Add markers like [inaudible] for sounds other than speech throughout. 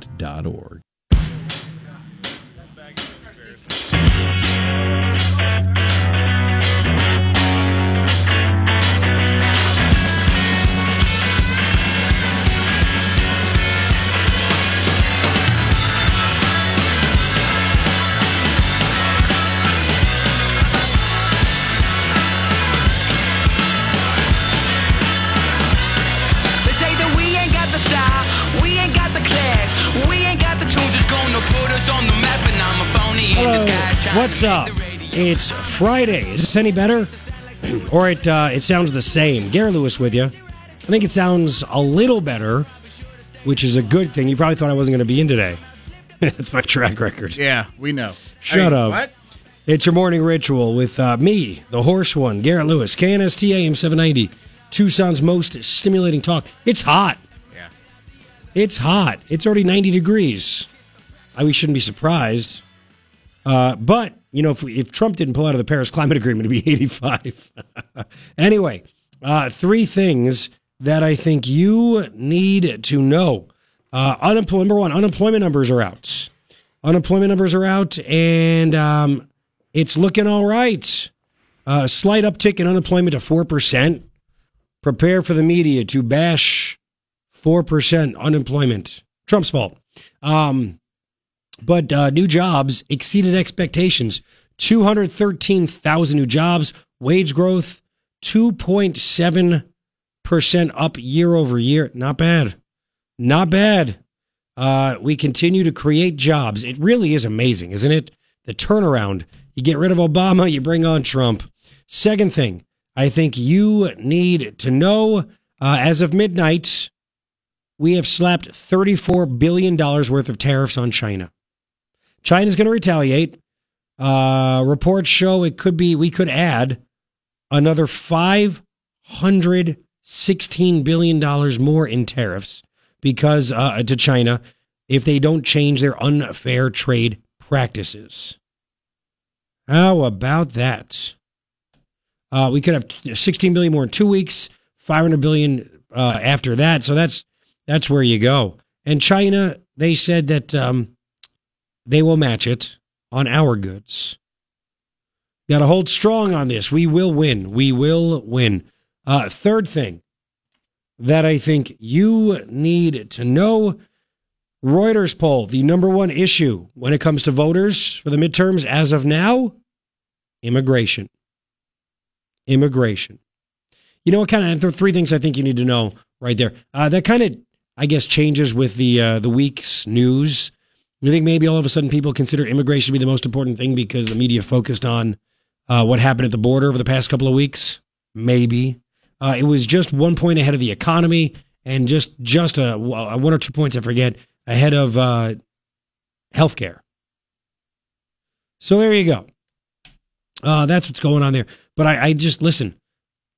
paramount.org. What's up? It's Friday. Is this any better? [clears throat] or it uh, it sounds the same. Garrett Lewis with you. I think it sounds a little better, which is a good thing. You probably thought I wasn't going to be in today. [laughs] That's my track record. Yeah, we know. Shut Hey, up. What? It's your morning ritual with uh, me, the hoarse one, Garrett Lewis, KNST AM 790, Tucson's most stimulating talk. It's hot. Yeah. It's hot. It's already 90 degrees. I, we shouldn't be surprised. Uh, but, you know, if, we, if Trump didn't pull out of the Paris Climate Agreement, it'd be [laughs] 85. [laughs] anyway, uh, three things that I think you need to know. Uh, unemployment, number one, unemployment numbers are out. Unemployment numbers are out, and um, it's looking all right. Uh, slight uptick in unemployment to 4%. Prepare for the media to bash 4% unemployment. Trump's fault. Um, but uh, new jobs exceeded expectations 213,000 new jobs, wage growth 2.7% up year over year. Not bad. Not bad. Uh, we continue to create jobs. It really is amazing, isn't it? The turnaround. You get rid of Obama, you bring on Trump. Second thing, I think you need to know uh, as of midnight, we have slapped $34 billion worth of tariffs on China. China's going to retaliate. Uh, reports show it could be, we could add another $516 billion more in tariffs because uh, to China if they don't change their unfair trade practices. How about that? Uh, we could have 16 billion more in two weeks, 500 billion uh, after that. So that's that's where you go. And China, they said that um, they will match it on our goods. Got to hold strong on this. We will win. We will win. Uh, third thing that I think you need to know Reuters poll, the number one issue when it comes to voters for the midterms as of now immigration. Immigration. You know what kind of, three things I think you need to know right there. Uh, that kind of, I guess, changes with the uh, the week's news. You think maybe all of a sudden people consider immigration to be the most important thing because the media focused on uh, what happened at the border over the past couple of weeks? Maybe. Uh, it was just one point ahead of the economy and just just a, a one or two points, I forget, ahead of uh, healthcare. So there you go. Uh, that's what's going on there. But I, I just listen.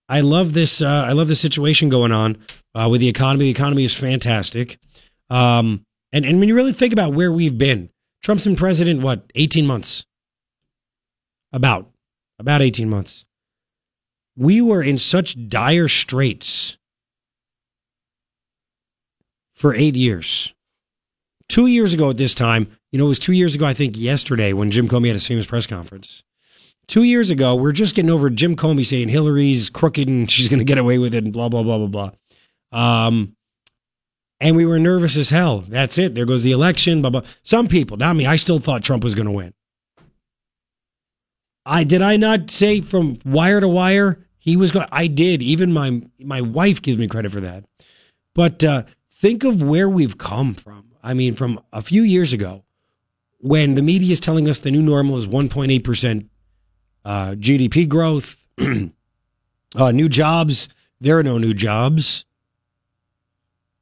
I love this. Uh, I love the situation going on uh, with the economy. The economy is fantastic. Um, and and when you really think about where we've been, Trump's been president what eighteen months. About about eighteen months. We were in such dire straits for eight years. Two years ago at this time, you know, it was two years ago, I think yesterday when Jim Comey had his famous press conference. Two years ago, we're just getting over Jim Comey saying Hillary's crooked and she's going to get away with it and blah, blah, blah, blah, blah. Um, and we were nervous as hell. That's it. There goes the election, blah, blah. Some people, not me, I still thought Trump was going to win. I did I not say from wire to wire he was going I did. Even my my wife gives me credit for that. But uh, think of where we've come from. I mean, from a few years ago, when the media is telling us the new normal is 1.8 percent uh, GDP growth, [clears throat] uh, new jobs. There are no new jobs.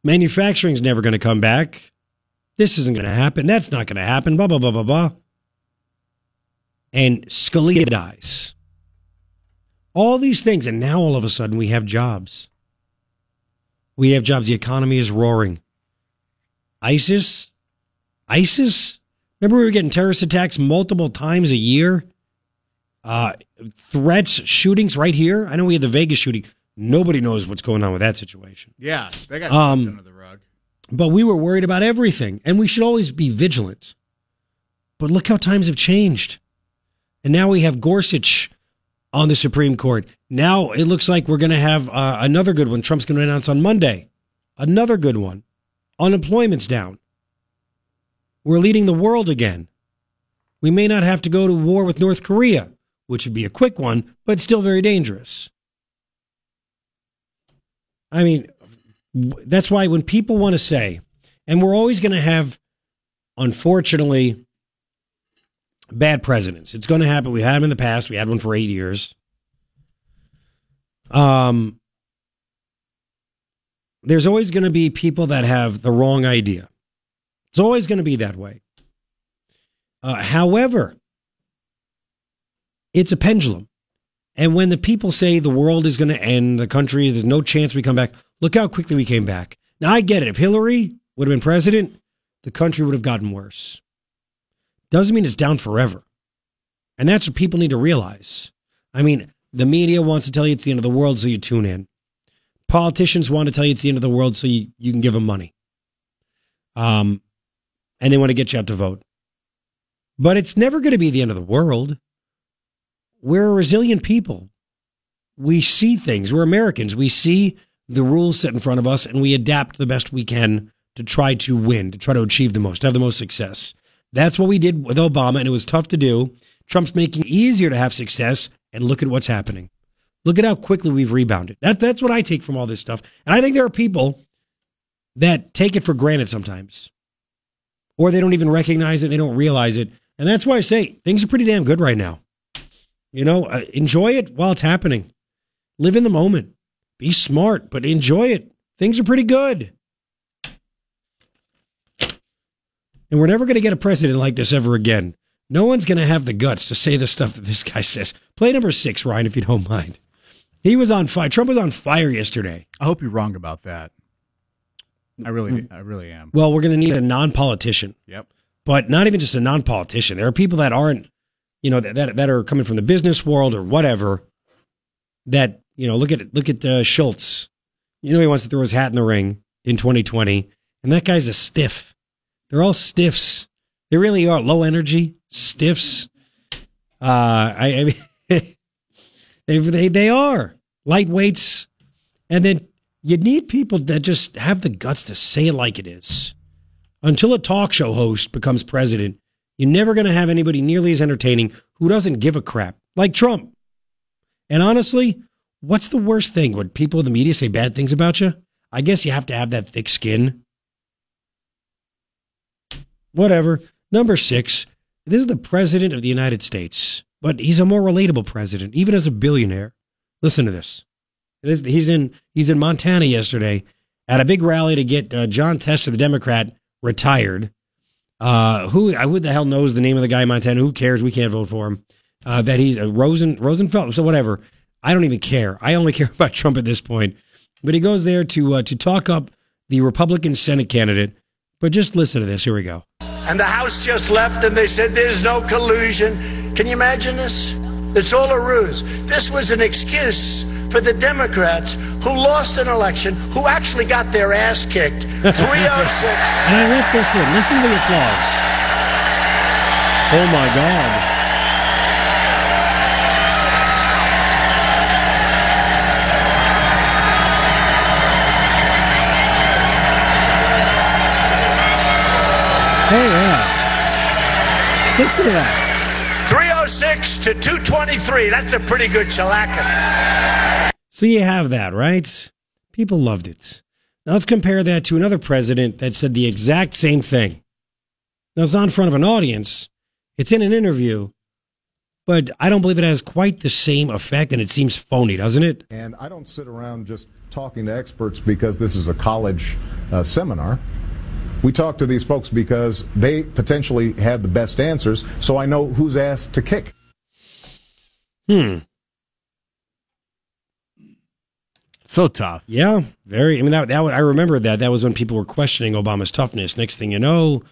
Manufacturing's never going to come back. This isn't going to happen. That's not going to happen. Blah blah blah blah blah. And Scalia dies. All these things, and now all of a sudden we have jobs. We have jobs. The economy is roaring. ISIS, ISIS. Remember, we were getting terrorist attacks multiple times a year. Uh, threats, shootings right here. I know we had the Vegas shooting. Nobody knows what's going on with that situation. Yeah, they got Um, under the rug. But we were worried about everything, and we should always be vigilant. But look how times have changed. And now we have Gorsuch on the Supreme Court. Now it looks like we're going to have uh, another good one. Trump's going to announce on Monday. Another good one. Unemployment's down. We're leading the world again. We may not have to go to war with North Korea, which would be a quick one, but still very dangerous. I mean, that's why when people want to say, and we're always going to have, unfortunately, bad presidents. It's going to happen. We had them in the past. We had one for eight years. Um, there's always going to be people that have the wrong idea. It's always going to be that way. Uh, however, it's a pendulum. And when the people say the world is going to end, the country, there's no chance we come back, look how quickly we came back. Now, I get it. If Hillary would have been president, the country would have gotten worse. Doesn't mean it's down forever. And that's what people need to realize. I mean, the media wants to tell you it's the end of the world, so you tune in. Politicians want to tell you it's the end of the world, so you, you can give them money. Um, and they want to get you out to vote. But it's never going to be the end of the world. We're a resilient people. We see things. We're Americans. We see the rules set in front of us and we adapt the best we can to try to win, to try to achieve the most, to have the most success. That's what we did with Obama, and it was tough to do. Trump's making it easier to have success, and look at what's happening. Look at how quickly we've rebounded. That, that's what I take from all this stuff. And I think there are people that take it for granted sometimes, or they don't even recognize it, they don't realize it. And that's why I say things are pretty damn good right now. You know, uh, enjoy it while it's happening. Live in the moment. Be smart, but enjoy it. Things are pretty good. And we're never going to get a president like this ever again. No one's going to have the guts to say the stuff that this guy says. Play number six, Ryan, if you don't mind. He was on fire. Trump was on fire yesterday. I hope you're wrong about that. I really, I really am. Well, we're going to need a non politician, Yep. but not even just a non politician. There are people that aren't, you know, that, that, that are coming from the business world or whatever that, you know, look at, look at uh, Schultz. You know, he wants to throw his hat in the ring in 2020, and that guy's a stiff. They're all stiffs. They really are low energy stiffs. Uh, I, I mean, [laughs] they, they they are lightweights, and then you need people that just have the guts to say it like it is. Until a talk show host becomes president, you're never going to have anybody nearly as entertaining who doesn't give a crap, like Trump. And honestly, what's the worst thing? When people in the media say bad things about you? I guess you have to have that thick skin. Whatever. Number six, this is the president of the United States, but he's a more relatable president, even as a billionaire. Listen to this. This- He's in he's in Montana yesterday at a big rally to get uh, Jon Tester, the Democrat, retired. Uh, who I who the hell knows the name of the guy in Montana? Who cares? We can't vote for him. Uh, that he's a Rosen Rosenfeld. So whatever. I don't even care. I only [laughs] care about Trump at this point. But he goes there to uh, to talk up the Republican Senate candidate. But just listen to this. Here we go. And the House just left and they said there's no collusion. Can you imagine this? It's all a ruse. This was an excuse for the Democrats who lost an election, who actually got their ass kicked. [laughs] 306. And I left this in. Listen to the applause. Oh my God. Hey, yeah. Listen to that. 306 to 223. That's a pretty good shellacking. So you have that, right? People loved it. Now let's compare that to another president that said the exact same thing. Now it's not in front of an audience, it's in an interview, but I don't believe it has quite the same effect and it seems phony, doesn't it? And I don't sit around just talking to experts because this is a college uh, seminar. We talk to these folks because they potentially have the best answers, so I know who's asked to kick. Hmm. So tough. Yeah, very. I mean, that, that I remember that. That was when people were questioning Obama's toughness. Next thing you know,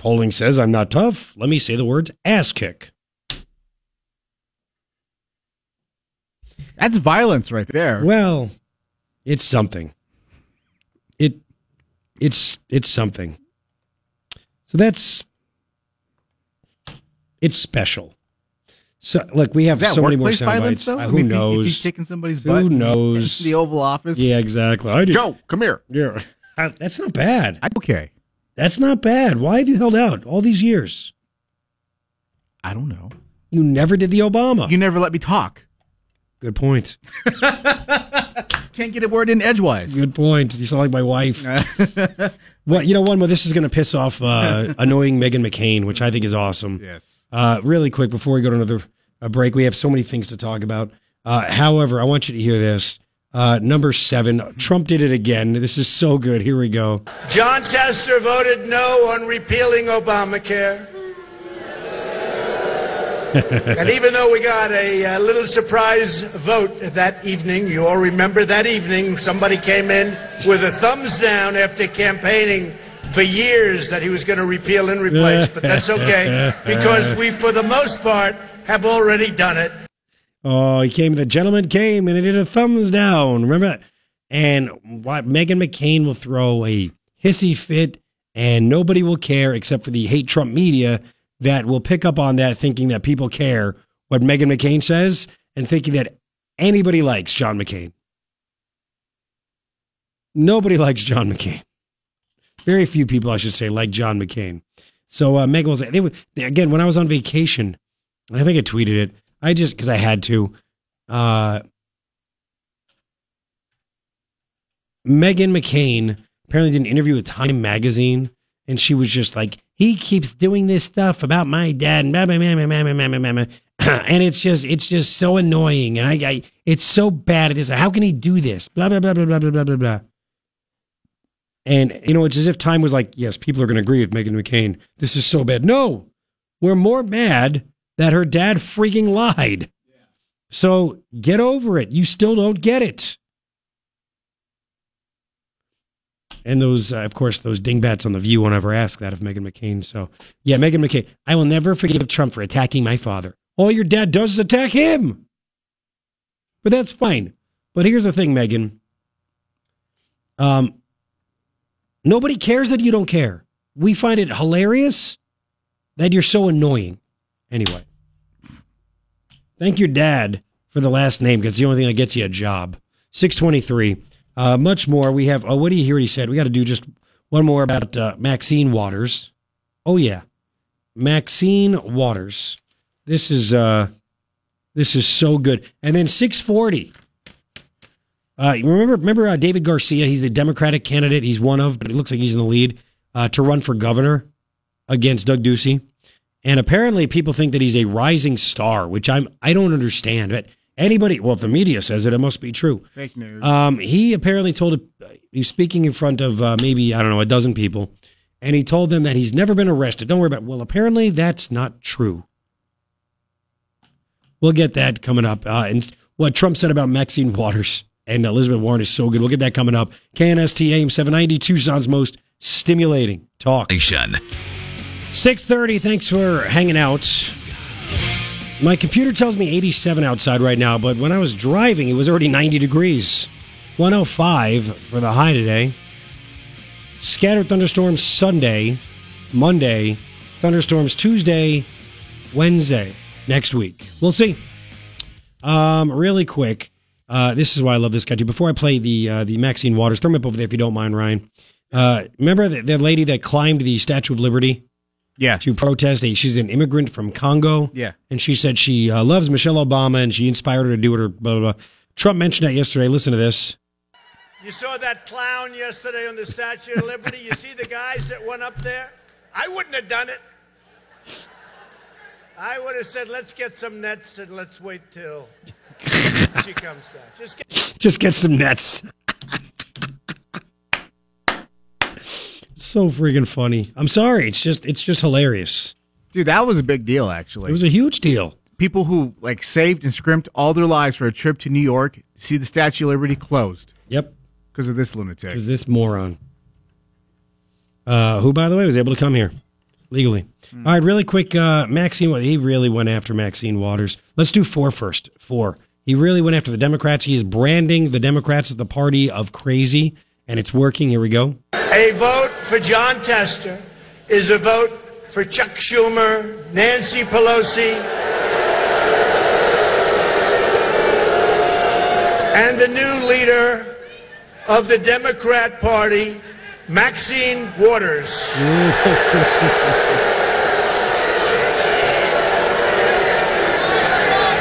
polling says I'm not tough. Let me say the words ass kick. That's violence right there. Well, it's something. It it's it's something. So that's it's special. So look, we have so many more sound bites. though? Uh, I who mean, if he- If knows? he's kicking somebody's Who butt Who [laughs] knows? the Oval Office. yeah, exactly. I do. Joe, come here. Yeah, Uh, that's not bad. I'm okay. That's not bad. Why have you held out all these years? I don't know. You never did the Obama. You never let me talk. Good point. [laughs] Can't get a word in edgewise. Good point. You sound like my wife. [laughs] what you know, one more. This is going to piss off uh, annoying Meghan McCain, which I think is awesome. Yes. Uh, really quick before we go to another uh, break, we have so many things to talk about. Uh, however, I want you to hear this. Uh, number seven, Trump did it again. This is so good. Here we go. Jon Tester voted no on repealing Obamacare. [laughs] and even though we got a, uh little surprise vote that evening, you all remember that evening, somebody came in with a thumbs down after campaigning for years that he was going to repeal and replace. But that's okay [laughs] because we, for the most part, have already done it. Oh, he came. The gentleman came and he did a thumbs down. Remember that? And what Meghan McCain will throw a hissy fit, and nobody will care except for the hate Trump media that will pick up on that, thinking that people care what Meghan McCain says, and thinking that anybody likes John McCain. Nobody likes John McCain. Very few people, I should say, like John McCain. So uh, Meghan will say, they, would- again, when I was on vacation, and I think I tweeted it, I just, because I had to, uh, Meghan McCain apparently did an interview with Time Magazine, and she was just like, he keeps doing this stuff about my dad, and and it's just, it's just so annoying, and I, I, it's so bad at this. How can he do this? Blah blah blah blah blah blah blah blah. And you know, it's as if Time was like, yes, people are going to agree with Meghan McCain. This is so bad. No, we're more mad that her dad freaking lied. So get over it. You still don't get it. And those, uh, of course, those dingbats on the View won't ever ask that of Meghan McCain. So, yeah, Meghan McCain. I will never forgive Trump for attacking my father. All your dad does is attack him. But that's fine. But here's the thing, Meghan. Um, nobody cares that you don't care. We find it hilarious that you're so annoying. Anyway, thank your dad for the last name because the only thing that gets you a job. 623. Uh, much more. We have, oh, what do you hear what he said? We got to do just one more about uh, Maxine Waters. Oh, yeah. Maxine Waters. This is, uh, this is so good. And then 640. Uh, remember, remember uh, David Garcia? He's the Democratic candidate. He's one of, but it looks like he's in the lead uh, to run for governor against Doug Ducey. And apparently, people think that he's a rising star, which I'm I don't understand. But anybody, well, if the media says it, it must be true. Fake news. Um, he apparently told he was speaking in front of uh, maybe I don't know a dozen people, and he told them that he's never been arrested. Don't worry about. It. Well, apparently that's not true. We'll get that coming up. Uh, and what Trump said about Maxine Waters and Elizabeth Warren is so good. We'll get that coming up. KNST AM 790, Tucson's most stimulating talk. Nation. 6:30. Thanks for hanging out. My computer tells me 87 outside right now, but when I was driving, it was already 90 degrees. 105 for the high today. Scattered thunderstorms Sunday, Monday, thunderstorms Tuesday, Wednesday next week. We'll see. Um, really quick, uh, this is why I love this guy too. Before I play the uh, the Maxine Waters, throw him up over there if you don't mind, Ryan. Uh, remember the, the lady that climbed the Statue of Liberty? yeah. to protest. She's an immigrant from Congo. Yeah. And she said she uh, loves Michelle Obama and she inspired her to do it or blah, blah, blah. Trump mentioned that yesterday. Listen to this. You saw that clown yesterday on the Statue of Liberty? You see the guys that went up there? I wouldn't have done it. I would have said, let's get some nets and let's wait till she comes down. Just get Just get some nets. so freaking funny. I'm sorry. It's just it's just hilarious. Dude, that was a big deal, actually. It was a huge deal. People who like saved and scrimped all their lives for a trip to New York see the Statue of Liberty closed Yep. because of this lunatic. Because this moron. Uh, who, by the way, was able to come here legally. All right, really quick. Uh, Maxine, well, he really went after Maxine Waters. Let's do four first. Four. He really went after the Democrats. He is branding the Democrats as the party of crazy, and it's working. Here we go. A vote for Jon Tester is a vote for Chuck Schumer, Nancy Pelosi, and the new leader of the Democrat Party, Maxine Waters. [laughs]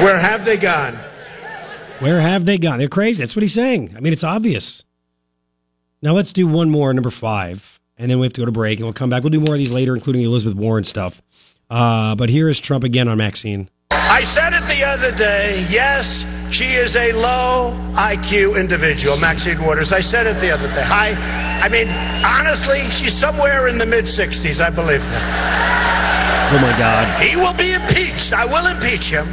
Where have they gone? Where have they gone? They're crazy. That's what he's saying. I mean, it's obvious. Now let's do one more, number five, and then we have to go to break, and we'll come back. We'll do more of these later, including the Elizabeth Warren stuff. Uh, but here is Trump again on Maxine. I said it the other day. Yes, she is a low IQ individual, Maxine Waters. I said it the other day. Hi. I mean, honestly, she's somewhere in the mid 60s. I believe that. Oh my God. He will be impeached. I will impeach him.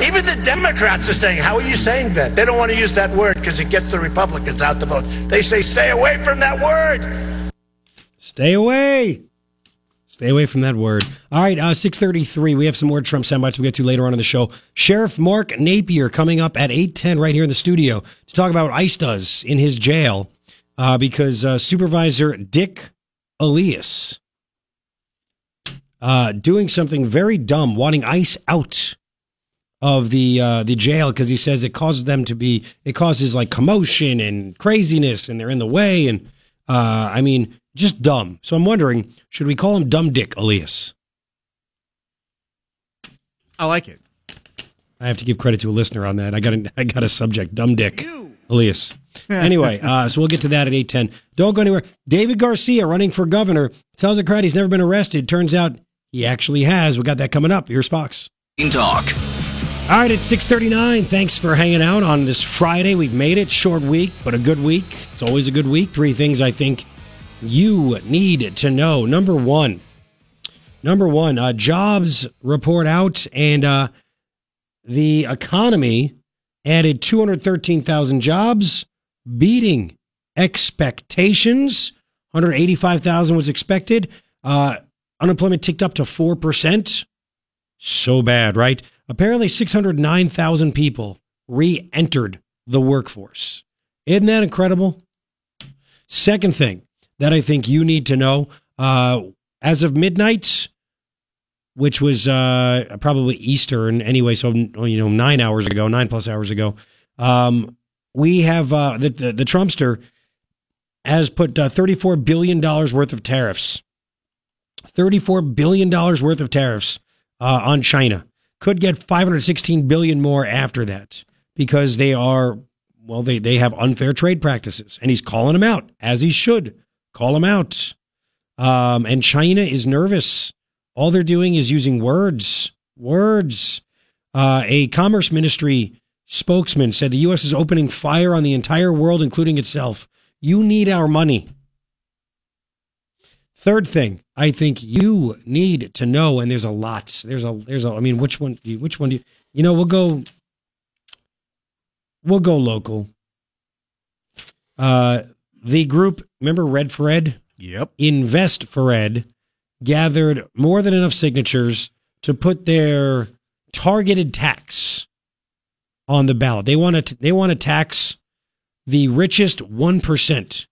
Even the Democrats are saying, How are you saying that? They don't want to use that word because it gets the Republicans out to vote. They say, Stay away from that word. Stay away. Stay away from that word. All right, uh, 633. We have some more Trump soundbites we'll get to later on in the show. Sheriff Mark Napier coming up at 810 right here in the studio to talk about what ICE does in his jail uh, because uh, Supervisor Dick Elias uh, doing something very dumb, wanting ICE out of the uh, the jail because he says it causes them to be it causes like commotion and craziness and they're in the way and uh, I mean just dumb. So I'm wondering, should we call him Dumb Dick Elias? I like it. I have to give credit to a listener on that. I got a, [laughs] I got a subject, Dumb Dick Elias. [laughs] anyway, uh, so we'll get to that at 810. Don't go anywhere. David Garcia running for governor tells the crowd he's never been arrested. Turns out he actually has. We got that coming up. Here's Fox. In Talk. All right, it's 639. Thanks for hanging out on this Friday. We've made it. Short week, but a good week. It's always a good week. Three things I think you need to know. Number one, number one, uh, jobs report out, and uh, the economy added 213,000 jobs, beating expectations. 185,000 was expected. Uh, unemployment ticked up to 4%. So bad, right? Apparently, 609,000 people re entered the workforce. Isn't that incredible? Second thing that I think you need to know uh, as of midnight, which was uh, probably Eastern anyway, so you know nine hours ago, nine plus hours ago, um, we have uh, the, the the Trumpster has put uh, thirty four billion dollars worth of tariffs, thirty four billion dollars worth of tariffs uh, on China. Could get five hundred sixteen billion more after that because they are well, they they have unfair trade practices, and he's calling them out as he should. Call them out. Um, and China is nervous. All they're doing is using words. Words. Uh, a commerce ministry spokesman said the U.S. is opening fire on the entire world, including itself. You need our money. Third thing, I think you need to know, and there's a lot. There's a there's a. I mean, which one? do you- Which one do you? You know, we'll go. We'll go local. Uh, the group, remember Red for Ed? Yep. Invest for Ed gathered more than enough signatures to put their targeted tax on the ballot. They want to they want to tax the richest 1%.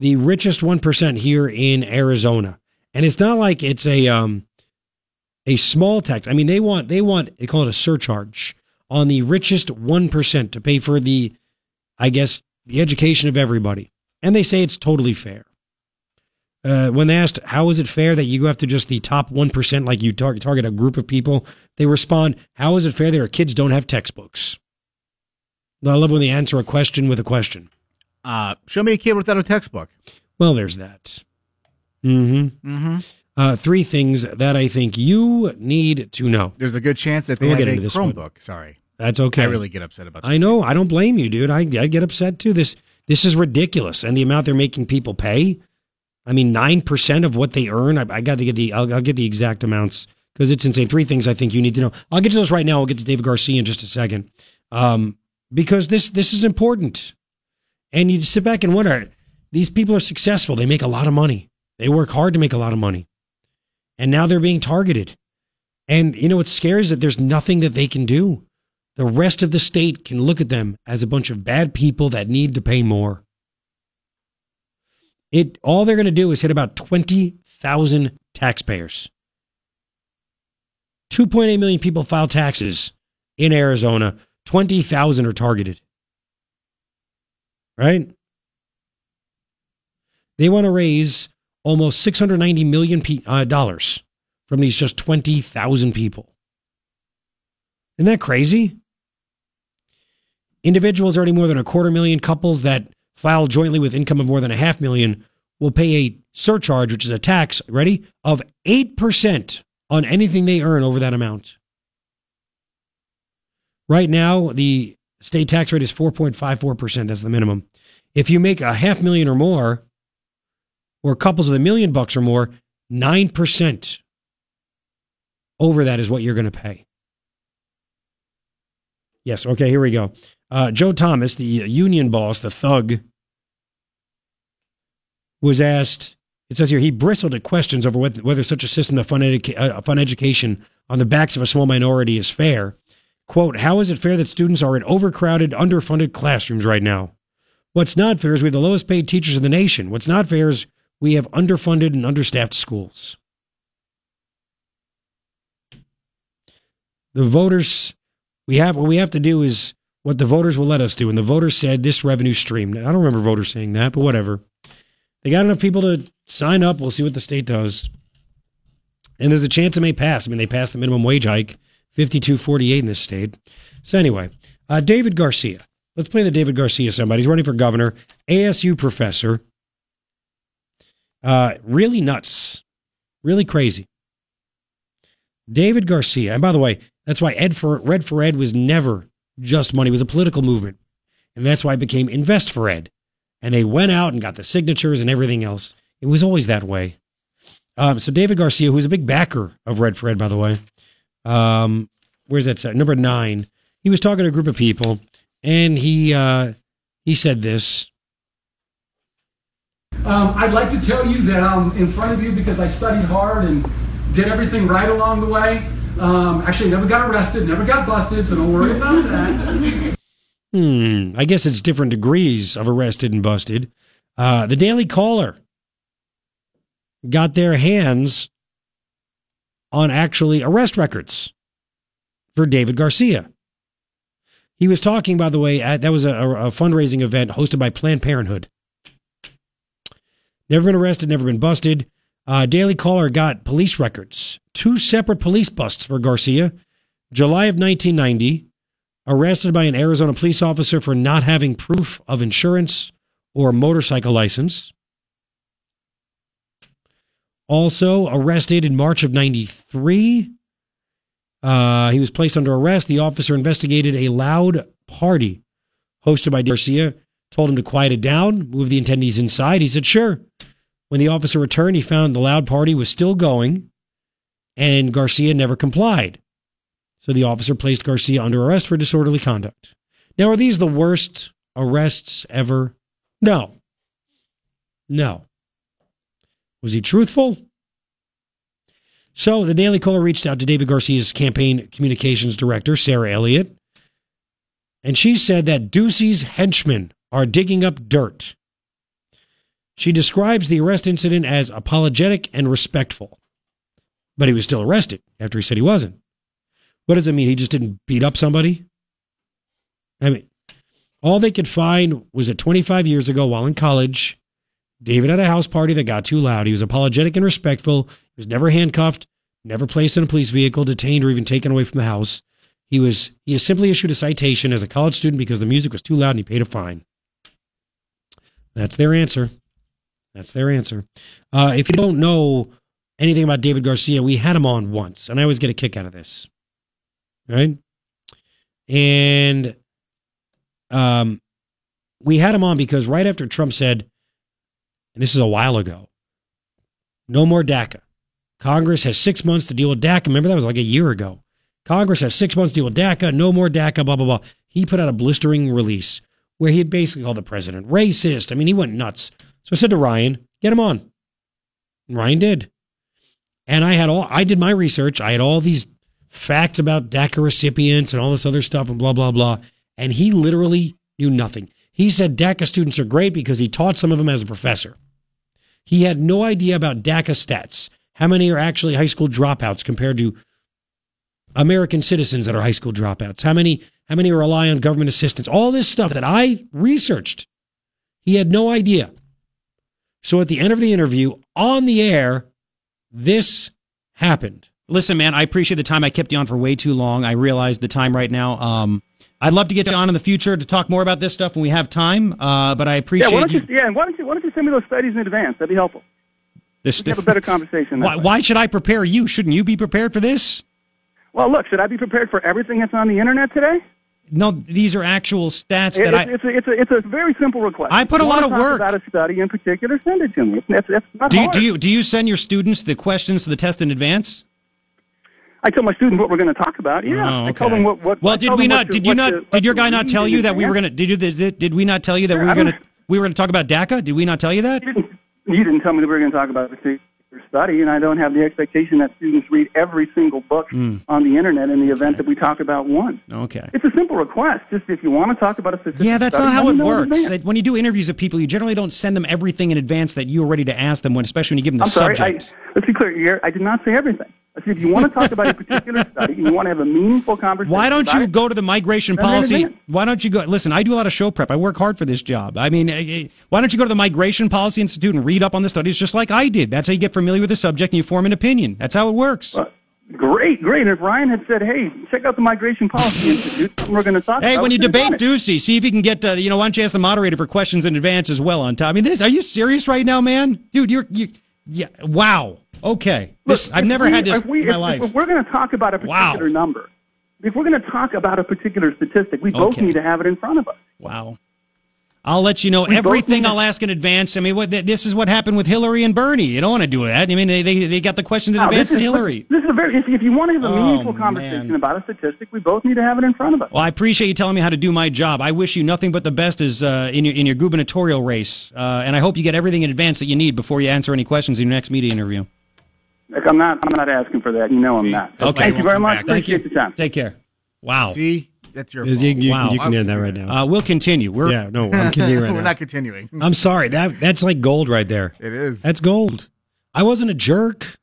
The richest 1% here in Arizona. And it's not like it's a um a small tax. I mean, they want they want they call it a surcharge on the richest 1% to pay for the I guess the education of everybody. And they say it's totally fair. Uh, when they asked, how is it fair that you go after just the top 1%, like you tar- target a group of people, they respond, how is it fair that our kids don't have textbooks? I love when they answer a question with a question. Uh, show me a kid without a textbook. Well, there's that. Mm-hmm. Mm-hmm. Uh, three things that I think you need to know. There's a good chance that they We'll have get a into this one. Chromebook. Sorry. That's okay. I really get upset about that. I know. I don't blame you, dude. I, I get upset too. This this is ridiculous, and the amount they're making people pay. I mean, nine percent of what they earn. I, I got to get the. I'll, I'll get the exact amounts because it's insane. Three things I think you need to know. I'll get to those right now. I'll get to David Garcia in just a second, um, because this this is important. And you just sit back and wonder: these people are successful. They make a lot of money. They work hard to make a lot of money, and now they're being targeted. And you know what's scary is that there's nothing that they can do. The rest of the state can look at them as a bunch of bad people that need to pay more. It all they're going to do is hit about 20,000 taxpayers. 2.8 million people file taxes in Arizona. 20,000 are targeted. Right? They want to raise almost 690 million uh, dollars from these just 20,000 people. Isn't that crazy? Individuals earning more than a quarter million, couples that file jointly with income of more than a half million will pay a surcharge, which is a tax, ready, of 8% on anything they earn over that amount. Right now, the state tax rate is 4.54%. That's the minimum. If you make a half million or more, or couples with a million bucks or more, 9% over that is what you're going to pay. Yes, okay, here we go. Uh, Joe Thomas, the union boss, the thug, was asked, it says here, he bristled at questions over whether, whether such a system of fun, educa- uh, fun education on the backs of a small minority is fair. Quote, how is it fair that students are in overcrowded, underfunded classrooms right now? What's not fair is we have the lowest paid teachers in the nation. What's not fair is we have underfunded and understaffed schools. The voters, we have what we have to do is what the voters will let us do. And the voters said this revenue stream. I don't remember voters saying that, but whatever. They got enough people to sign up. We'll see what the state does. And there's a chance it may pass. I mean, they passed the minimum wage hike, 52.48 in this state. So anyway, uh, David Garcia. Let's play the David Garcia somebody. He's running for governor, ASU professor. Uh, really nuts, really crazy. David Garcia, and by the way, that's why Ed for Red for Ed was never just money; it was a political movement, and that's why it became Invest for Ed. And they went out and got the signatures and everything else. It was always that way. Um, so David Garcia, who's a big backer of Red for Ed, by the way, um, where's that? Set? Number nine. He was talking to a group of people, and he uh, he said this. Um, I'd like to tell you that I'm in front of you because I studied hard and did everything right along the way. Um, actually, never got arrested, never got busted, so don't worry about that. Hmm. I guess it's different degrees of arrested and busted. Uh, the Daily Caller got their hands on actually arrest records for David Garcia. He was talking, by the way, at, that was a, a fundraising event hosted by Planned Parenthood. Never been arrested, never been busted. Uh, Daily Caller got police records, two separate police busts for Garcia. July of 1990, arrested by an Arizona police officer for not having proof of insurance or motorcycle license. Also arrested in March of 93. Uh, he was placed under arrest. The officer investigated a loud party hosted by Garcia, told him to quiet it down, move the attendees inside. He said, sure. When the officer returned, he found the loud party was still going, and Garcia never complied. So the officer placed Garcia under arrest for disorderly conduct. Now, are these the worst arrests ever? No. No. Was he truthful? So the Daily Caller reached out to David Garcia's campaign communications director, Sarah Elliott, and she said that Ducey's henchmen are digging up dirt. She describes the arrest incident as apologetic and respectful, but he was still arrested after he said he wasn't. What does it mean? He just didn't beat up somebody? I mean, all they could find was that 25 years ago while in college, David had a house party that got too loud. He was apologetic and respectful. He was never handcuffed, never placed in a police vehicle, detained, or even taken away from the house. He was he has simply issued a citation as a college student because the music was too loud and he paid a fine. That's their answer. That's their answer. Uh, if you don't know anything about David Garcia, we had him on once, and I always get a kick out of this. Right? And um, we had him on because right after Trump said, and this is a while ago, no more DACA. Congress has six months to deal with DACA. Remember, that was like a year ago. Congress has six months to deal with DACA, no more DACA, blah, blah, blah. He put out a blistering release where he basically called the president racist. I mean, he went nuts. So I said to Ryan, get him on. And Ryan did. And I had all, I did my research. I had all these facts about DACA recipients and all this other stuff and blah, blah, blah. And he literally knew nothing. He said DACA students are great because he taught some of them as a professor. He had no idea about DACA stats. How many are actually high school dropouts compared to American citizens that are high school dropouts? How many how many rely on government assistance? All this stuff that I researched. He had no idea. So at the end of the interview, on the air, this happened. Listen, man, I appreciate the time. I kept you on for way too long. I realize the time right now. Um, I'd love to get you on in the future to talk more about this stuff when we have time. Uh, but I appreciate Yeah, appreciate why don't you. you, yeah, why don't you why don't you send me those studies in advance? That'd be helpful. this We can have a better conversation. why, why should I prepare you? Shouldn't you be prepared for this? Well, look, should I be prepared for everything that's on the internet today? No, these are actual stats that I. it's, it's, a, it's, a, it's a very simple request. I put a lot of work. about a study in particular. Send it to me. It's, it's, it's not Do you, hard. do you do you send your students the questions to the test in advance? I tell my students what we're going to talk about. Yeah, Oh, I tell them what. what Well, did we not? to- Did you not? to- Did your guy not tell you that we were gonna? Did you? Did, did we not tell you that we were gonna? We were gonna talk about DACA. Did we not tell you that? You didn't, you didn't tell me that we were going to talk about a particular study, and I don't have the expectation that students read every single book Hmm. on the internet in the event that we talk about one. Okay. It's a simple request. Just if you want to talk about a specific Yeah, that's study, not how it me know in works. When you do interviews of people, you generally don't send them everything in advance that you're ready to ask them. When, especially when you give them the I'm sorry. subject. I, let's be clear here. I did not say everything. I said if you want to talk about a particular [laughs] study and you want to have a meaningful conversation. Why don't you it, go to the migration Send it in policy? Why don't you go? Listen, I do a lot of show prep. I work hard for this job. I mean, eh, eh, why don't you go to the Migration Policy Institute and read up on the studies just like I did? That's how you get familiar with the subject and you form an opinion. That's how it works. Uh, Great, great. And if Ryan had said, "Hey, check out the Migration Policy [laughs] Institute," we're going to talk Hey, about. when you debate. Ducey, see if you can get, uh, you know, why don't you ask the moderator for questions in advance as well on top? I mean, this, are you serious right now, man? Dude, you're, you, yeah, wow. Okay. This, I've never we- had this we, in my if, life. If we're going to talk about a Wow. particular number, if we're going to talk about a particular statistic, we both need to have it in front of us. Wow. I'll let you know We everything I'll ask in advance. I mean, what, th- this is what happened with Hillary and Bernie. You don't want to do that. I mean, they, they, they got the questions in Now, advance this to is, Hillary. This is a very. If, if you want to have a Oh, meaningful man. conversation about a statistic, we both need to have it in front of us. Well, I appreciate you telling me how to do my job. I wish you nothing but the best as, uh, in, your, in your gubernatorial race. Uh, and I hope you get everything in advance that you need before you answer any questions in your next media interview. Like, I'm not. I'm not asking for that. You know, I'm not. Okay. Thank you very much. Thank you. Appreciate the time. Take care. Wow. See, that's your You, you- Wow. you can end that right now. Uh, we'll continue. We're, yeah, no, I'm kidding right [laughs] We're now. not continuing. I'm sorry. That that's like gold right there. It is. That's gold. I wasn't a jerk.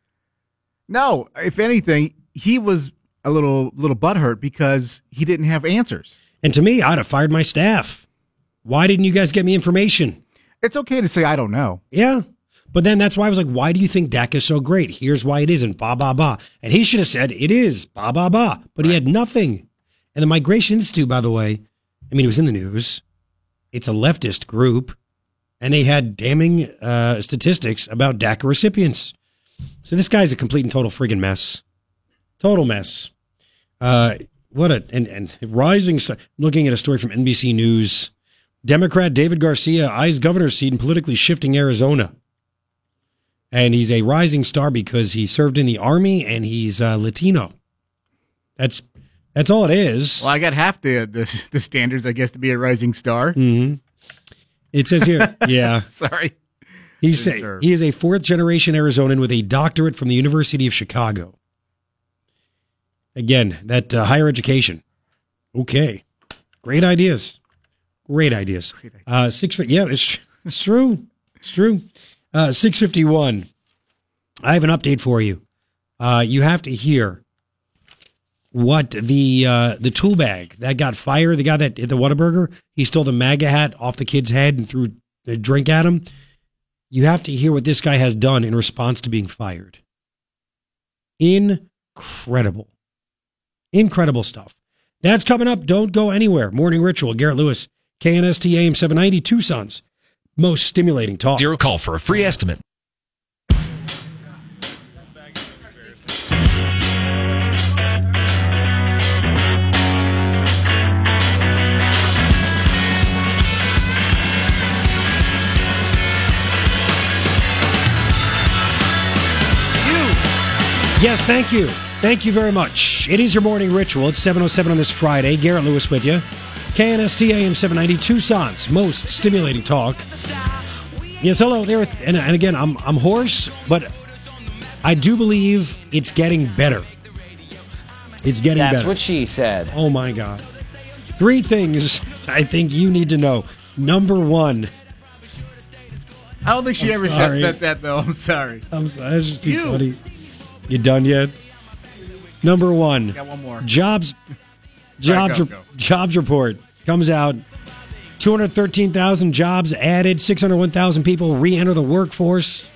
No, if anything, he was a little little butthurt because he didn't have answers. And to me, I'd have fired my staff. Why didn't you guys get me information? It's okay to say I don't know. Yeah. But then that's why I was like, why do you think DACA is so great? Here's why it isn't. Ba, ba, ba. And he should have said, it is. Ba, ba, ba. But he had nothing. And the Migration Institute, by the way, I mean, it was in the news. It's a leftist group. And they had damning uh, statistics about DACA recipients. So this guy's a complete and total friggin' mess. Total mess. Uh, what a, and, and rising, looking at a story from NBC News. Democrat David Garcia eyes governor's seat in politically shifting Arizona. And he's a rising star because he served in the army and he's uh, Latino. That's that's all it is. Well, I got half the the, the standards, I guess, to be a rising star. hmm It says here, [laughs] yeah. Sorry. He's a, he is a fourth generation Arizonan with a doctorate from the University of Chicago. Again, that uh, higher education. Okay, great ideas, great ideas. Uh, six, fif- yeah, it's it's true, it's true. Uh, six fifty one. I have an update for you. Uh, you have to hear what the uh, the tool bag that got fired. The guy that the Whataburger, he stole the MAGA hat off the kid's head and threw the drink at him. You have to hear what this guy has done in response to being fired. Incredible. Incredible stuff. That's coming up. Don't go anywhere. Morning Ritual, Garrett Lewis, KNST AM 790, Tucson's most stimulating talk. Zero call for a free estimate. Yes, thank you. Thank you very much. It is your morning ritual. It's 7.07 on this Friday. Garrett Lewis with you. KNST AM 790, Tucson's most stimulating talk. Yes, hello there. And, and again, I'm, I'm hoarse, but I do believe it's getting better. It's getting That's better. That's what she said. Oh my God. Three things [laughs] I think you need to know. Number one, I don't think she I'm ever sorry. said that though. I'm sorry. I'm sorry. That's just too You. funny. You done yet? Number one. Got one more. Jobs. Sorry, Jobs. go, re- go. Jobs report comes out. 213,000 jobs added. 601,000 people re-enter the workforce.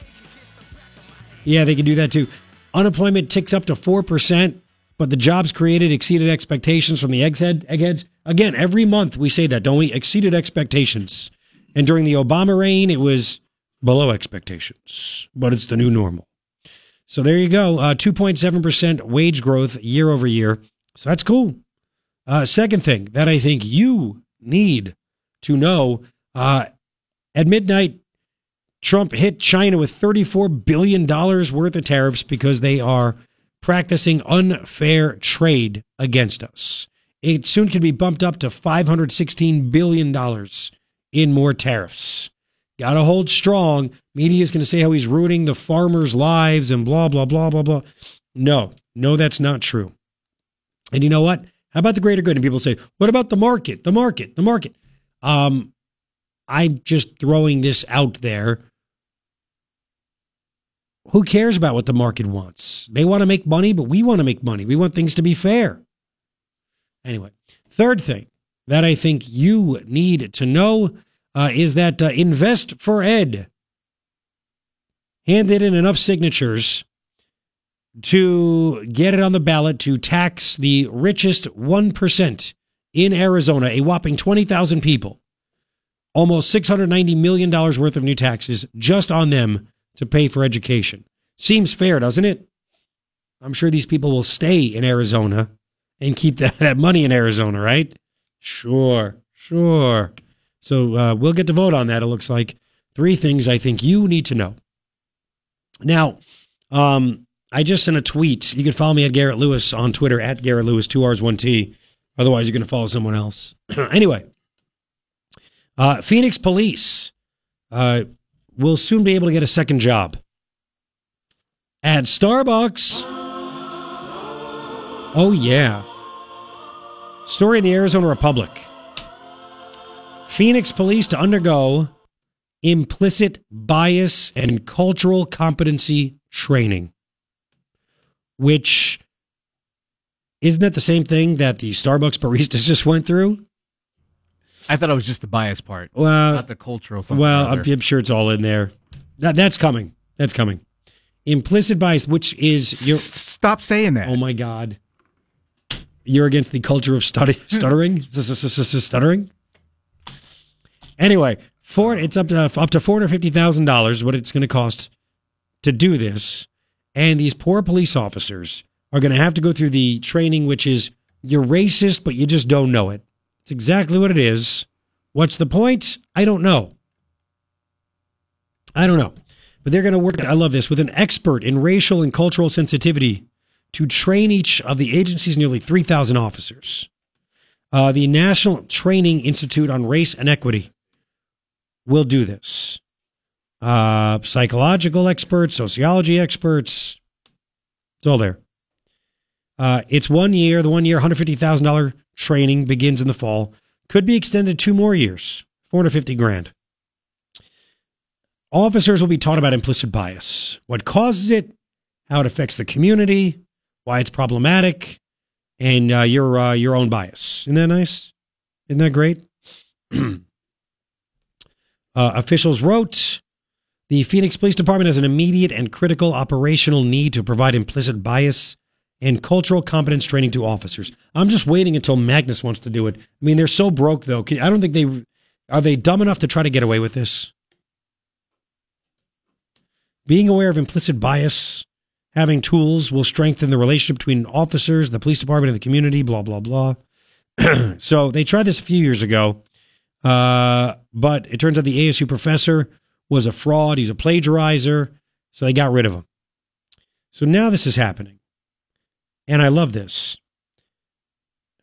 Yeah, they can do that too. Unemployment ticks up to 4%, but the jobs created exceeded expectations from the egghead, eggheads. Again, every month we say that, don't we? Exceeded expectations. And during the Obama reign, it was below expectations, but it's the new normal. So there you go. Uh, 2.7% wage growth year over year. So that's cool. Uh, second thing that I think you need to know uh, at midnight, Trump hit China with $34 billion worth of tariffs because they are practicing unfair trade against us. It soon could be bumped up to $516 billion in more tariffs. Got to hold strong. Media is going to say how he's ruining the farmers' lives and blah, blah, blah, blah, blah. No, no, that's not true. And you know what? How about the greater good? And people say, what about the market? The market, the market. Um, I'm just throwing this out there. Who cares about what the market wants? They want to make money, but we want to make money. We want things to be fair. Anyway, third thing that I think you need to know uh, is that uh, Invest for Ed handed in enough signatures to get it on the ballot to tax the richest 1% in Arizona, a whopping 20,000 people. Almost $690 million worth of new taxes just on them to pay for education. Seems fair, doesn't it? I'm sure these people will stay in Arizona and keep that, that money in Arizona, right? Sure, sure. So uh, we'll get to vote on that, it looks like. Three things I think you need to know. Now, um, I just sent a tweet. You can follow me at Garrett Lewis on Twitter, at Garrett Lewis, two R's, one T. Otherwise, you're going to follow someone else. [clears throat] anyway, uh, Phoenix Police uh, will soon be able to get a second job at Starbucks. Oh, yeah. Story in the Arizona Republic. Phoenix police to undergo implicit bias and cultural competency training, which isn't that the same thing that the Starbucks baristas [laughs] just went through? I thought it was just the bias part, Well, not the cultural. Well, I'm. I'm sure it's all in there. That, that's coming. That's coming. Implicit bias, which is your. Stop saying that. Oh my God. You're against the culture of study, [laughs] stuttering? stuttering? Anyway, for it's up to up to four hundred fifty thousand dollars. What it's going to cost to do this, and these poor police officers are going to have to go through the training, which is you're racist, but you just don't know it. It's exactly what it is. What's the point? I don't know. I don't know. But they're going to work, I love this, with an expert in racial and cultural sensitivity to train each of the agency's nearly 3,000 officers. Uh, the National Training Institute on Race and Equity will do this. Uh, psychological experts, sociology experts, it's all there. Uh, it's one year. The one year, $150,000 training begins in the fall. Could be extended two more years, 450 grand. Officers will be taught about implicit bias, what causes it, how it affects the community, why it's problematic, and uh, your uh, your own bias. Isn't that nice? Isn't that great? [clears throat] uh, officials wrote the Phoenix Police Department has an immediate and critical operational need to provide implicit bias and cultural competence training to officers. I'm just waiting until Magnus wants to do it. I mean, they're so broke though. I don't think they are they dumb enough to try to get away with this. Being aware of implicit bias, having tools will strengthen the relationship between officers, the police department, and the community. Blah blah blah. [clears throat] so they tried this a few years ago, uh, but it turns out the ASU professor was a fraud. He's a plagiarizer, so they got rid of him. So now this is happening, and I love this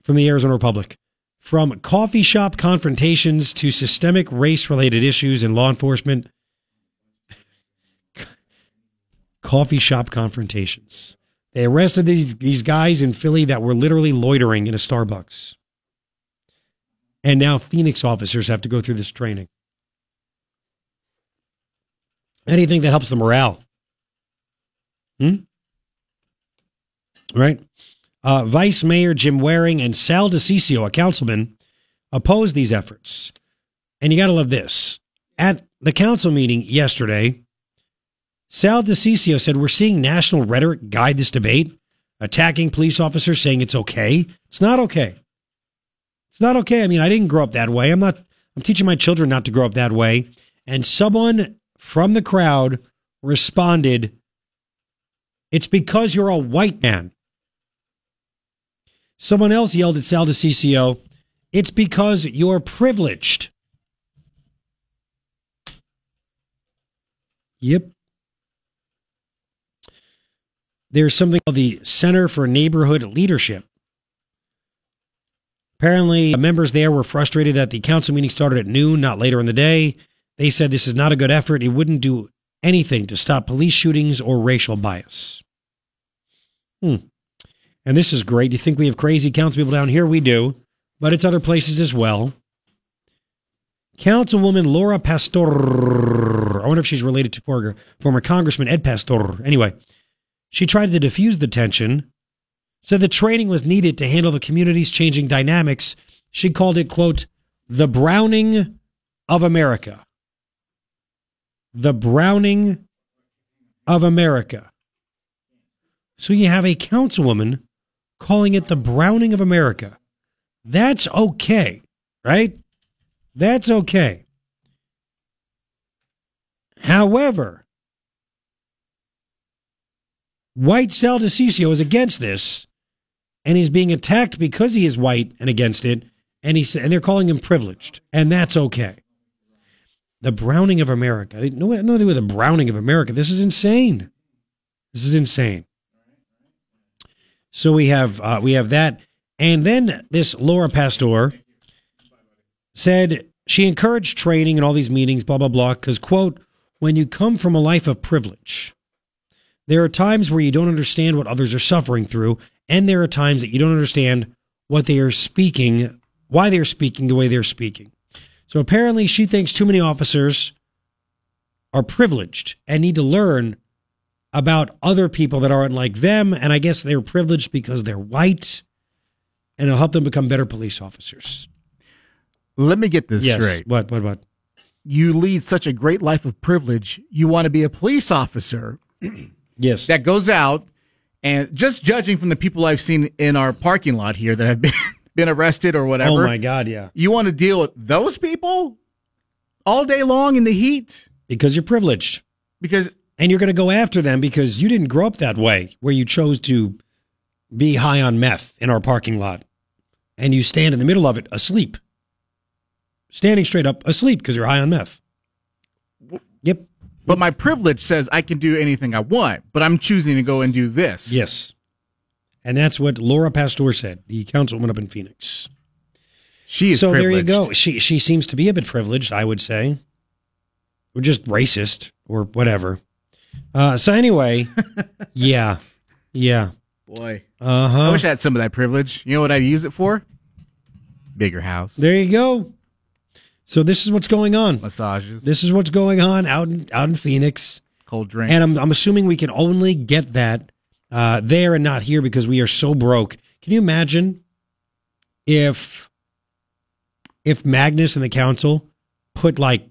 from the Arizona Republic. From coffee shop confrontations to systemic race related issues in law enforcement, [laughs] coffee shop confrontations. They arrested these, these guys in Philly that were literally loitering in a Starbucks. And now Phoenix officers have to go through this training. Anything that helps the morale. Hmm? Right? Uh, Vice Mayor Jim Waring and Sal DiCiccio, a councilman, opposed these efforts. And you got to love this. At the council meeting yesterday, Sal DiCiccio said, We're seeing national rhetoric guide this debate, attacking police officers, saying it's okay. It's not okay. It's not okay. I mean, I didn't grow up that way. I'm not, I'm teaching my children not to grow up that way. And someone from the crowd responded, It's because you're a white man. Someone else yelled at Sal DiCiccio, It's because you're privileged. Yep. There's something called the Center for Neighborhood Leadership. Apparently, members there were frustrated that the council meeting started at noon, not later in the day. They said this is not a good effort. It wouldn't do anything to stop police shootings or racial bias. Hmm. And this is great. You think we have crazy council people down here? We do, but it's other places as well. Councilwoman Laura Pastor. I wonder if she's related to former, former Congressman Ed Pastor. Anyway, she tried to diffuse the tension, said the training was needed to handle the community's changing dynamics. She called it, quote, the Browning of America. The Browning of America. So you have a councilwoman calling it the Browning of America. That's okay, right? That's okay. However, white Sal DiCiccio is against this, and he's being attacked because he is white and against it, and he's and they're calling him privileged, and that's okay. The Browning of America. No, nothing with the Browning of America. This is insane. This is insane. So we have uh, we have that, and then this Laura Pastor said she encouraged training and all these meetings, blah blah blah. Because quote, when you come from a life of privilege, there are times where you don't understand what others are suffering through, and there are times that you don't understand what they are speaking, why they are speaking the way they're speaking. So apparently, she thinks too many officers are privileged and need to learn about other people that aren't like them. And I guess they're privileged because they're white, and it'll help them become better police officers. Let me get this yes. straight. What? What? What? You lead such a great life of privilege. You want to be a police officer [clears throat] Yes. that goes out and just judging from the people I've seen in our parking lot here that have been been arrested or oh whatever. oh my God! Yeah. You want to deal with those people all day long in the heat Because you're privileged. because And you're going to go after them because you didn't grow up that way, where you chose to be high on meth in our parking lot. And you stand in the middle of it asleep. Standing straight up asleep because you're high on meth. Yep. but my privilege says I can do anything I want, but I'm choosing to go and do this. Yes. And that's what Laura Pastor said, the councilwoman up in Phoenix. She is so there you go. She she seems to be a bit privileged, I would say. Or just racist or whatever. Uh, so anyway, [laughs] yeah. Yeah. Boy. Uh huh. I wish I had some of that privilege. You know what I'd use it for? Bigger house. There you go. So this is what's going on. Massages. This is what's going on out in out in Phoenix, cold drinks. and I'm I'm assuming we can only get that uh, there and not here because we are so broke. Can you imagine if if Magnus and the council put like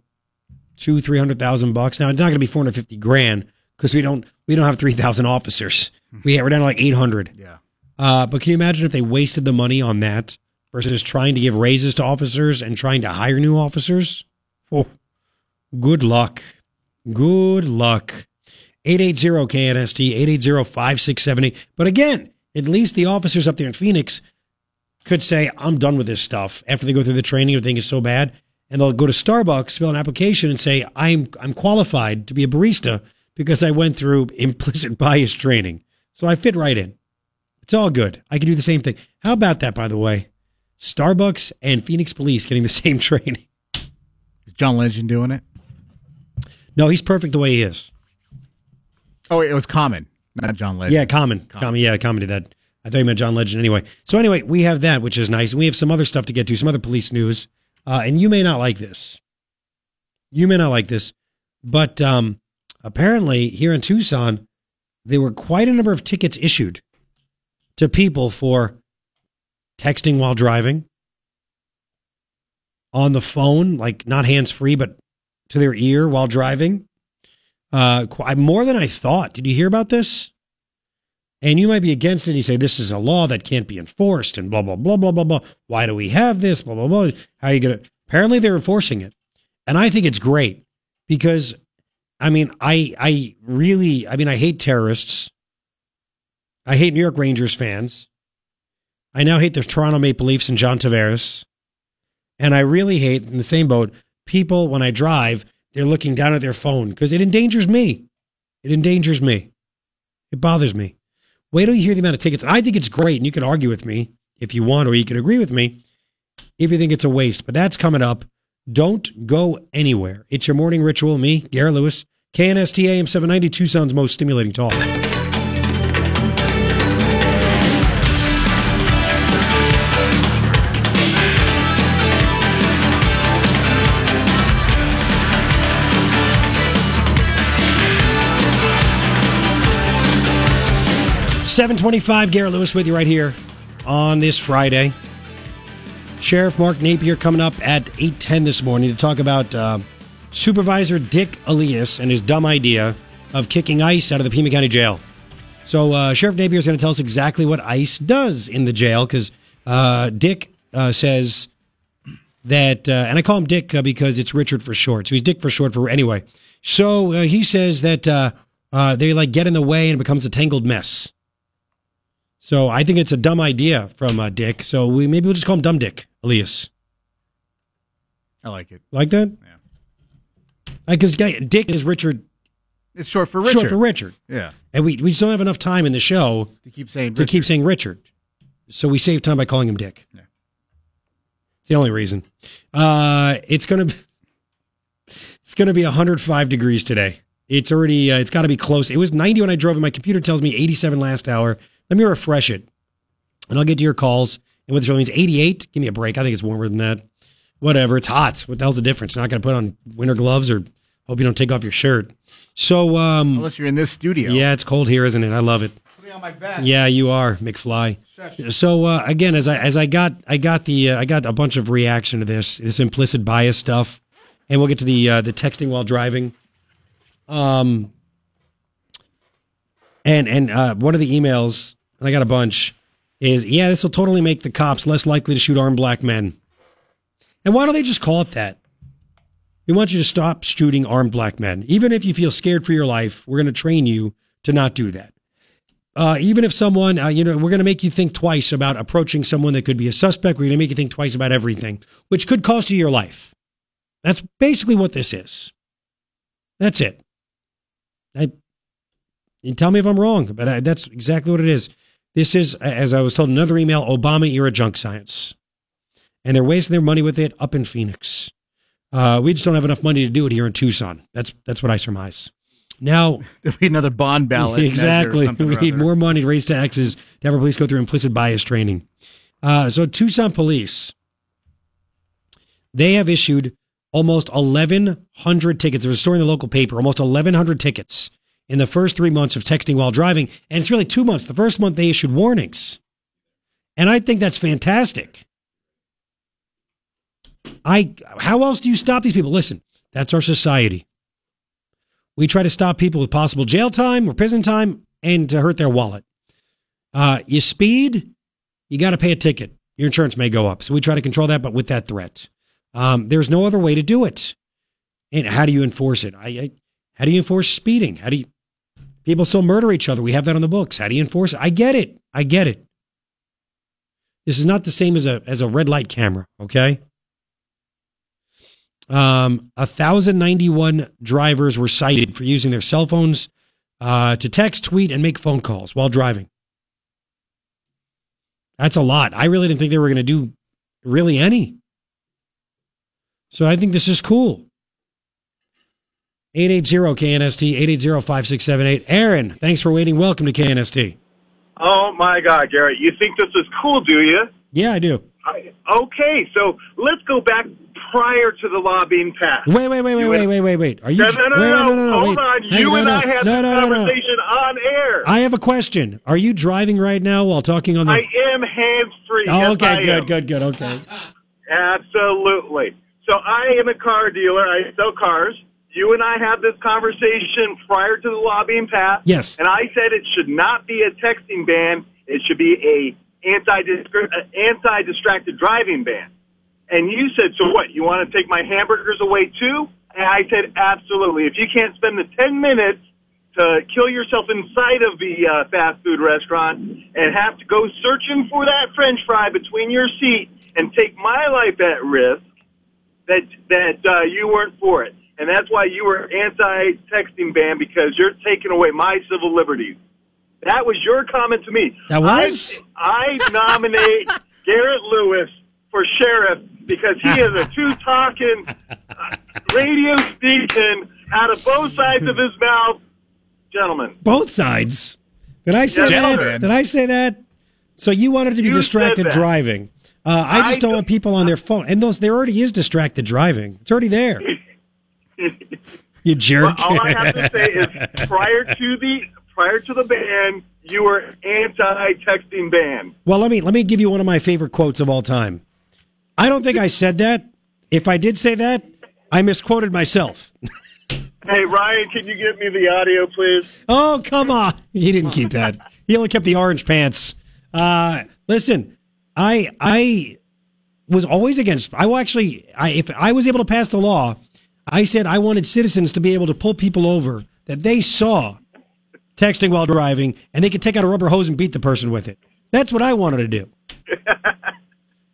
two three hundred thousand bucks? Now it's not going to be four hundred fifty grand because we don't we don't have three thousand officers. We we're down to like eight hundred. yeah. Uh, but can you imagine if they wasted the money on that versus trying to give raises to officers and trying to hire new officers? Oh, good luck. Good luck. 880-KNST, 880-5678. But again, at least the officers up there in Phoenix could say, I'm done with this stuff after they go through the training, everything is so bad. And they'll go to Starbucks, fill an application, and say, I'm I'm qualified to be a barista because I went through [laughs] implicit bias training. So I fit right in. It's all good. I can do the same thing. How about that, by the way? Starbucks and Phoenix Police getting the [laughs] same training. Is John Legend doing it? No, he's perfect the way he is. Oh, it was Common, not John Legend. Yeah, Common. Common. Yeah, Common did that. I thought you meant John Legend anyway. So anyway, we have that, which is nice. And we have some other stuff to get to, some other police news. Uh, and you may not like this. You may not like this, but um, apparently here in Tucson, there were quite a number of tickets issued to people for texting while driving, on the phone, like not hands free, but to their ear while driving. Uh, more than I thought. Did you hear about this? And you might be against it. You say this is a law that can't be enforced, and blah blah blah blah blah blah. Why do we have this? Blah blah blah. How are you gonna? Apparently, they're enforcing it, and I think it's great because, I mean, I I really, I mean, I hate terrorists. I hate New York Rangers fans. I now hate the Toronto Maple Leafs and John Tavares. And I really hate, in the same boat, people when I drive, they're looking down at their phone because it endangers me. It endangers me. It bothers me. Wait till you hear the amount of tickets. I think it's great, and you can argue with me if you want, or you can agree with me if you think it's a waste. But that's coming up. Don't go anywhere. It's your morning ritual. Me, Garrett Lewis, KNST AM 790, Tucson's most stimulating talk. Seven twenty-five. Garrett Lewis with you right here on this Friday. Sheriff Mark Napier coming up at eight ten this morning to talk about uh, Supervisor Dick Elias and his dumb idea of kicking ICE out of the Pima County Jail. So uh, Sheriff Napier is going to tell us exactly what ICE does in the jail because uh, Dick uh, says that, uh, and I call him Dick uh, because it's Richard for short. So he's Dick for short for anyway. So he says that they like get in the way and it becomes a tangled mess. So I think it's a dumb idea from uh, Dick. So we maybe we'll just call him Dumb Dick Elias. I like it. Like that? Yeah. Because Dick is Richard. It's short for Richard. Short for Richard. Yeah. And we, we just don't have enough time in the show To keep saying to keep Richard. saying Richard. So we save time by calling him Dick. Yeah. It's the only reason. Uh, it's gonna be, it's gonna be 105 degrees today. It's already uh, it's got to be close. It was 90 when I drove, and my computer tells me 87 last hour. Let me refresh it, and I'll get to your calls. And what the show means 88. Give me a break. I think it's warmer than that. Whatever. It's hot. What the hell's the difference? Not gonna put on winter gloves or hope you don't take off your shirt. So um, Unless you're in this studio. yeah, it's cold here, isn't it? I love it. On my. Yeah, you are McFly. So uh, again, as I as I got I got the uh, I got a bunch of reaction to this this implicit bias stuff, and we'll get to the uh, the texting while driving. Um, and and uh, one of the emails, and I got a bunch, is yeah, this will totally make the cops less likely to shoot armed black men. And why don't they just call it that? We want you to stop shooting armed black men. Even if you feel scared for your life, we're going to train you to not do that. Uh, even if someone, uh, you know, we're going to make you think twice about approaching someone that could be a suspect. We're going to make you think twice about everything, which could cost you your life. That's basically what this is. That's it. I, tell me if I'm wrong, but I, that's exactly what it is. This is, as I was told another email, Obama era junk science. And they're wasting their money with it up in Phoenix. Uh, we just don't have enough money to do it here in Tucson. That's that's what I surmise. Now, [laughs] There'll be another bond ballot. exactly. We need more money to raise taxes to have our police go through implicit bias training. Uh, so, Tucson police, they have issued almost 1,100 tickets. A story in the local paper, almost 1,100 tickets in the first three months of texting while driving. And it's really two months. The first month, they issued warnings. And I think that's fantastic. I how else do you stop these people? Listen, that's our society. We try to stop people with possible jail time or prison time and to hurt their wallet. Uh, you speed, you got to pay a ticket. Your insurance may go up. So we try to control that, but with that threat. Um, there's no other way to do it. And how do you enforce it? I, I how do you enforce speeding? How do you people still murder each other? We have that on the books. How do you enforce it? I get it. I get it. This is not the same as a as a red light camera, okay? Um, 1,091 drivers were cited for using their cell phones uh, to text, tweet, and make phone calls while driving. That's a lot. I really didn't think they were going to do really any. So I think this is cool. 880-KNST, 880-5678. Aaron, thanks for waiting. Welcome to KNST. Oh my God, Garrett, you think this is cool, do you? Yeah, I do. Okay, so let's go back prior to the law being passed. Wait, wait, wait, wait, wait, wait, wait, wait. Are you? No, no, no, wait, no, no, no, no, Hold wait. on. Hang You on, and no, I had no, this no, no, no. conversation on air. I have a question. Are you driving right now while talking on the? I am hands free. oh, yes, okay, good, good, good. Okay. Absolutely. So I am a car dealer. I sell cars. You and I had this conversation prior to the lobbying pass. Yes. And I said it should not be a texting ban. It should be a anti anti distracted driving ban. And you said, so what? You want to take my hamburgers away too? And I said, absolutely. If you can't spend the ten minutes to kill yourself inside of the uh, fast food restaurant and have to go searching for that French fry between your seat and take my life at risk, that that uh, you weren't for it, and that's why you were anti-texting ban because you're taking away my civil liberties. That was your comment to me. That was? I, I nominate [laughs] Garrett Lewis for sheriff because he is a [laughs] two talking, uh, radio speaking out of both sides of his mouth, gentlemen. Both sides. Did I say Yes, that? Did I say that? So you wanted to be You distracted driving. Uh, I just I don't don't- want people on their phone. And those there already is distracted driving. It's already there. [laughs] You jerk. All I have to say is prior to the prior to the ban, you were anti-texting ban. Well, let me let me give you one of my favorite quotes of all time. I don't think I said that. If I did say that, I misquoted myself. Hey Ryan, can you give me the audio, please? Oh, come on. [laughs] He didn't keep that. He only kept the orange pants. Uh, listen, I I was always against I will actually I if I was able to pass the law, I said I wanted citizens to be able to pull people over that they saw texting while driving and they could take out a rubber hose and beat the person with it. That's what I wanted to do. [laughs]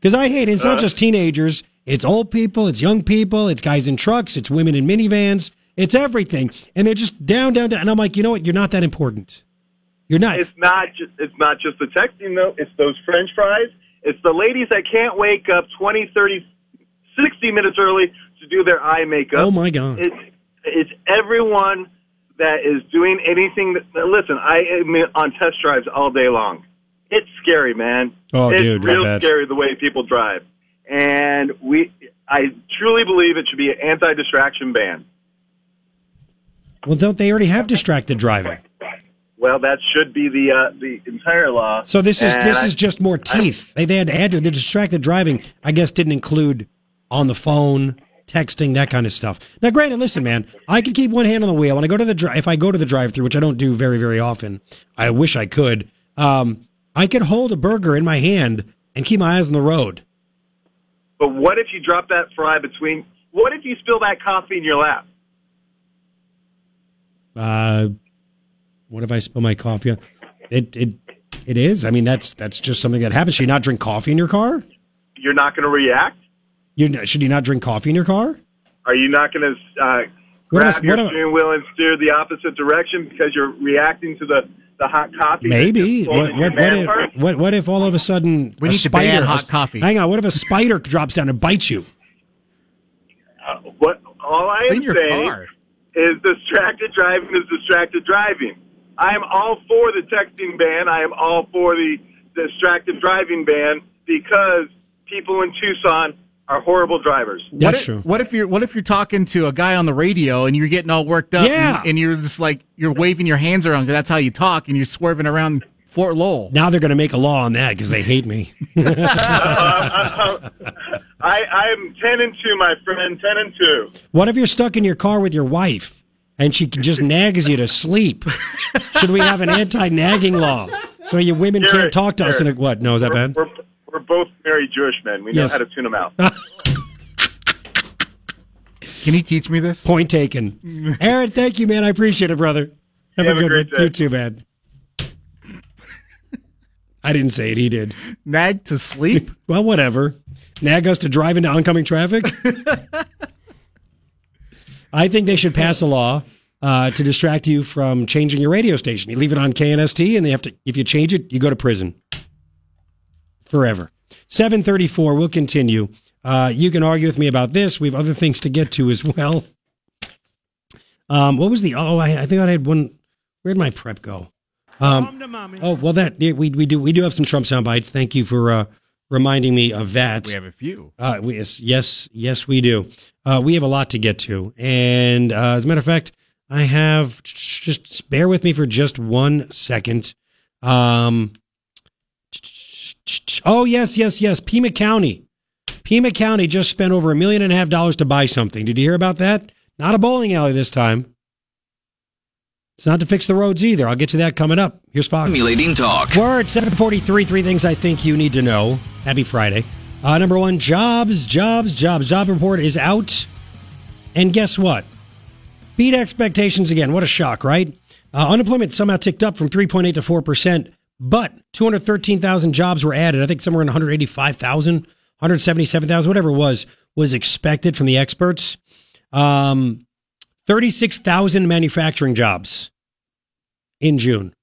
Cuz I hate it. it's not uh-huh. just teenagers, it's old people, it's young people, it's guys in trucks, it's women in minivans, it's everything. And they're just down down down and I'm like, "You know what? You're not that important." You're not. It's not just it's not just the texting though. It's those French fries. It's the ladies that can't wake up 20, 30, 60 minutes early to do their eye makeup. Oh my god. It's it's everyone that is doing anything. That, listen, I am on test drives all day long. It's scary, man. Oh, it's dude, real scary the way people drive. And we, I truly believe it should be an anti-distraction ban. Well, don't they already have distracted driving? Well, that should be the uh, the entire law. So this is And this I- is just more teeth. They they had to add to the distracted driving. I guess didn't include on the phone, texting, that kind of stuff. Now, granted, listen, man, I can keep one hand on the wheel. When I go to the dri- if I go to the drive-through, which I don't do very very often, I wish I could. Um, I could hold a burger in my hand and keep my eyes on the road. But what if you drop that fry between? What if you spill that coffee in your lap? Uh, what if I spill my coffee? on- It it it is. I mean, that's that's just something that happens. Should you not drink coffee in your car? You're not going to react. You should you not drink coffee in your car? Are you not going to uh, grab else- your what steering wheel and steer the opposite direction because you're reacting to the, the hot coffee? Maybe. What what what if, what what if all of a sudden We a need to spider ban hot coffee. Hang on. What if a spider drops down and bites you? Uh, what all I am saying car. is distracted driving is distracted driving. I am all for the texting ban. I am all for the distracted driving ban because people in Tucson are horrible drivers. What That's if, true. What if you're What if you're talking to a guy on the radio and you're getting all worked up? Yeah. And, and you're just like you're waving your hands around 'cause that's how you talk, and you're swerving around Fort Lowell. Now they're going to make a law on that because they hate me. [laughs] I, I'm ten and two, my friend. Ten and two. What if you're stuck in your car with your wife and she just nags you to sleep? Should we have an anti-nagging law so you women can't talk to us? And Garrett, what? No, is that we're, bad? We're, we're both married Jewish men. We know Yes. how to tune them out. [laughs] Can you teach me this? Point taken. [laughs] Aaron, thank you, man. I appreciate it, brother. Have, Have a a good great one. day. You too, man. I didn't say it. He did. Nag to sleep. [laughs] Well, whatever. Nag us to drive into oncoming traffic. I think they should pass a law uh, to distract you from changing your radio station. You leave it on KNST, and they have to. If you change it, you go to prison forever. Seven thirty-four. We'll continue. Uh, you can argue with me about this. We have other things to get to as well. Um, what was the? Oh, I, I think I had one. Where'd my prep go? Um, oh well, that yeah, we we do we do have some Trump sound bites. Thank you for uh, reminding me of that. We have a few. Uh, we, yes, yes, yes, we do. Uh, we have a lot to get to, and uh, as a matter of fact, I have just bear with me for just one second. Um, oh yes, yes, yes. Pima County, Pima County just spent over a million and a half dollars to buy something. Did you hear about that? Not a bowling alley this time. It's not to fix the roads either. I'll get to that coming up. Here's Fox. Stimulating talk. Word 743. Three things I think you need to know. Happy Friday. Uh, number one, jobs, jobs, jobs. Job report is out. And guess what? Beat expectations again. What a shock, right? Uh, unemployment somehow ticked up from 3.8 to 4%, but 213,000 jobs were added. I think somewhere in 185,000, 177,000, whatever it was, was expected from the experts. Um, 36,000 manufacturing jobs in June.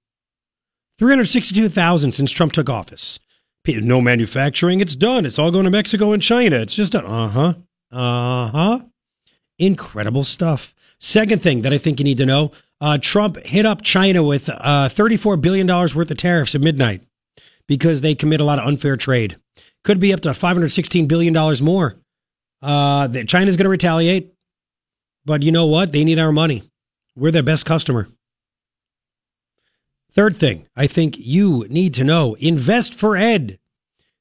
362,000 since Trump took office. No manufacturing, it's done. It's all going to Mexico and China. It's just done. Uh huh. Uh huh. Incredible stuff. Second thing that I think you need to know uh, Trump hit up China with uh, $34 billion worth of tariffs at midnight because they commit a lot of unfair trade. Could be up to $516 billion more. Uh, China's going to retaliate. But you know what? They need our money. We're their best customer. Third thing I think you need to know invest for Ed.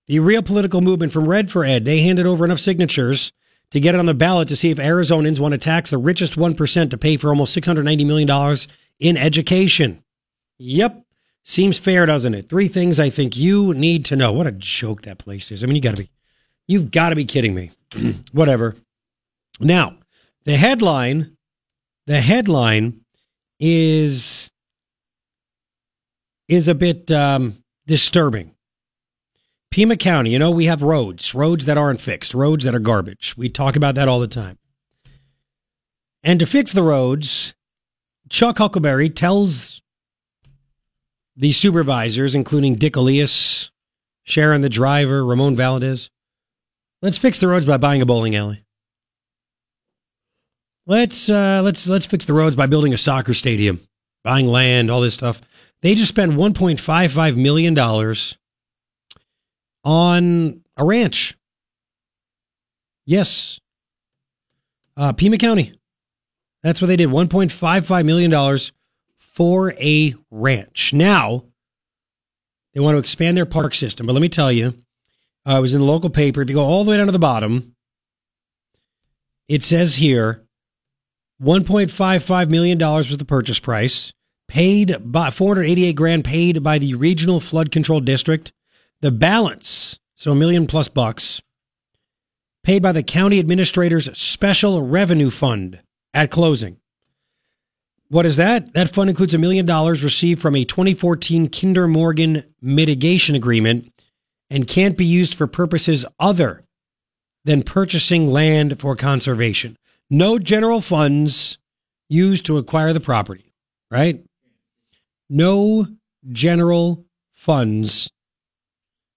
The real political movement from Red for Ed. They handed over enough signatures to get it on the ballot to see if Arizonans want to tax the richest 1% to pay for almost $690 million in education. Yep. Seems fair, doesn't it? Three things I think you need to know. What a joke that place is. I mean, you got to be, you've got to be kidding me. [clears throat] Whatever. Now, the headline, the headline is is a bit um, disturbing. Pima County, you know, we have roads, roads that aren't fixed, roads that are garbage. We talk about that all the time. And to fix the roads, Chuck Huckelberry tells the supervisors, including Dick Elias, Sharon the driver, Ramon Valdez, let's fix the roads by buying a bowling alley. Let's uh, let's let's fix the roads by building a soccer stadium, buying land, all this stuff. They just spent 1.55 million dollars on a ranch. Yes, uh, Pima County. That's what they did. 1.55 million dollars for a ranch. Now they want to expand their park system, but let me tell you, uh, it was in the local paper. If you go all the way down to the bottom, it says here $1.55 million was the purchase price, paid by 488 grand paid by the regional flood control district. The balance, so a million plus bucks, paid by the county administrator's special revenue fund at closing. What is that? That fund includes a million dollars received from a 2014 Kinder Morgan mitigation agreement and can't be used for purposes other than purchasing land for conservation. No general funds used to acquire the property, right? No general funds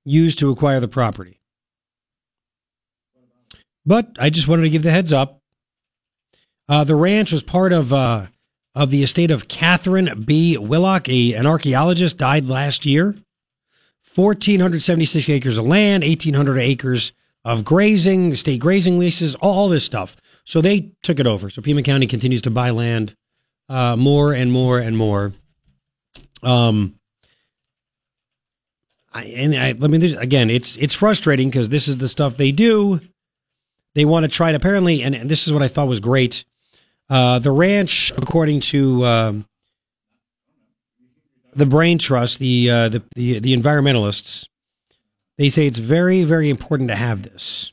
used to acquire the property. But I just wanted to give the heads up. Uh, the ranch was part of uh, of the estate of Catherine B. Willock, a, an archaeologist, died last year. 1,476 acres of land, 1,800 acres of grazing, state grazing leases, all, all this stuff. So they took it over. So Pima County continues to buy land uh, more and more and more. Um, I, and I, me there's- again, it's it's frustrating because this is the stuff they do. They want to try it apparently, and, and this is what I thought was great. Uh, the ranch, according to um, the Brain Trust, the, uh, the the the environmentalists, they say it's very very important to have this.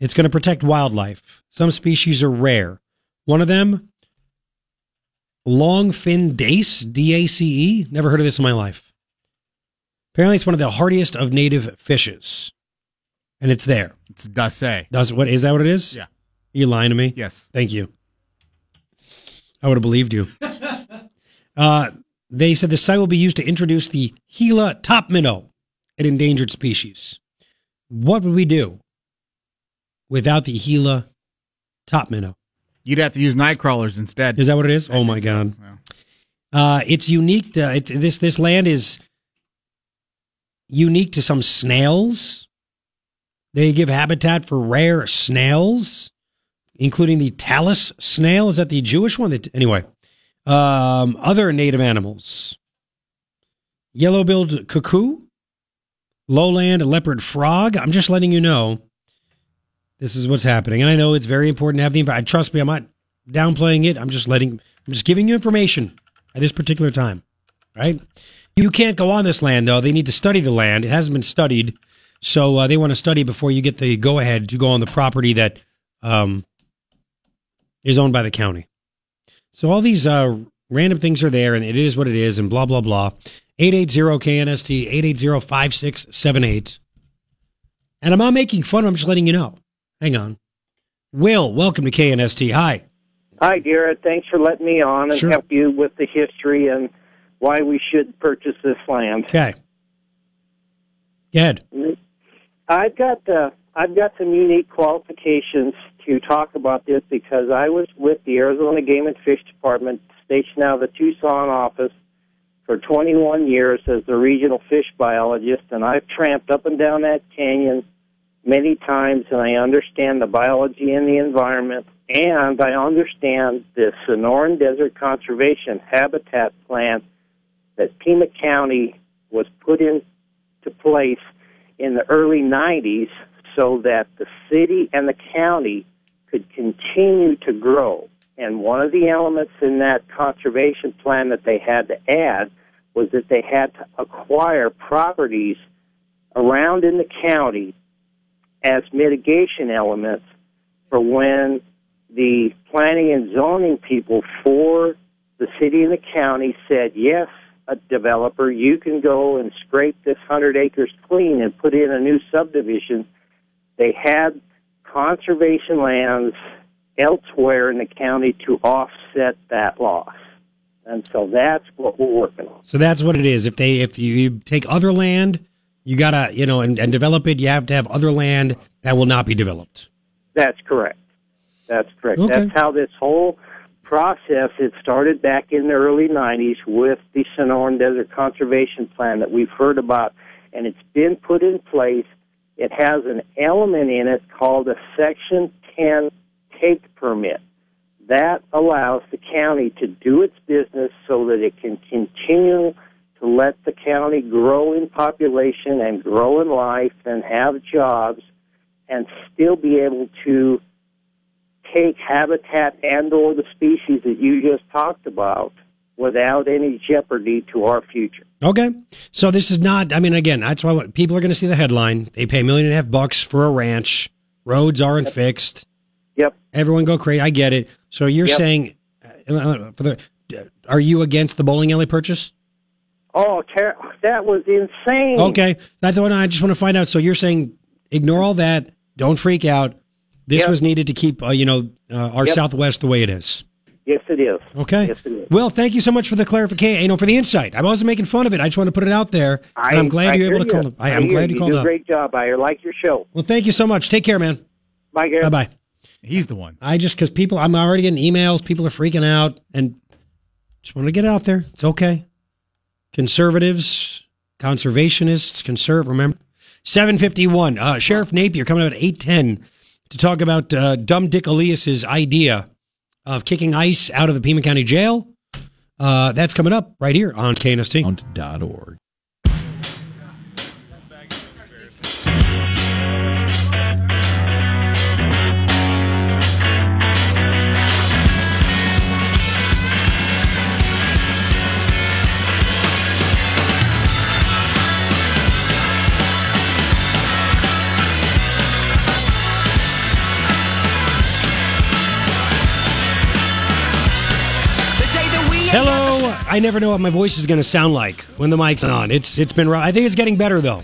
It's going to protect wildlife. Some species are rare. One of them, longfin dace, D A C E. Never heard of this in my life. Apparently, it's one of the hardiest of native fishes, and it's there. It's Dace. Does what is that? What it is? Yeah. you lying to me? Yes. Thank you. I would have believed you. [laughs] uh, they said the site will be used to introduce the Gila top minnow, an endangered species. What would we do without the Gila top minnow? You'd have to use night crawlers instead. Is that what it is? Oh my god! Uh, it's unique. To, it's this this land is unique to some snails. They give habitat for rare snails, including the talus snail. Is that the Jewish one? That, anyway, um, other native animals yellow-billed cuckoo, lowland leopard frog. I'm just letting you know this is what's happening, and I know it's very important to have the. info- Trust me, I'm not downplaying it. I'm just letting. I'm just giving you information at this particular time. Right? You can't go on this land though. They need to study the land. It hasn't been studied, so uh, they want to study before you get the go ahead to go on the property that um, is owned by the county. So all these uh, random things are there, and it is what it is, and blah blah blah. 880-KNST, 880-5678. And I'm not making fun, I'm just letting you know. Hang on. Will, welcome to KNST. Hi. Hi, Garrett. Thanks for letting me on and Sure. help you with the history and why we should purchase this land. Okay. Go ahead. I've got uh, I've got some unique qualifications to talk about this because I was with the Arizona Game and Fish Department, stationed out of the Tucson office for 21 years as the regional fish biologist, and I've tramped up and down that canyon many times, and I understand the biology and the environment, and I understand the Sonoran Desert Conservation Habitat Plan that Pima County was put into place in the early 90s so that the city and the county could continue to grow. And one of the elements in that conservation plan that they had to add was that they had to acquire properties around in the county as mitigation elements for when the planning and zoning people for the city and the county said, yes, a developer, you can go and scrape this 100 acres clean and put in a new subdivision. They had conservation lands elsewhere in the county to offset that loss. And so that's what we're working on. So that's what it is. If they if you, you take other land, you gotta you know and, and develop it. You have to have other land that will not be developed. That's correct. That's correct. Okay. That's how this whole process it started back in the early 90s with the Sonoran Desert Conservation Plan that we've heard about and it's been put in place. It has an element in it called a section 10 take permit. That allows the county to do its business so that it can continue to let the county grow in population and grow in life and have jobs and still be able to take habitat and or the species that you just talked about without any jeopardy to our future. Okay. So this is not. I mean, again, that's why people are going to see the headline. They pay a million and a half bucks for a ranch. Roads aren't fixed. Yep. Everyone go crazy. I get it. So you're Yep. saying, uh, for the, are you against the bowling alley purchase? Oh, ter- that was insane. Okay, that's the one I just want to find out. So you're saying ignore all that. Don't freak out. This Yep. was needed to keep, uh, you know, uh, our Yep. Southwest the way it is. Yes, it is. Okay. Yes, it is. Well, thank you so much for the clarification. You know, for the insight. I wasn't making fun of it. I just want to put it out there, and I'm glad I you're able to call. I, I I'm hear glad you. you called do a up. great job. I like your show. Well, thank you so much. Take care, man. Bye, Garrett. Bye bye. He's the one. I just because people, I'm already getting emails. People are freaking out, and just want to get it out there. It's okay. Conservatives, conservationists, conserve. Remember, seven fifty one. Uh, Sheriff Napier coming out at eight ten to talk about uh, dumb Dick Elias's idea of kicking ICE out of the Pima County Jail. Uh, that's coming up right here on KNST. org. I never know what my voice is going to sound like when the mic's on. It's it's been. rough. I think it's getting better though.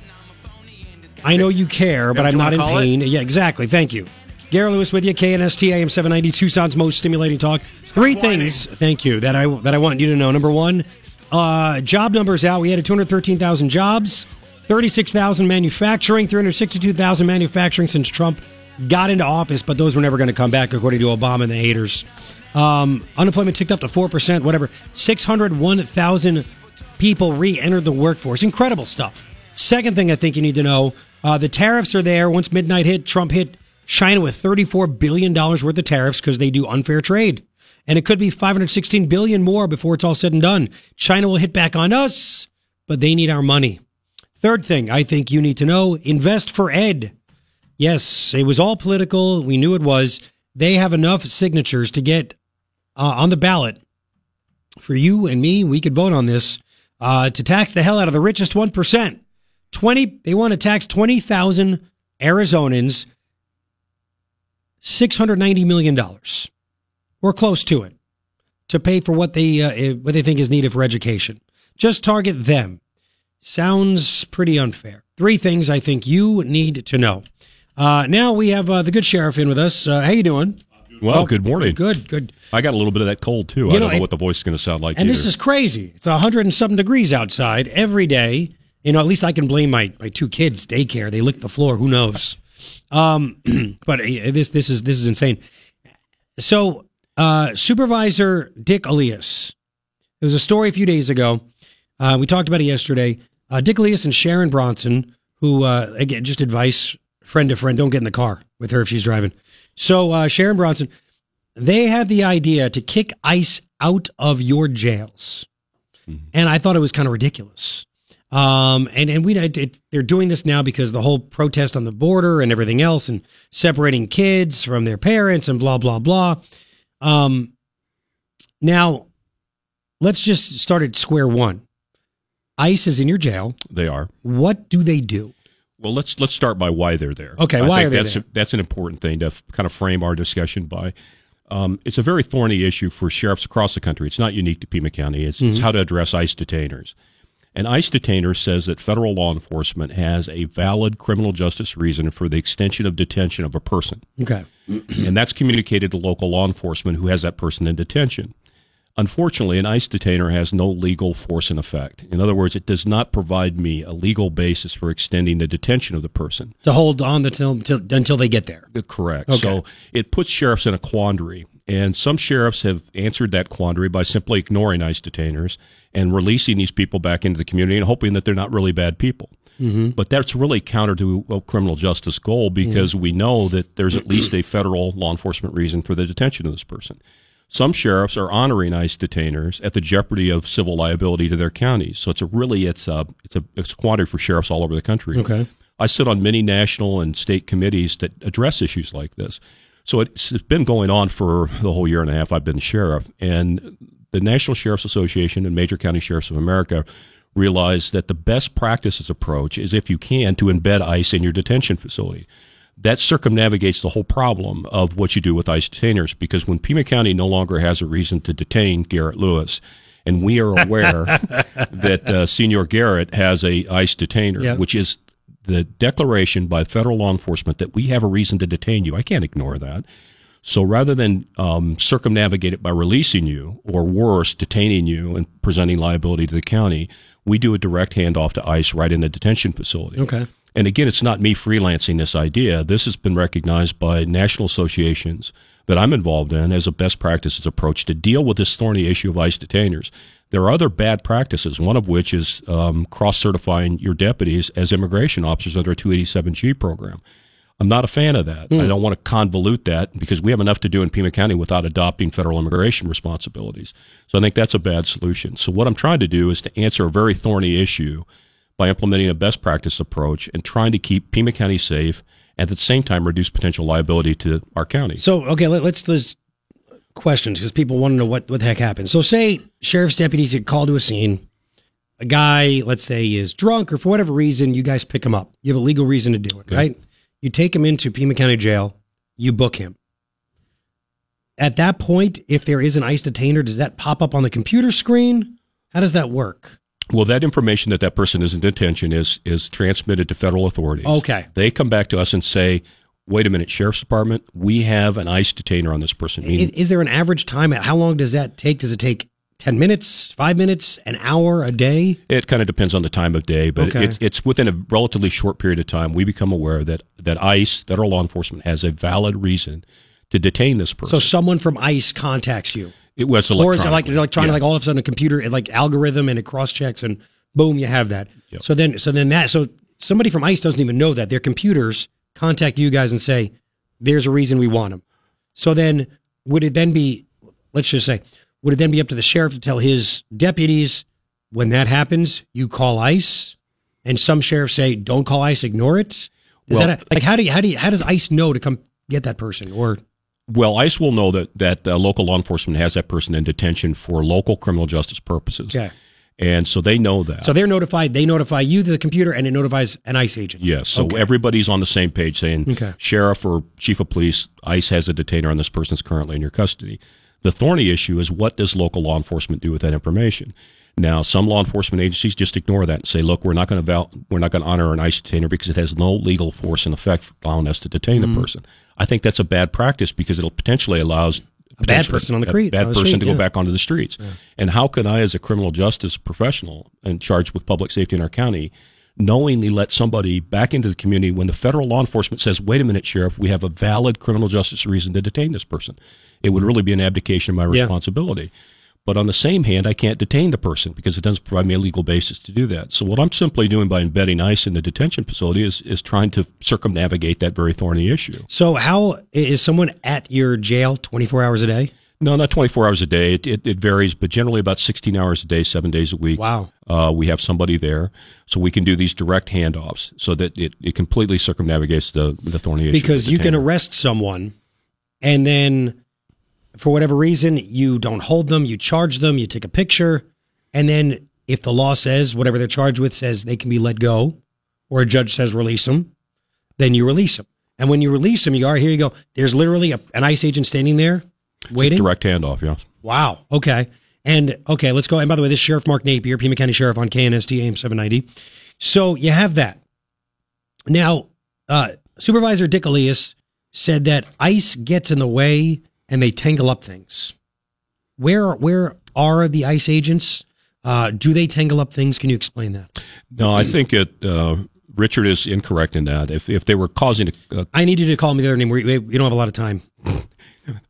I know you care, but I'm not in wanna it? pain. Yeah, exactly. Thank you. Garrett Lewis with you, KNST AM 790, Tucson's most stimulating talk. Three things, thank you, that I that I want you to know. Number one, uh, job numbers out. We had 213,000 jobs, 36,000 manufacturing, 362,000 manufacturing since Trump got into office, but those were never going to come back, according to Obama and the haters. Um, unemployment ticked up to 4%, whatever. 601,000 people re entered the workforce. Incredible stuff. Second thing I think you need to know uh, the tariffs are there. Once midnight hit, Trump hit China with $34 billion worth of tariffs because they do unfair trade. And it could be 516 billion more before it's all said and done. China will hit back on us, but they need our money. Third thing I think you need to know invest for Ed. Yes, it was all political. We knew it was. They have enough signatures to get uh, on the ballot for you and me. We could vote on this uh, to tax the hell out of the richest 1%. 20, they want to tax 20,000 Arizonans $690 million We're close to it to pay for what they, uh, what they think is needed for education. Just target them. Sounds pretty unfair. Three things I think you need to know. Uh, now we have uh, the good sheriff in with us. Uh, how you doing? Well, Oh, good morning. Good, good. I got a little bit of that cold too. You I know, don't know it- what the voice is going to sound like. And either. this is crazy. It's a hundred and something degrees outside every day. You know, at least I can blame my, my two kids' daycare. They licked the floor. Who knows? Um, [clears throat] but uh, this this is this is insane. So, uh, Supervisor Dick Elias. There was a story a few days ago. Uh, we talked about it yesterday. Uh, Dick Elias and Sharon Bronson, who uh, again, just advice, friend to friend, don't get in the car with her if she's driving. So uh, Sharon Bronson, they had the idea to kick ICE out of your jails, and I thought it was kind of ridiculous. Um, and and we it- they're doing this now because the whole protest on the border and everything else, and separating kids from their parents and blah blah blah. Um, now, let's just start at square one. ICE is in your jail. They are. What do they do? Well, let's let's start by why they're there. Okay, I why think that's there? that's an important thing to f- kind of frame our discussion by. Um, it's a very thorny issue for sheriffs across the country. It's not unique to Pima County. It's, it's Mhm. how to address ICE detainers. An ICE detainer says that federal law enforcement has a valid criminal justice reason for the extension of detention of a person. Okay. and that's communicated to local law enforcement who has that person in detention. Unfortunately, an ICE detainer has no legal force in effect. In other words, it does not provide me a legal basis for extending the detention of the person. To hold on until until, until they get there. Correct. Okay. So it puts sheriffs in a quandary. And some sheriffs have answered that quandary by simply ignoring ICE detainers and releasing these people back into the community and hoping that they're not really bad people. Mhm. But that's really counter to a criminal justice goal because we know that there's at least a federal law enforcement reason for the detention of this person. Some sheriffs are honoring ICE detainers at the jeopardy of civil liability to their counties. So it's a really it's a it's a it's a quandary for sheriffs all over the country. Okay. I sit on many national and state committees that address issues like this. So it's it's been going on for the whole year and a half I've been sheriff. And the National Sheriff's Association and Major County Sheriffs of America realize that the best practices approach is, if you can, to embed ICE in your detention facility. That circumnavigates the whole problem of what you do with ICE detainers because when Pima County no longer has a reason to detain Garrett Lewis, and we are aware [laughs] that uh, Senior Garrett has a ICE detainer, Yeah. which is the declaration by federal law enforcement that we have a reason to detain you. I can't ignore that. So rather than um, circumnavigate it by releasing you, or worse, detaining you and presenting liability to the county, we do a direct handoff to ICE right in the detention facility. Okay. And again, it's not me freelancing this idea. This has been recognized by national associations that I'm involved in as a best practices approach to deal with this thorny issue of ICE detainers. There are other bad practices, one of which is um, cross certifying your deputies as immigration officers under a 287G program. I'm not a fan of that. I don't want to convolute that because we have enough to do in Pima County without adopting federal immigration responsibilities. So I think that's a bad solution. So what I'm trying to do is to answer a very thorny issue by implementing a best practice approach and trying to keep Pima County safe and at the same time reduce potential liability to our county. So okay, let, let's let's questions because people want to know what what the heck happened. So say sheriff's deputies get called to a scene. A guy, let's say, is drunk or for whatever reason, you guys pick him up. You have a legal reason to do it, right? You take him into Pima County Jail. You book him. At that point, if there is an ICE detainer, does that pop up on the computer screen? How does that work? Well, that information that that person is in detention is is transmitted to federal authorities. Okay. They come back to us and say, "Wait a minute, sheriff's department, we have an ICE detainer on this person." Meaning, Is, is there an average time? How long does that take? Does it take 10 minutes, five minutes, an hour, a day? It kind of depends on the time of day, but Okay. it, it's within a relatively short period of time we become aware that that ICE, federal law enforcement, has a valid reason to detain this person. So someone from ICE contacts you. It was Or is it like trying Yeah. to like all of a sudden a computer like algorithm and it cross checks and Boom, you have that. So then, so then that, so somebody from ICE doesn't even know that their computers contact you guys and say, "There's a reason we want them." So then, would it then be, let's just say, would it then be up to the sheriff to tell his deputies when that happens, you call ICE, and some sheriffs say, "Don't call ICE, ignore it." Is Well- that a, like how do you, how do you, how does ICE know to come get that person or? Well, ICE will know that that uh, local law enforcement has that person in detention for local criminal justice purposes. Okay. And so they know that. So they're notified. They notify you, the computer, and it notifies an ICE agent. Yes. So Okay. everybody's on the same page saying, Okay. Sheriff or Chief of Police, ICE has a detainer on this person that's currently in your custody. The thorny issue is what does local law enforcement do with that information? Now, some law enforcement agencies just ignore that and say, "Look, we're not going to val- we're not going to honor an ICE detainer because it has no legal force and effect for allowing us to detain Mhm. the person." I think that's a bad practice because it'll potentially allows A bad person on the a bad on the person street, to go yeah. back onto the streets. And how can I, as a criminal justice professional and charged with public safety in our county, knowingly let somebody back into the community when the federal law enforcement says, "Wait a minute, sheriff, we have a valid criminal justice reason to detain this person"? It would really be an abdication of my Yeah. But on the same hand, I can't detain the person because it doesn't provide me a legal basis to do that. So what I'm simply doing by embedding ICE in the detention facility is is trying to circumnavigate that very thorny issue. So how is someone at your jail twenty four hours a day? No, not 24 hours a day. It, it, it varies, but generally about 16 hours a day, seven days a week. Wow. Uh, we have somebody there, so we can do these direct handoffs, so that it, it completely circumnavigates the the thorny issue. Because you can arrest someone, and then for whatever reason you don't hold them, you charge them, you take a picture, and then if the law says whatever they're charged with says they can be let go, or a judge says release them, then you release them. And when you release them, you are here you go. There's literally a, an ICE agent standing there waiting. direct handoff. Yeah. Wow. Okay. And okay, let's go. And by the way, this is Sheriff Mark Napier, Pima County Sheriff on KNST AM 790. So you have that. Now, uh, Supervisor Dick Elias said that ICE gets in the way and they tangle up things. Where where are the ICE agents? Uh, do they tangle up things? Can you explain that? No, I think it. Uh, Richard is incorrect in that. If if they were causing a, I need you to call me the other name. We we don't have a lot of time.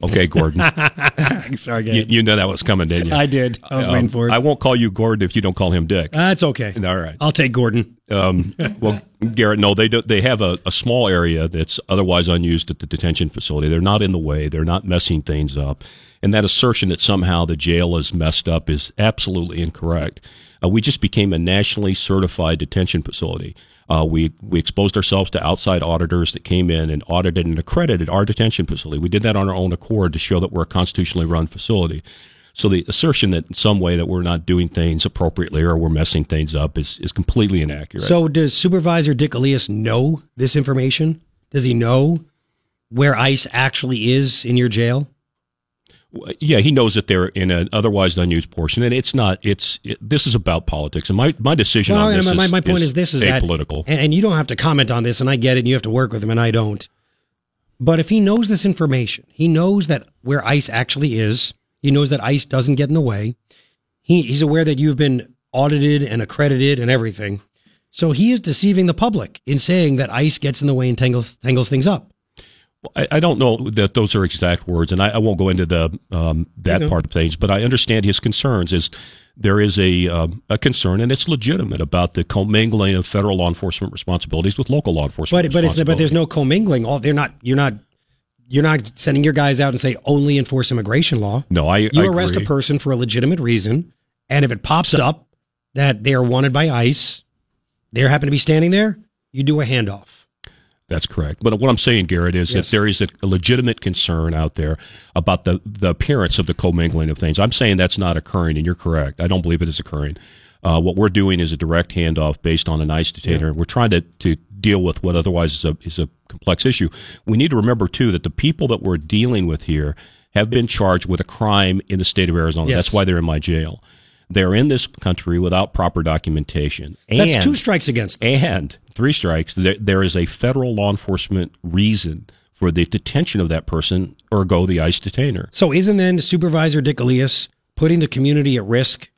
Okay, Gordon. [laughs] Sorry, you, you know that was coming, didn't you? I did. I was waiting for it. I won't call you Gordon if you don't call him Dick. That's okay. All right. I'll take Gordon. Um, well, Garrett, no, they do, they have a, a small area that's otherwise unused at the detention facility. They're not in the way. They're not messing things up. And that assertion that somehow the jail is messed up is absolutely incorrect. Uh, we just became a nationally certified detention facility. Uh, we we exposed ourselves to outside auditors that came in and audited and accredited our detention facility. We did that on our own accord to show that we're a constitutionally run facility. So the assertion that in some way that we're not doing things appropriately or we're messing things up is, is completely inaccurate. So does Supervisor Dick Elias know this information? Does he know where ICE actually is in your jail? Yeah, he knows that they're in an otherwise unused portion, and it's not. It's it, this is about politics, and my my decision Well, on this and my, is, my point is, this is apolitical. and, and you don't have to comment on this, and I get it, and you have to work with him, and I don't. But if he knows this information, he knows that where ICE actually is, he knows that ICE doesn't get in the way. He, he's aware that you've been audited and accredited and everything. So he is deceiving the public in saying that ICE gets in the way and tangles, tangles things up. I, I don't know that those are exact words, and I, I won't go into the um, that part of things. But I understand his concerns. Is there is a um, a concern, and it's legitimate about the commingling of federal law enforcement responsibilities with local law enforcement. But but it's but there's no commingling. All they're not. You're not. You're not sending your guys out and say only enforce immigration law. No, I You I arrest agree. a person for a legitimate reason, and if it pops up that they are wanted by ICE, they happen to be standing there. You do a handoff. That's correct. But what I'm saying, Garrett, is Yes. that there is a, legitimate concern out there about the, the appearance of the commingling of things. I'm saying that's not occurring, and you're correct. I don't believe it is occurring. Uh, what we're doing is a direct handoff based on an ICE detainer. We're trying to, to deal with what otherwise is a, is a complex issue. We need to remember, too, that the people that we're dealing with here have been charged with a crime in the state of Arizona. Yes. That's why they're in my jail. They're in this country without proper documentation. And, That's two strikes against them. and three strikes, there, there is a federal law enforcement reason for the detention of that person, ergo the ICE detainer. So isn't then Supervisor Dick Elias putting the community at risk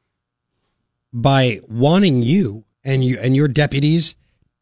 by wanting you and you and your deputies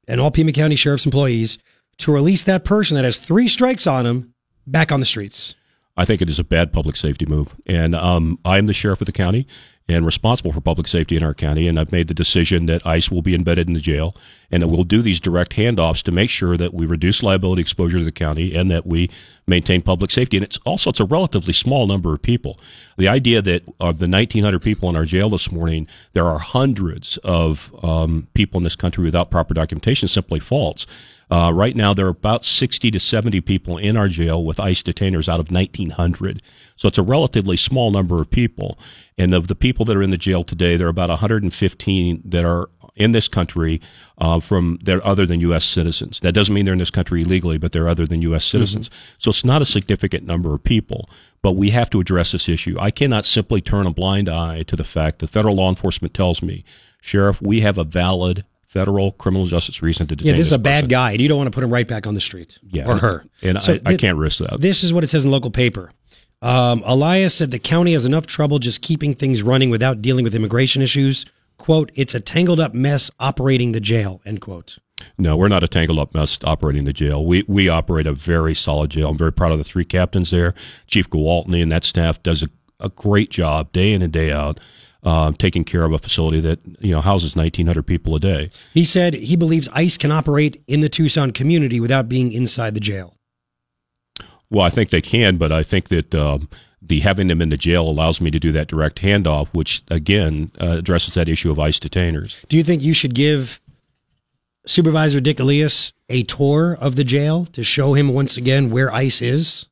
and all Pima County Sheriff's employees to release that person that has three strikes on him back on the streets? I think it is a bad public safety move, and um, I am the sheriff of the county, and responsible for public safety in our county. And I've made the decision that ICE will be embedded in the jail and that we'll do these direct handoffs to make sure that we reduce liability exposure to the county and that we maintain public safety. And it's also it's a relatively small number of people. The idea that of the 1,900 people in our jail this morning, there are hundreds of um, people in this country without proper documentation simply false. Uh, right now, there are about 60 to 70 people in our jail with ICE detainers out of 1,900. So it's a relatively small number of people. And of the people that are in the jail today, there are about 115 that are in this country uh, from they're other than U.S. citizens. That doesn't mean they're in this country illegally, but they're other than U.S. citizens. So it's not a significant number of people. But we have to address this issue. I cannot simply turn a blind eye to the fact that federal law enforcement tells me, Sheriff, we have a valid federal criminal justice reason to detain Yeah, this is a person." bad guy, and you don't want to put him right back on the street. Yeah, or her. and I- I can't risk that. This is what it says in local paper. Um, Elias said the county has enough trouble just keeping things running without dealing with immigration issues. "Quote: It's a tangled up mess operating the jail." End quote. No, we're not a tangled up mess operating the jail. We we operate a very solid jail. I'm very proud of the three captains there. Chief Gewaltney and that staff does a, a great job day in and day out, um, taking care of a facility that you know houses 1,900 people a day. He said he believes ICE can operate in the Tucson community without being inside the jail. Well, I think they can, but I think that um, the having them in the jail allows me to do that direct handoff, which again uh, addresses that issue of ICE detainers. Do you think you should give Supervisor Dick Elias a tour of the jail to show him once again where ICE is?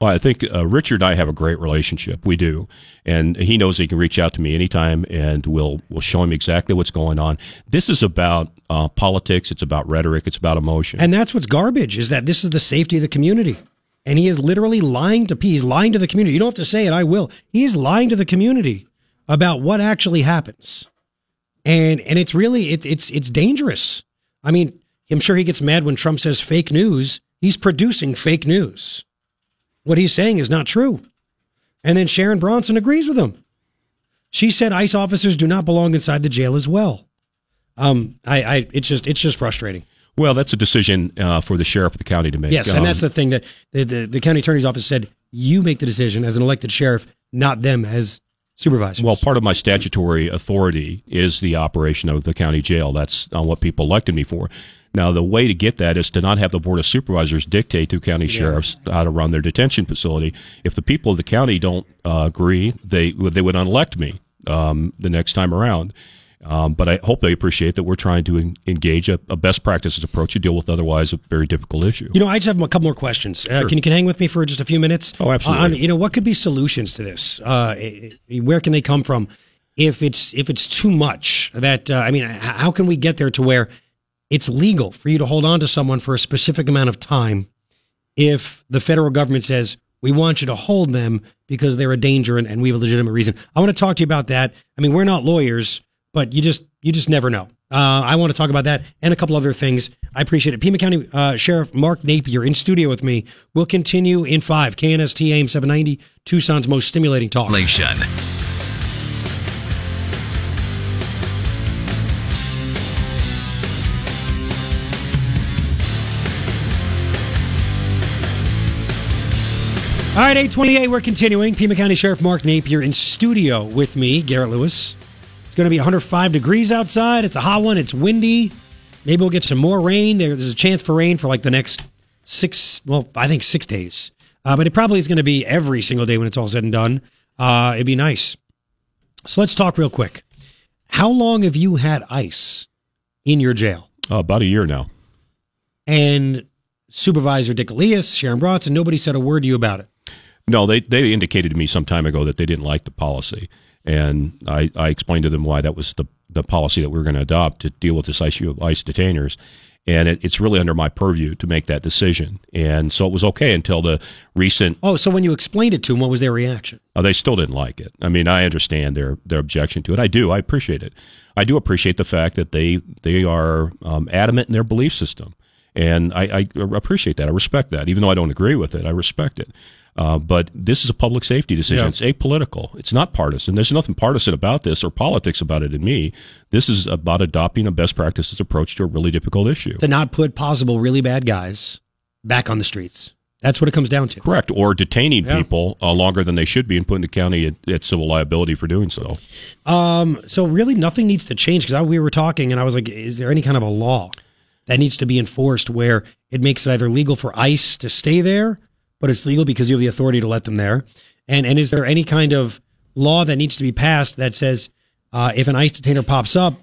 Well, I think uh, Richard and I have a great relationship. We do, and he knows he can reach out to me anytime, and we'll we'll show him exactly what's going on. This is about uh, politics. It's about rhetoric. It's about emotion. And that's what's garbage is that this is the safety of the community. And he is literally lying to. He's lying to the community. You don't have to say it, I will. He's lying to the community about what actually happens. And and it's really it, it's it's dangerous. I mean, I'm sure he gets mad when Trump says fake news. He's producing fake news. What he's saying is not true. And then Sharon Bronson agrees with him. She said ICE officers do not belong inside the jail as well. Um, I, I it's just it's just frustrating. well, that's a decision uh, for the sheriff of the county to make. Yes, and Um, that's the thing that the, the, the county attorney's office said you make the decision as an elected sheriff, not them as supervisors. Well, part of my statutory authority is the operation of the county jail. That's uh, what people elected me for. Now, the way to get that is to not have the board of supervisors dictate to county sheriffs how to run their detention facility. If the people of the county don't uh, agree, they they would unelect me um, the next time around. Um, but I hope they appreciate that we're trying to en- engage a, a best practices approach to deal with otherwise a very difficult issue. You know, I just have a couple more questions. Uh, Sure. Can you can hang with me for just a few minutes? Oh, absolutely. On, you know, what could be solutions to this? Uh, where can they come from? If it's if it's too much, that uh, I mean, how can we get there to where it's legal for you to hold on to someone for a specific amount of time? If the federal government says we want you to hold them because they're a danger and, and we have a legitimate reason, I want to talk to you about that. I mean, we're not lawyers, but you just you just never know. Uh, I want to talk about that and a couple other things. I appreciate it. Pima County uh, Sheriff Mark Napier in studio with me. We'll continue in five. KNST AM 790, Tucson's most stimulating talk. All right, 828, we're continuing. Pima County Sheriff Mark Napier in studio with me, Garrett Lewis. It's going to be 105 degrees outside. It's a hot one. It's windy. Maybe we'll get some more rain. There's a chance for rain for like the next six, well, I think six days. Uh, but it probably is going to be every single day when it's all said and done. Uh, it'd be nice. So let's talk real quick. How long have you had ice in your jail? Uh, about a year now. And Supervisor Dick Elias, Sharon Bronson, nobody said a word to you about it. No, they they indicated to me some time ago that they didn't like the policy, and I, I explained to them why that was the the policy that we were going to adopt to deal with this issue of ICE detainers, and it, it's really under my purview to make that decision, and so it was okay until the recent. Oh, so when you explained it to them, what was their reaction? Uh, they still didn't like it. I mean, I understand their their objection to it. I do. I appreciate it. I do appreciate the fact that they they are um, adamant in their belief system, and I, I appreciate that. I respect that, even though I don't agree with it. I respect it. Uh, but this is a public safety decision. Yeah. It's apolitical. It's not partisan. There's nothing partisan about this or politics about it in me. This is about adopting a best practices approach to a really difficult issue. To not put possible really bad guys back on the streets. That's what it comes down to. Correct. Or detaining Yeah. people uh, longer than they should be and putting the county at, at civil liability for doing so. Um, so really, nothing needs to change because we were talking, and I was like, "Is there any kind of a law that needs to be enforced where it makes it either legal for ICE to stay there, but it's legal because you have the authority to let them there, and and is there any kind of law that needs to be passed that says uh, if an ICE detainer pops up,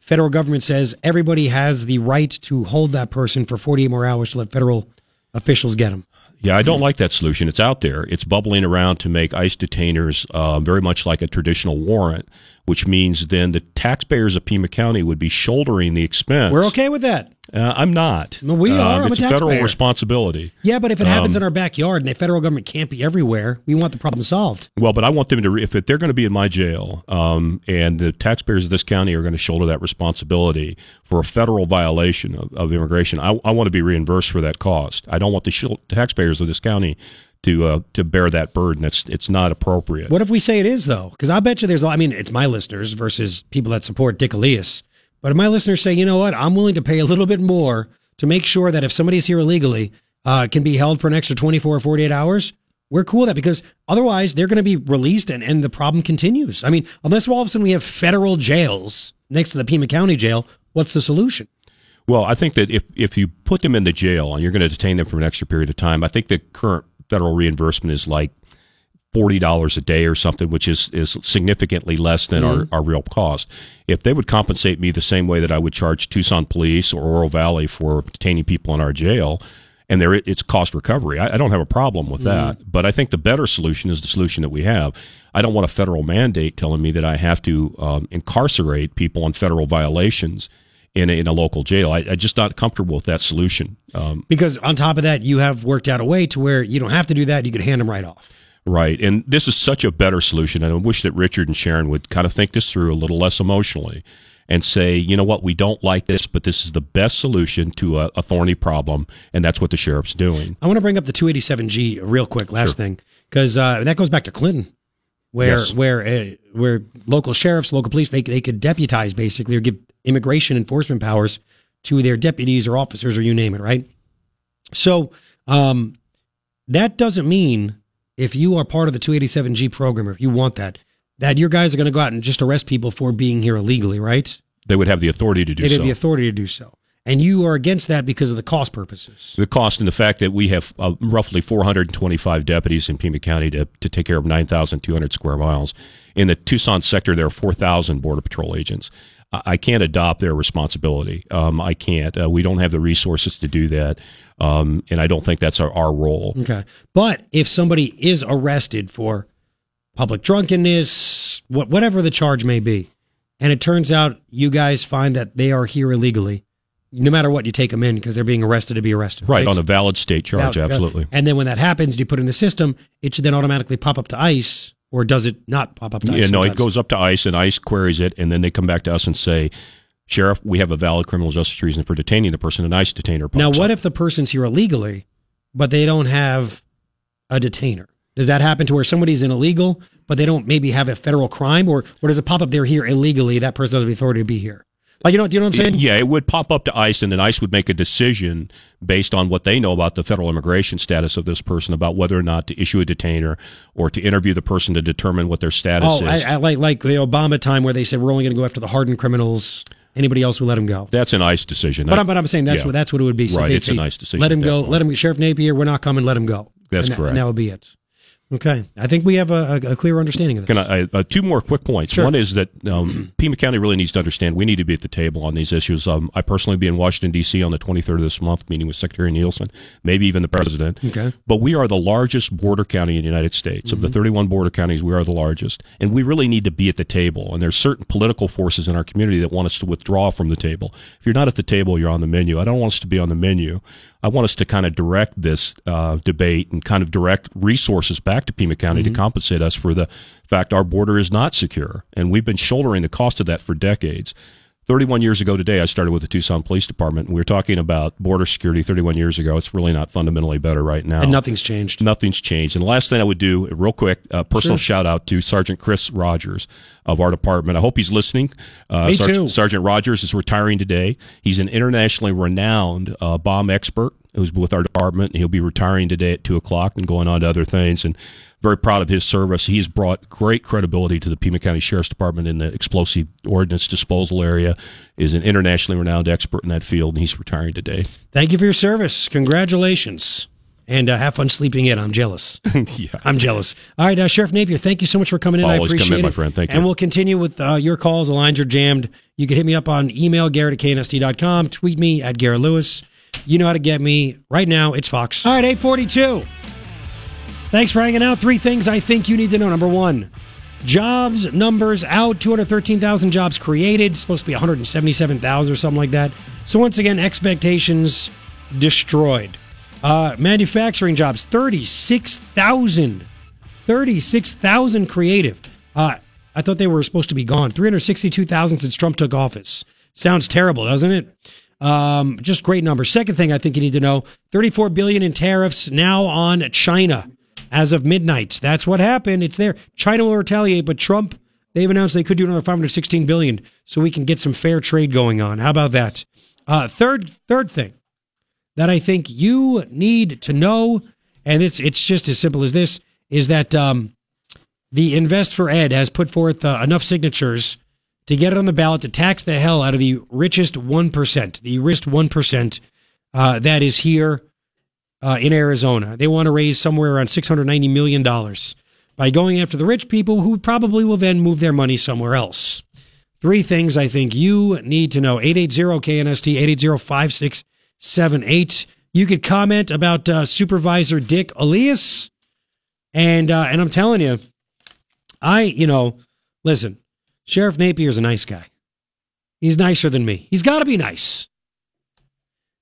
federal government says everybody has the right to hold that person for 48 more hours to let federal officials get them? Yeah, I don't like that solution. It's out there. It's bubbling around to make ICE detainers uh, very much like a traditional warrant, which means then the taxpayers of Pima County would be shouldering the expense. We're okay with that. Uh, I'm not. No, we are. Um, I'm it's a, federal responsibility. Yeah, but if it happens Um, in our backyard and the federal government can't be everywhere, we want the problem solved. Well, but I want them to, if they're going to be in my jail, um, and the taxpayers of this county are going to shoulder that responsibility for a federal violation of, of immigration, I, I want to be reimbursed for that cost. I don't want the taxpayers of this county to uh, to bear that burden. That's it's not appropriate. What if we say it is though? Because I bet you there's. a I mean, it's my listeners versus people that support Dick Elias. But if my listeners say, you know what, I'm willing to pay a little bit more to make sure that if somebody's here illegally, uh, can be held for an extra 24 or 48 hours. We're cool with that because otherwise they're going to be released and, and the problem continues. I mean, unless all of a sudden we have federal jails next to the Pima County jail, what's the solution? Well, I think that if, if you put them in the jail and you're going to detain them for an extra period of time, I think the current federal reimbursement is like forty dollars a day or something, which is is significantly less than Mhm. our, our real cost. If they would compensate me the same way that I would charge Tucson Police or Oro Valley for detaining people in our jail, and there it's cost recovery, I, I don't have a problem with that. But I think the better solution is the solution that we have. I don't want a federal mandate telling me that I have to um, incarcerate people on federal violations in a, in a local jail. I, I'm just not comfortable with that solution. Um, Because on top of that, you have worked out a way to where you don't have to do that. You could hand them right off. Right. And this is such a better solution. And I wish that Richard and Sharon would kind of think this through a little less emotionally and say, you know what, we don't like this, but this is the best solution to a, a thorny problem. And that's what the sheriff's doing. I want to bring up the 287G real quick. Last thing, because uh, that goes back to Clinton, where Yes. where uh, where local sheriffs, local police, they they could deputize basically or give immigration enforcement powers to their deputies or officers or you name it, right? So um, that doesn't mean if you are part of the 287G program or if you want that, that your guys are going to go out and just arrest people for being here illegally, right? They would have the authority to do They so. have the authority to do so, and you are against that because of the cost purposes. the cost and the fact that we have uh, roughly 425 deputies in Pima County to, to take care of 9,200 square miles. In the Tucson sector, there are 4,000 Border Patrol agents. I, can't adopt their responsibility. Um, I can't. Uh, we don't have the resources to do that. Um, and I don't think that's our, our role. Okay. But if somebody is arrested for public drunkenness, what, whatever the charge may be, and it turns out you guys find that they are here illegally, no matter what, you take them in because they're being arrested to be arrested. Right, on a valid state charge, Valid- absolutely. And then when that happens, you put in the system, it should then automatically pop up to ICE, or does it not pop up to Yeah, ICE? no, it goes up to ICE, and ICE queries it, and then they come back to us and say, Sheriff, we have a valid criminal justice reason for detaining the person, and ICE detainer pops Now, up. what if the person's here illegally, but they don't have a detainer? Does that happen to where somebody's in illegal, but they don't maybe have a federal crime, or or does it pop up they're here illegally? That person doesn't have the authority to be here. Like you know, do you know what I'm saying? Yeah, it would pop up to ICE, and then ICE would make a decision based on what they know about the federal immigration status of this person, about whether or not to issue a detainer or to interview the person to determine what their status Oh, is. I, I like like the Obama time where they said we're only going to go after the hardened criminals. Anybody else, we let him go. that's an ICE decision. But That- I'm, but I'm saying that's yeah. what that's what it would be. right, they'd it's an ICE decision. Let him go. point. Let him. Sheriff Napier, we're not coming. Let him go. That's and that- correct. And that would be it. Okay, I think we have a, a, clear understanding of this. Can I, uh, two more quick points. Sure. One is that um, Pima County really needs to understand we need to be at the table on these issues. Um, I personally be in Washington D.C. on the 23rd of this month, meeting with Secretary Nielsen, maybe even the president. Okay. But we are the largest border county in the United States. Of the 31 border counties, we are the largest, and we really need to be at the table. And there's certain political forces in our community that want us to withdraw from the table. If you're not at the table, you're on the menu. I don't want us to be on the menu. I want us to kind of direct this uh, debate and kind of direct resources back to Pima County to compensate us for the fact our border is not secure, and we've been shouldering the cost of that for decades. 31 years ago today, I started with the Tucson Police Department, and we were talking about border security 31 years ago. It's really not fundamentally better right now. And nothing's changed. Nothing's changed. And the last thing I would do, real quick, uh, personal Sure. shout out to Sergeant Chris Rogers of our department. I hope he's listening. Uh, Me Sergeant, too. Sergeant Rogers is retiring today. He's an internationally renowned uh, bomb expert. who's with our department. He'll be retiring today at two o'clock and going on to other things. And very proud of his service. He's brought great credibility to the Pima County Sheriff's Department in the explosive ordnance disposal area. Is an internationally renowned expert in that field, and he's retiring today. Thank you for your service. Congratulations. And uh, have fun sleeping in. I'm jealous. [laughs] yeah. I'm jealous. All right, uh, Sheriff Napier, thank you so much for coming in. I Always come in, appreciate my it. friend. Thank you. And we'll continue with uh, your calls. The lines are jammed. You can hit me up on email, garrett at knst.com. Tweet me at Garrett Lewis. You know how to get me. Right now, it's Fox. All right, 842. Thanks for hanging out. Three things I think you need to know. Number one, jobs numbers out 213,000 jobs created, supposed to be 177,000 or something like that. So, once again, expectations destroyed. Uh, manufacturing jobs 36,000. 36,000 creative. Uh, I thought they were supposed to be gone. 362,000 since Trump took office. Sounds terrible, doesn't it? Um, just great numbers. Second thing I think you need to know 34 billion in tariffs now on China as of midnight. That's what happened. It's there. China will retaliate, but Trump, they've announced they could do another 516 billion so we can get some fair trade going on. How about that? Uh, third, third thing that I think you need to know, and it's it's just as simple as this: is that um, the Invest for Ed has put forth uh, enough signatures to get it on the ballot to tax the hell out of the richest one percent, the richest one percent uh, that is here uh, in Arizona. They want to raise somewhere around six hundred ninety million dollars by going after the rich people who probably will then move their money somewhere else. Three things I think you need to know 880 KNST 880 5678. You could comment about uh, Supervisor Dick Elias. And, uh, and I'm telling you, I, you know, listen, Sheriff Napier's a nice guy. He's nicer than me. He's got to be nice.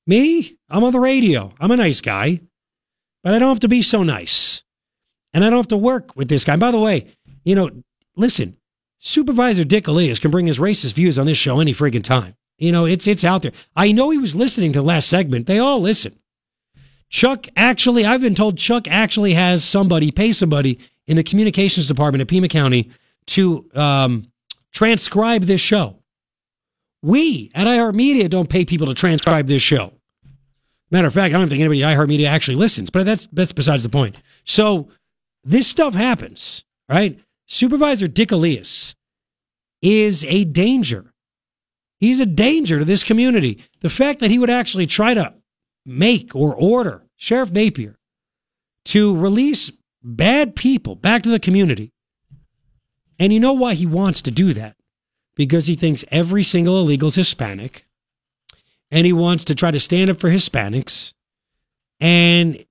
Me, I'm on the radio. I'm a nice guy, but I don't have to be so nice. And I don't have to work with this guy. And by the way, you know, listen, Supervisor Dick Elias can bring his racist views on this show any friggin' time. You know, it's it's out there. I know he was listening to the last segment. They all listen. Chuck actually, I've been told Chuck actually has somebody, pay somebody in the communications department at Pima County to um, transcribe this show. We at iHeartMedia don't pay people to transcribe this show. Matter of fact, I don't think anybody at iHeartMedia actually listens, but that's that's besides the point. So this stuff happens, right? Supervisor Dick Elias is a danger. He's a danger to this community. The fact that he would actually try to make or order Sheriff Napier to release bad people back to the community. And you know why he wants to do that? Because he thinks every single illegal is Hispanic and he wants to try to stand up for Hispanics. And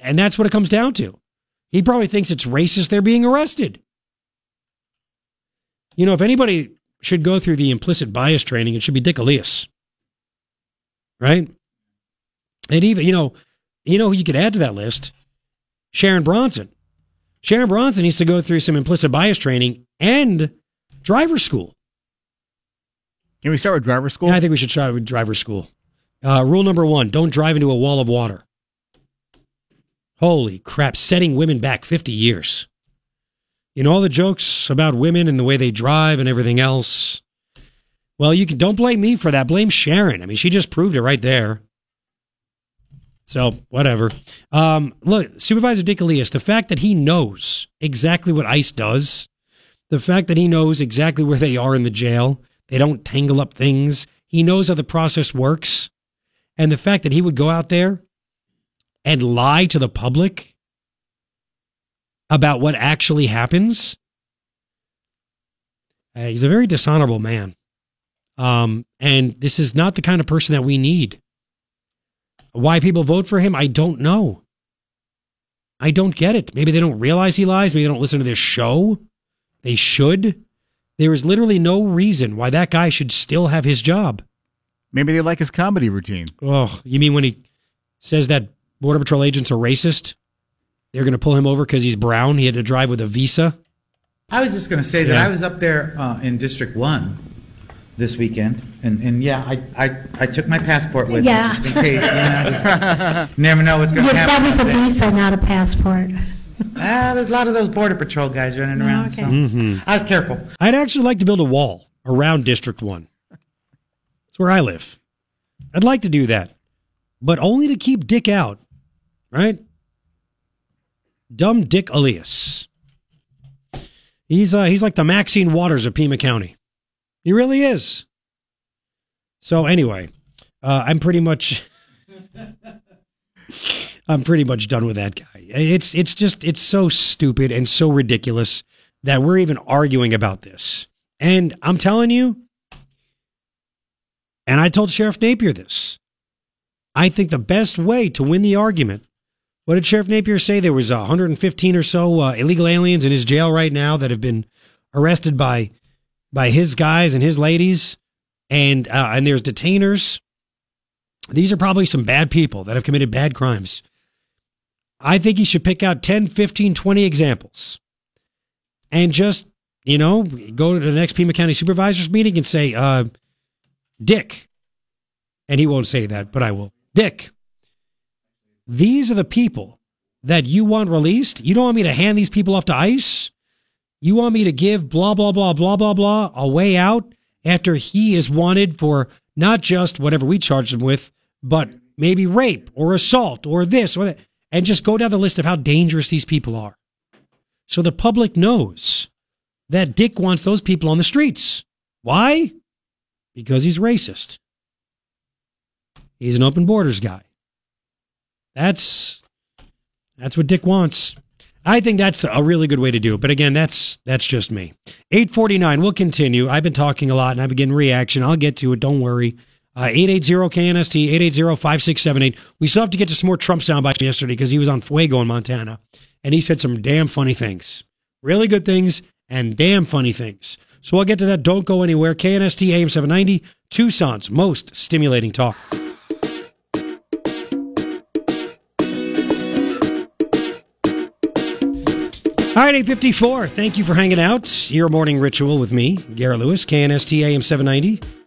and that's what it comes down to. He probably thinks it's racist they're being arrested. You know, if anybody should go through the implicit bias training, it should be Dick Elias. Right? And even, you know, you know who you could add to that list? Sharon Bronson. Sharon Bronson needs to go through some implicit bias training and driver school. Can we start with driver school? Yeah, I think we should start with driver school. Uh, rule number one don't drive into a wall of water. Holy crap, setting women back 50 years. You know, all the jokes about women and the way they drive and everything else. Well, you can don't blame me for that. Blame Sharon. I mean, she just proved it right there. So, whatever. Um, look, Supervisor Dick Elias, the fact that he knows exactly what ICE does, the fact that he knows exactly where they are in the jail, they don't tangle up things, he knows how the process works, and the fact that he would go out there and lie to the public about what actually happens, uh, he's a very dishonorable man. Um, and this is not the kind of person that we need. Why people vote for him, I don't know. I don't get it. Maybe they don't realize he lies. Maybe they don't listen to this show. They should. There is literally no reason why that guy should still have his job. Maybe they like his comedy routine. Oh, you mean when he says that Border Patrol agents are racist? They're going to pull him over because he's brown. He had to drive with a visa. I was just going to say that I was up there uh, in District One this weekend, and, and yeah, I, I, I took my passport with Yeah. me just in case. You know, just [laughs] never know what's going to Yeah, happen. That was a visa, not a passport. [laughs] Ah, there's a lot of those Border Patrol guys running around. So Mhm. I was careful. I'd actually like to build a wall around District 1. It's where I live. I'd like to do that. but only to keep Dick out, right? Dumb Dick Elias. He's uh, he's like the Maxine Waters of Pima County. He really is. So anyway, uh, I'm pretty much [laughs] I'm pretty much done with that guy. It's it's just it's so stupid and so ridiculous that we're even arguing about this. And I'm telling you, and I told Sheriff Napier this. I think the best way to win the argument. What did Sheriff Napier say? There was 115 or so uh, illegal aliens in his jail right now that have been arrested by by his guys and his ladies, and uh, and there's detainers. These are probably some bad people that have committed bad crimes. I think he should pick out 10, 15, 20 examples and just, you know, go to the next Pima County Supervisors meeting and say, uh, Dick, and he won't say that, but I will. Dick, these are the people that you want released. You don't want me to hand these people off to ICE. You want me to give blah, blah, blah, blah, blah, blah a way out after he is wanted for not just whatever we charged him with, but maybe rape or assault or this or that. And just go down the list of how dangerous these people are. So the public knows that Dick wants those people on the streets. Why? Because he's racist. He's an open borders guy. That's that's what Dick wants. I think that's a really good way to do it. But again, that's that's just me. 849, we'll continue. I've been talking a lot and I've been getting reaction. I'll get to it. Don't worry. Uh, 880-KNST, 880-5678. We still have to get to some more Trump soundbites yesterday because he was on Fuego in Montana. And he said some damn funny things. Really good things and damn funny things. So I'll get to that. Don't go anywhere. KNST AM 790, Tucson's most stimulating talk. All right, 854. Thank you for hanging out. Your morning ritual with me, Garrett Lewis, KNST AM 790.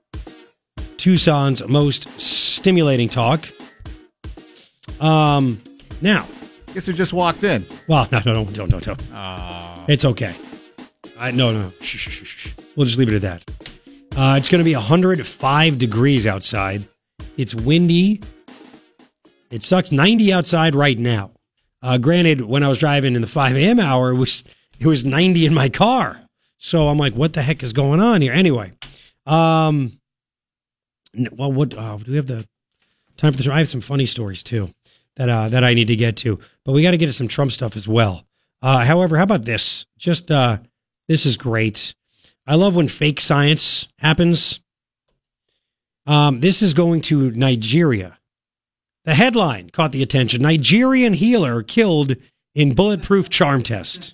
Tucson's most stimulating talk. Um, now. Guess who just walked in? Well, [laughs] no, no, no, don't, don't, don't. It's okay. I no, no. Shh, shh, shh, shh. We'll just leave it at that. Uh, it's going to be 105 degrees outside. It's windy. It sucks. 90 outside right now. Uh, granted, when I was driving in the 5 a.m. hour, it was it was 90 in my car. So I'm like, what the heck is going on here? Anyway, um, well, what uh, do we have the time for the? I have some funny stories too that uh, that I need to get to, but we got to get to some Trump stuff as well. Uh, however, how about this? Just uh, this is great. I love when fake science happens. Um, this is going to Nigeria. The headline caught the attention. Nigerian healer killed in bulletproof charm test.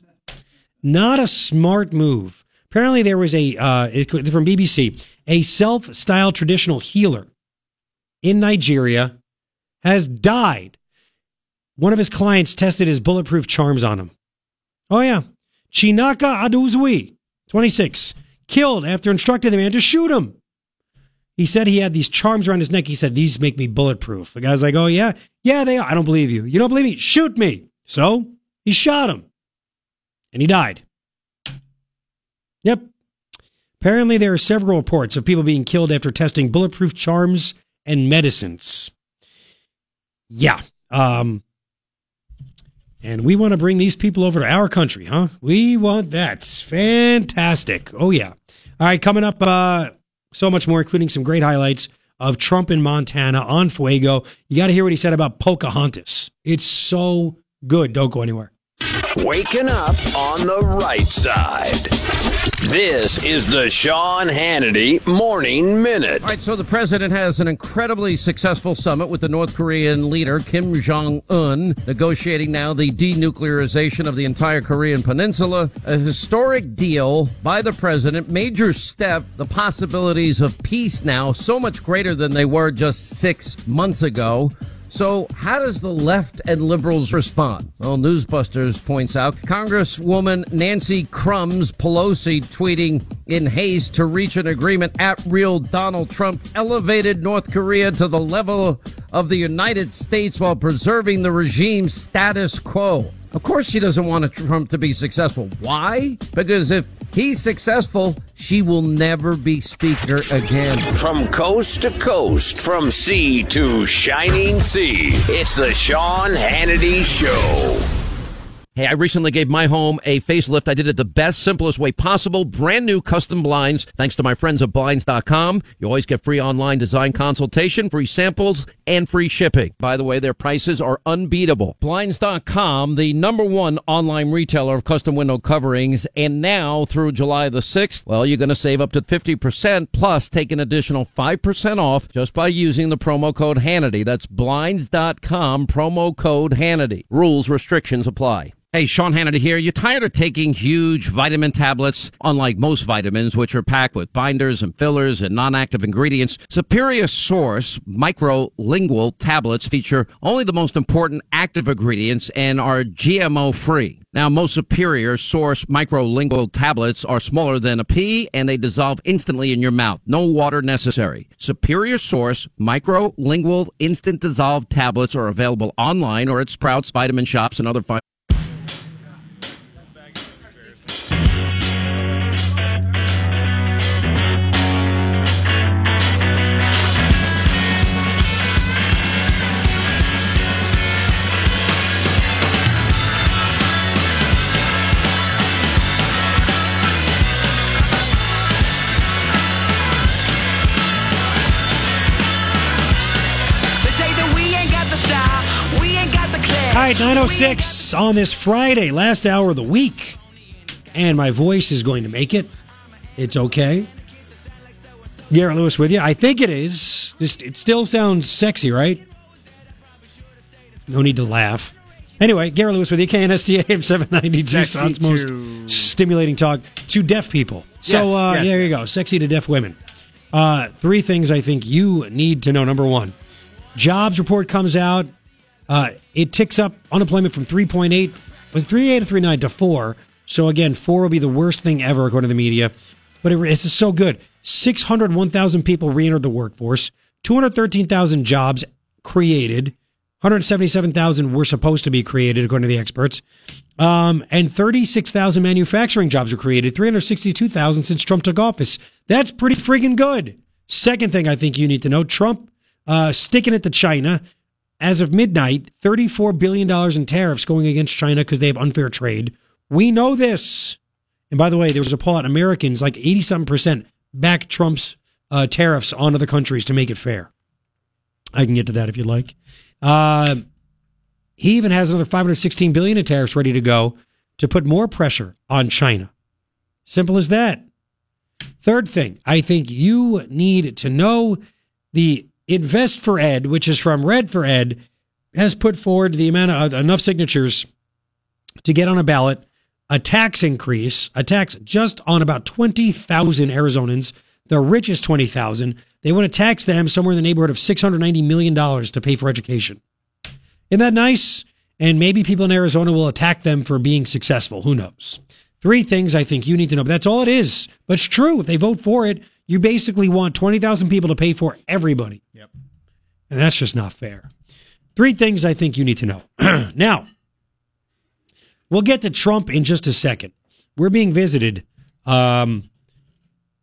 Not a smart move. Apparently, there was a uh, from BBC a self-styled traditional healer in Nigeria has died. One of his clients tested his bulletproof charms on him. Oh yeah, Chinaka Adoezuwe, 26, killed after instructing the man to shoot him. He said he had these charms around his neck. He said, These make me bulletproof. The guy's like, Oh, yeah? Yeah, they are. I don't believe you. You don't believe me? Shoot me. So he shot him and he died. Yep. Apparently, there are several reports of people being killed after testing bulletproof charms and medicines. Yeah. Um, and we want to bring these people over to our country, huh? We want that. Fantastic. Oh, yeah. All right, coming up, uh, so much more, including some great highlights of Trump in Montana on Fuego. You got to hear what he said about Pocahontas. It's so good. Don't go anywhere. Waking up on the right side. This is the Sean Hannity Morning Minute. All right, so the president has an incredibly successful summit with the North Korean leader Kim Jong Un, negotiating now the denuclearization of the entire Korean peninsula. A historic deal by the president, major step, the possibilities of peace now so much greater than they were just six months ago. So, how does the left and liberals respond? Well, Newsbusters points out Congresswoman Nancy Crumbs Pelosi tweeting in haste to reach an agreement at real Donald Trump elevated North Korea to the level of the United States while preserving the regime's status quo. Of course, she doesn't want Trump to be successful. Why? Because if He's successful. She will never be speaker again. From coast to coast, from sea to shining sea, it's the Sean Hannity Show. Hey, I recently gave my home a facelift. I did it the best, simplest way possible. Brand new custom blinds, thanks to my friends at Blinds.com. You always get free online design consultation, free samples, and free shipping. By the way, their prices are unbeatable. Blinds.com, the number one online retailer of custom window coverings. And now through July the 6th, well, you're going to save up to 50% plus take an additional 5% off just by using the promo code Hannity. That's Blinds.com, promo code Hannity. Rules, restrictions apply. Hey, Sean Hannity here. You tired of taking huge vitamin tablets? Unlike most vitamins, which are packed with binders and fillers and non-active ingredients, Superior Source microlingual tablets feature only the most important active ingredients and are GMO free. Now, most Superior Source microlingual tablets are smaller than a pea and they dissolve instantly in your mouth. No water necessary. Superior Source microlingual instant dissolve tablets are available online or at Sprouts, Vitamin Shops, and other fine right, 906 on this Friday, last hour of the week. And my voice is going to make it. It's okay. Garrett Lewis with you. I think it is. Just it still sounds sexy, right? No need to laugh. Anyway, Garrett Lewis with you, KNST AM 792, Sexy Sound's most stimulating talk to deaf people. So Yes, uh, yes, there you go. Sexy to deaf women. Uh, three things I think you need to know. Number one, jobs report comes out. Uh, it ticks up unemployment from 3.8, was it 3.8 or 3.9 to 4. So again, 4 will be the worst thing ever, according to the media. But it, it's so good. 601,000 people re entered the workforce, 213,000 jobs created, 177,000 were supposed to be created, according to the experts. Um, and 36,000 manufacturing jobs were created, 362,000 since Trump took office. That's pretty friggin' good. Second thing I think you need to know Trump uh, sticking it to China. As of midnight, $34 billion in tariffs going against China because they have unfair trade. We know this. And by the way, there was a poll out Americans, like 80 something percent, back Trump's uh, tariffs on other countries to make it fair. I can get to that if you'd like. Uh, he even has another 516 billion in tariffs ready to go to put more pressure on China. Simple as that. Third thing, I think you need to know the Invest for Ed, which is from Red for Ed, has put forward the amount of enough signatures to get on a ballot a tax increase, a tax just on about 20,000 Arizonans, the richest 20,000. They want to tax them somewhere in the neighborhood of $690 million to pay for education. Isn't that nice? And maybe people in Arizona will attack them for being successful. Who knows? Three things I think you need to know. But that's all it is. But it's true. If they vote for it, you basically want 20,000 people to pay for everybody. Yep. And that's just not fair. Three things I think you need to know. [clears throat] now, we'll get to Trump in just a second. We're being visited. Um,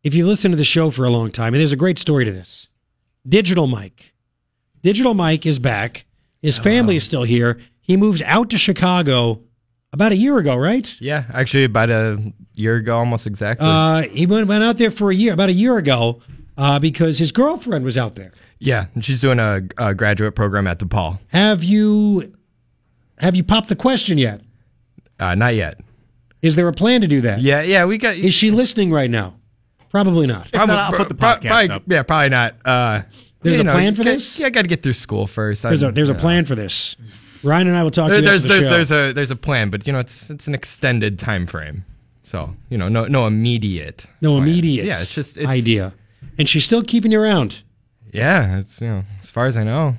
if you listen to the show for a long time, and there's a great story to this. Digital Mike. Digital Mike is back. His family is still here. He moves out to Chicago about a year ago, right? Yeah, actually, about a year ago, almost exactly. Uh, he went, went out there for a year, about a year ago, uh, because his girlfriend was out there. Yeah, she's doing a, a graduate program at DePaul. Have you have you popped the question yet? Uh, not yet. Is there a plan to do that? Yeah, yeah, we got. Is she listening right now? Probably not. Probably- pro- probably- Yeah, probably not. Uh, There's a know, plan for get- this? Yeah, I got to get through school first. There's a I'm- there's a you know. plan for this. Ryan and I will talk There- to you there's after the there's show. there's a there's a plan, but you know it's it's an extended time frame. So you know no no immediate. no plan. immediate Yeah, it's just it's, idea. And she's still keeping you around. Yeah, it's you know as far as I know.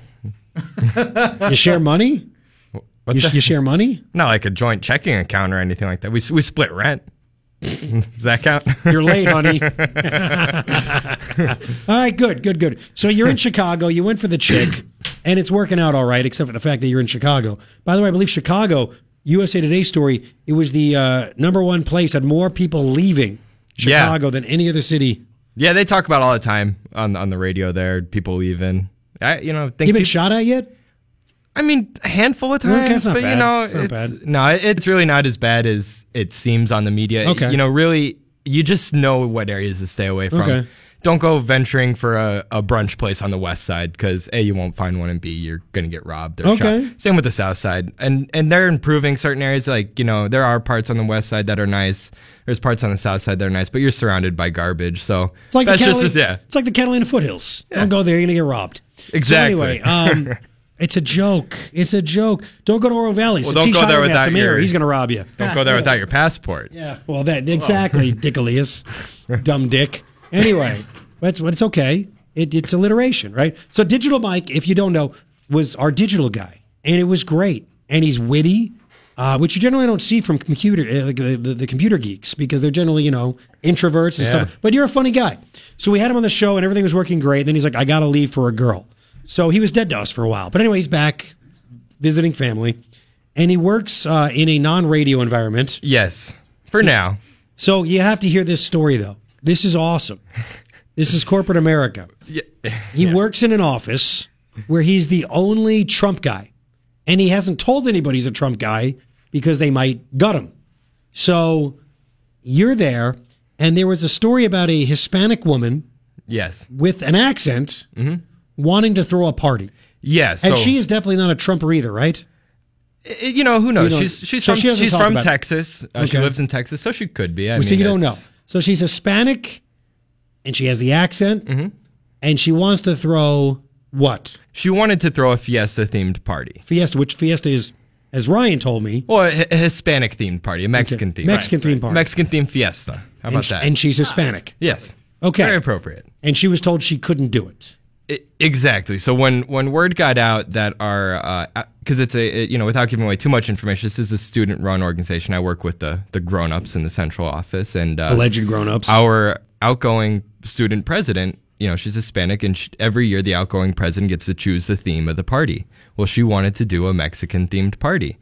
You share money? You, you share money? No, like a joint checking account or anything like that. We we split rent. [laughs] Does that count? You're late, honey. [laughs] all right, good, good, good. So you're in Chicago. You went for the chick, and it's working out all right, except for the fact that you're in Chicago. By the way, I believe Chicago. USA Today story. It was the uh, number one place had more people leaving Yeah. Chicago than any other city. Yeah, they talk about it all the time on on the radio. There, people leaving. I, you know, think You been peop- shot at yet? I mean, a handful of Okay, times, it's not but you know, It's not bad. no, it's really not as bad as it seems on the media. Okay. you know, really, you just know what areas to stay away from. Okay. Don't go venturing for a, a brunch place on the west side because a you won't find one, and b you're gonna get robbed. Or Okay. shot. Same with the south side, and and they're improving certain areas. Like you know, there are parts on the west side that are nice. There's parts on the south side that are nice, but you're surrounded by garbage. So It's like that's the just Catalina, as, yeah. It's like the Catalina foothills. Don't go there; you're gonna get robbed. Exactly. So anyway, um, [laughs] it's a joke. It's a joke. Don't go to Oro Valley. Well, don't go there without the mayor. your- He's gonna rob you. Don't go there without your passport. Yeah. Well, that exactly, Dick Elias, [laughs] dumb dick. Anyway, that's but it's okay. It, it's alliteration, right? So, Digital Mike, if you don't know, was our digital guy, and it was great. And he's witty, uh, which you generally don't see from computer uh, like the, the, the computer geeks because they're generally you know introverts and Yeah. stuff. But you're a funny guy. So we had him on the show, and everything was working great. And Then he's like, "I got to leave for a girl." So he was dead to us for a while. But anyway, he's back visiting family, and he works uh, in a non-radio environment. Yes, for now. So you have to hear this story though. This is awesome. This is corporate America. He works in an office where he's the only Trump guy, and he hasn't told anybody he's a Trump guy because they might gut him. So you're there, and there was a story about a Hispanic woman Yes. with an accent wanting to throw a party. Yes. and so- she is definitely not a Trumper either, right? You know who knows? She's she's so from she she's from. Texas. Uh, She lives in Texas, so she could be. I so mean, you don't know. So she's Hispanic, and she has the accent, Mm-hmm. and she wants to throw what? She wanted to throw a fiesta themed party. Fiesta, which Fiesta is, as Ryan told me. Well, a, a Hispanic themed party, a Mexican Okay. themed, Mexican themed party. Mexican themed fiesta. How and about sh- that? And she's Hispanic. yes. Okay. Very appropriate. And she was told she couldn't do it. Exactly. So when when word got out that our because it's a it- you know without giving away too much information, this is a student run organization. I work with the the grown ups in the central office and uh, Alleged grown-ups. Our outgoing student president, you know, she's Hispanic, and sh every year the outgoing president gets to choose the theme of the party. Well, she wanted to do a Mexican themed party,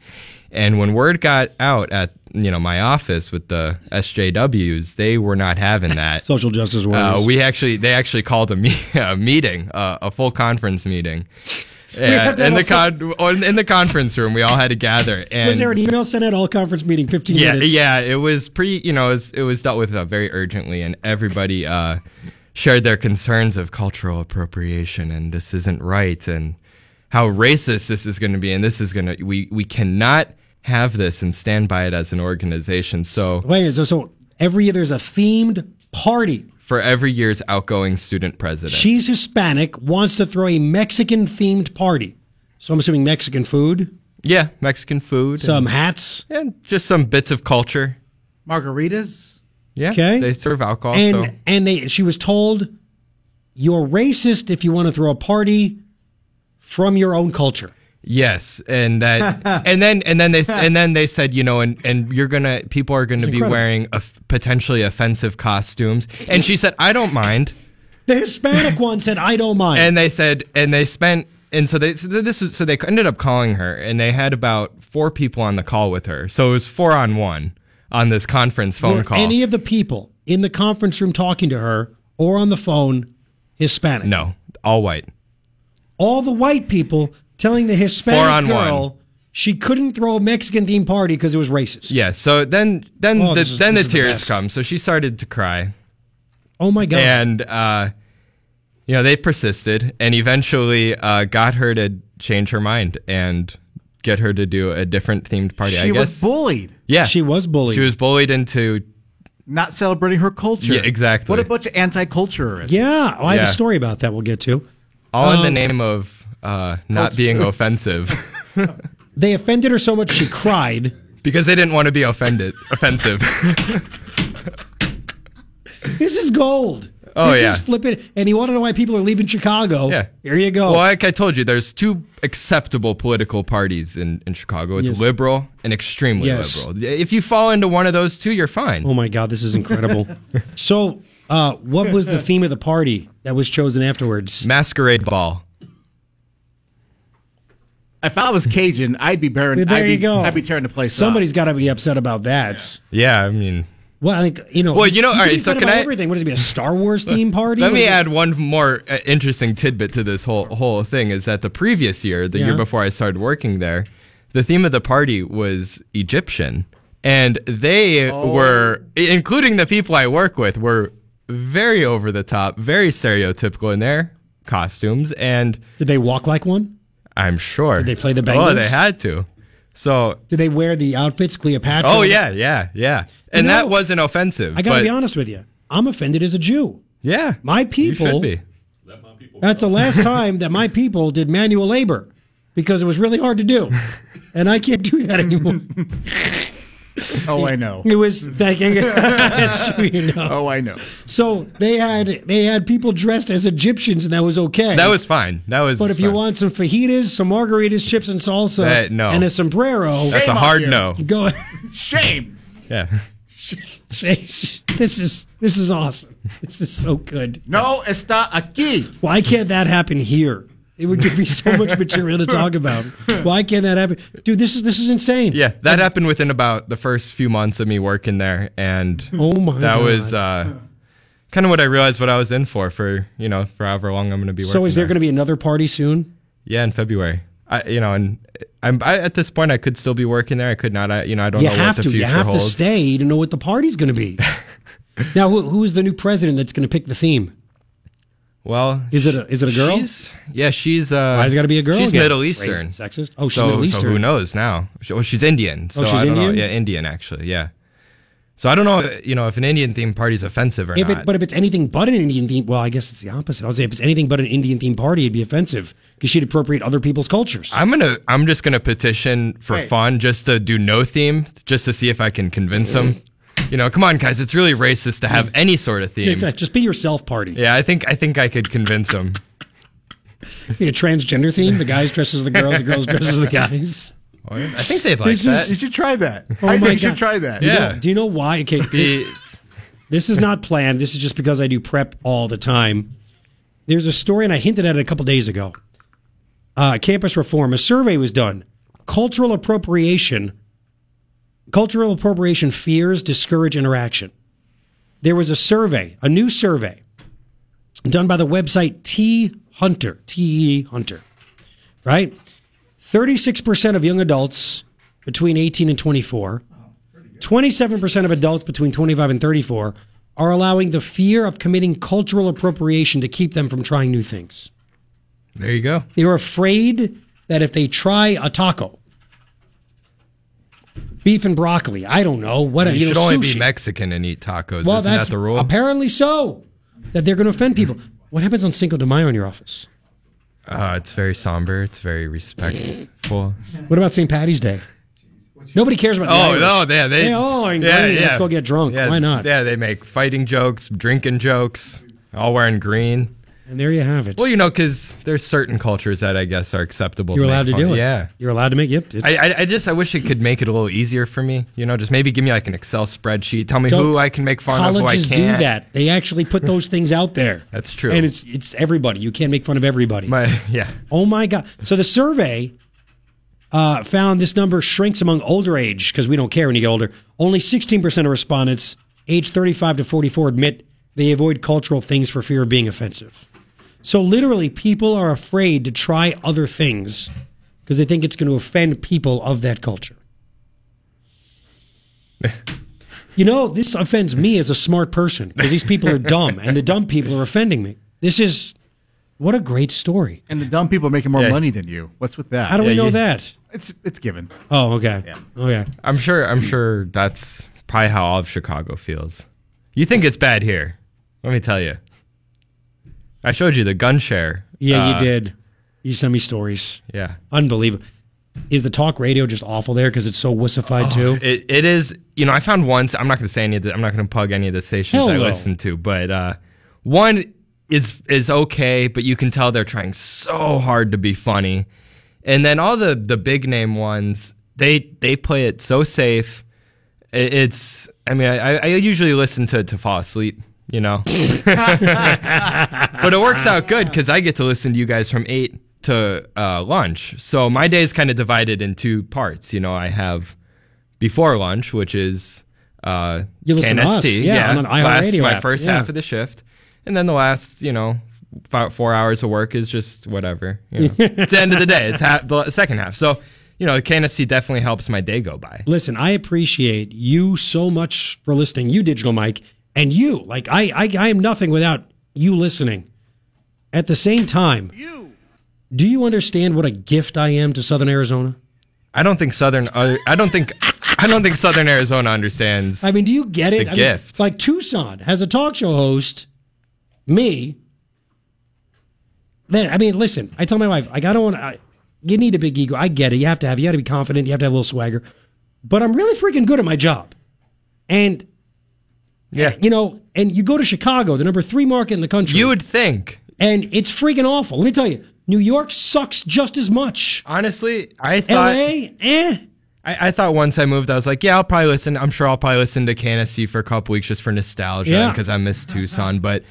and when word got out at you know my office with the SJWs, they were not having [laughs] that. Social justice Uh, warriors. we actually they actually called a, me- [laughs] a meeting, uh, a full conference meeting. [laughs] And in the con- on- in the conference room, we all had to gather. And was there an email sent out all conference meeting 15 yeah, minutes? yeah, it was pretty. You know, it was, it was dealt with uh, very urgently, and everybody uh, shared their concerns of cultural appropriation, and this isn't right, and how racist this is going to be, and this is going to we we cannot have this and stand by it as an organization. So Wait, so, so every year there's a themed party. for every year's outgoing student president, She's Hispanic, wants to throw a Mexican themed party. So I'm assuming Mexican food, yeah, Mexican food, some and, hats. and just some bits of culture. Margaritas. Yeah, Okay. they serve alcohol. and so and they she was told you're racist if you want to throw a party from your own culture. Yes, and that, [laughs] and then and then they and then they said, you know, and and you're gonna people are gonna It's be incredible. wearing potentially offensive costumes, and she said, I don't mind, The Hispanic [laughs] one said, "I don't mind." and they said, and they spent, and so they so this was so they ended up calling her, and they had about four people on the call with her, so it was four on one on this conference phone Were call. any of the people in the conference room talking to her or on the phone Hispanic? no, all white. All the white people telling the Hispanic Four on girl one. she couldn't throw a Mexican themed party because it was racist. Yeah, so then then Oh, the, is- then the is the tears come, so she started to cry. Oh my god. And uh, you know they persisted, and eventually uh, got her to change her mind and get her to do a different themed party. She I was bullied. yeah, She was bullied. She was bullied into. Not celebrating her culture. Yeah, exactly. What a bunch of anti-culturists. yeah, oh, I have a story about that we'll get to. All in the Um, name of uh, not being [laughs] offensive, [laughs] They offended her so much she cried. because they didn't want to be offended, offensive. [laughs] This is gold. Oh, this yeah. is flipping. And you want to know why people are leaving Chicago? Yeah. Here you go. Well, like I told you, there's two acceptable political parties in, in Chicago. It's Yes. liberal and extremely Yes. liberal. If you fall into one of those two, you're fine. Oh my God, this is incredible. so, uh, what was the theme of the party that was chosen afterwards? Masquerade ball. If I was Cajun, I'd be bearing. There I'd be, you go. I'd be tearing the place. Somebody's got to be upset about that. Yeah, I mean, Well, I think you know. Well, you know, all right, so upset can about I- everything? What is it? Be a Star Wars theme party? Let What me is it? add one more uh, interesting tidbit to this whole whole thing is that the previous year, the Yeah. year before I started working there, the theme of the party was Egyptian, and they Oh. were, including the people I work with, were very over the top, very stereotypical in their costumes, and Did they walk like one? I'm sure Did they play the band? Oh, they had to. So, Did they wear the outfits, Cleopatra? oh yeah, yeah, yeah, and You know, that wasn't offensive. I got to but- be honest with you. I'm offended as a Jew. Yeah, My people. You should be. That's the last time that my people did manual labor because it was really hard to do, and I can't do that anymore. [laughs] [laughs] Oh, I know. It was thanking. That's true, you know. Oh, I know. So they had they had people dressed as Egyptians, and that was okay. That was fine. That was. But if you want some fajitas, some margaritas, chips, and salsa, That- no. and a sombrero, That's a hard you. no. go. Shame. Yeah. [laughs] this is this is awesome. This is so good. No está aquí. Why can't that happen here? It would give me so much [laughs] material to talk about. Why can't that happen, dude? This is this is insane. Yeah, that happened within about the first few months of me working there, and Oh my that God. was uh, kind of what I realized what I was in for for you know for however long I'm going to be working. So is there going to be another party soon? Yeah, in February. I, you know, and I'm I, at this point I could still be working there. I could not. I, you know, I don't You know have what the to. future You have holds. to stay to know what the party's going to be. [laughs] now, who, who's the new president that's going to pick the theme? Well, Is it a is it a girl? She's, yeah, she's. Uh, Why's it gotta be a girl She's again? Middle Crazy Eastern. sexist? Oh, she's so, Middle So Eastern. who knows now? She- Well, she's Indian. So Oh, she's I don't know. Indian? Yeah, Indian actually. Yeah. So I don't know. You know, if an Indian themed party is offensive or If not. it, but if it's anything but an Indian theme, well, I guess it's the opposite. I'll say if it's anything but an Indian theme party, it'd be offensive because she'd appropriate other people's cultures. I'm gonna. I'm just gonna petition for Hey. fun, just to do no theme, just to see if I can convince [laughs] them. You know, come on, guys. It's really racist to have any sort of theme. It's a, just be yourself party. Yeah, I think. I think I could convince them. Be a transgender theme. The guys dress as the girls, the girls dress as the guys. [laughs] I think they'd like This that. is- You should try that. Oh I my think you should try that. Do you know- do you know why? Okay, [laughs] The- this is not planned. This is just because I do prep all the time. There's a story, and I hinted at it a couple days ago. Uh, campus reform. A survey was done. Cultural appropriation. Cultural appropriation fears discourage interaction. There was a survey, a new survey, done by the website T Hunter, T E Hunter, right? 36% of young adults between 18 and 24 27% of adults between 25 and 34 are allowing the fear of committing cultural appropriation to keep them from trying new things. There you go. They're afraid that if they try a taco, beef and broccoli, I don't know, what you, you, should know, only sushi. be Mexican and eat tacos. well, Isn't that's that the rule? apparently so. That they're going to offend people. What happens on Cinco de Mayo in your office? Uh, it's very somber. It's very respectful. [laughs] What about St. Patty's Day? Nobody cares about. the Oh Irish. no, yeah, they. oh, yeah, yeah. let's go get drunk. Yeah, Why not? Yeah, they make fighting jokes, drinking jokes, all wearing green. And there you have it. Well, you know, because there's certain cultures that I guess are acceptable. You're to allowed to fun- do it. Yeah. You're allowed to make. Yep. it's- I, I, I just I wish it could make it a little easier for me. You know, just maybe give me like an Excel spreadsheet. Tell me Don't- who I can make fun of, who I Colleges do that. They actually put those [laughs] things out there. That's true. And it's it's everybody. You can't make fun of everybody. My, yeah. Oh my god. So the survey uh, found this number shrinks among older age because we don't care when you get older. Only 16% of respondents aged 35 to 44 admit they avoid cultural things for fear of being offensive. So literally, people are afraid to try other things because they think it's going to offend people of that culture. [laughs] you know, this offends me as a smart person because these people are dumb and the dumb people are offending me. This is what a great story. And the dumb people are making more Yeah. money than you. What's with that? How do we Yeah, know you- that? It's it's given. Oh, okay. Yeah. Okay. I'm sure. I'm sure that's probably how all of Chicago feels. You think it's bad here? Let me tell you. I showed you the gun share. Yeah, Uh, you did. You sent me stories. Yeah. Unbelievable. Is the talk radio just awful there because it's so wussified too? It, it is. You know, I found one. I'm not going to say any of the. I'm not going to plug any of the stations Hell I no. listen to, but uh, one is is okay, but you can tell they're trying so hard to be funny, and then all the the big name ones, they they play it so safe. It, it's. I mean, I, I usually listen to to fall asleep. You know, [laughs] [laughs] but it works out good because I get to listen to you guys from eight to uh, lunch. So my day is kind of divided in two parts. You know, I have before lunch, which is uh, You listen to KNST, us, yeah, on an last- iHeartRadio my app, first yeah. half of the shift, and then the last, you know, fi- four hours of work is just whatever. You know. [laughs] it's the end of the day. It's half, the second half. So you know, KNST definitely helps my day go by. Listen, I appreciate you so much for listening. You, Digital Mike, and you. Like I, I, I am nothing without you listening. At the same time, do you understand what a gift I am to Southern Arizona? I don't think Southern. Uh, I don't think. I don't think Southern Arizona understands. I mean, do you get it? The I mean, gift. like Tucson has a talk show host, me. Then I mean, listen. I tell my wife, like, I don't want to. You need a big ego. I get it. You have to have. You got to be confident. You have to have a little swagger. But I'm really freaking good at my job, and yeah, you know, and you go to Chicago, the number three market in the country. You would think, and it's freaking awful. Let me tell you, New York sucks just as much. Honestly, I thought. L.A. Eh. I, I thought once I moved, I was like, yeah, I'll probably listen. I'm sure I'll probably listen to KNST for a couple weeks just for nostalgia Yeah. because I miss Tucson. But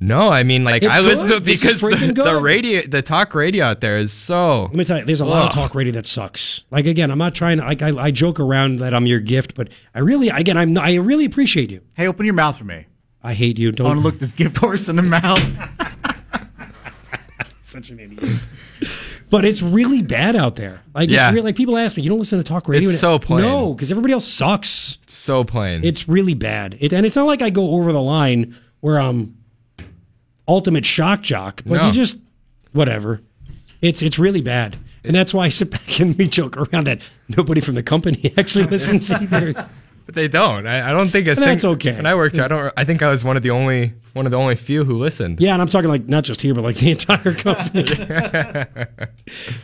no, I mean, like It's I listen to good. it This is because the, the radio, the talk radio out there is so. Let me tell you, there's a lot of talk radio that sucks. Like again, I'm not trying to like I, I joke around that I'm your gift, but I really again I'm I really appreciate you. Hey, open your mouth for me. I hate you. Don't want to look this gift horse in the mouth. [laughs] Such an idiot. But it's really bad out there. Like Yeah. it's really like people ask me, you don't listen to talk radio. It's so plain. No, because everybody else sucks. So plain. It's really bad. It, and it's not like I go over the line where I'm ultimate shock jock, but No. you just whatever. It's it's really bad. And that's why I sit [laughs] back and we joke around that nobody from the company [laughs] actually listens [laughs] either. But they don't. I, I don't think a And that's okay. When I worked, here, I don't. I think I was one of the only one of the only few who listened. Yeah, and I'm talking like not just here, but like the entire company.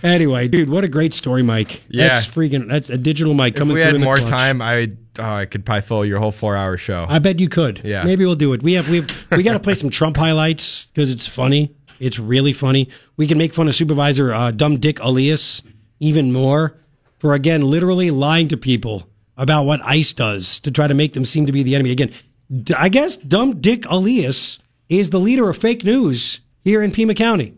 anyway, dude, what a great story, Mike. Yeah. That's freaking that's a digital mic If coming we through had in the more clutch. time, I oh, I could probably fill your whole four hour show. I bet you could. Yeah. Maybe we'll do it. We have we have, we got to play some Trump highlights because it's funny. It's really funny. We can make fun of Supervisor uh, Dumb Dick Elias even more for again literally lying to people about what ICE does to try to make them seem to be the enemy. Again, d- I guess Dumb Dick Elias is the leader of fake news here in Pima County.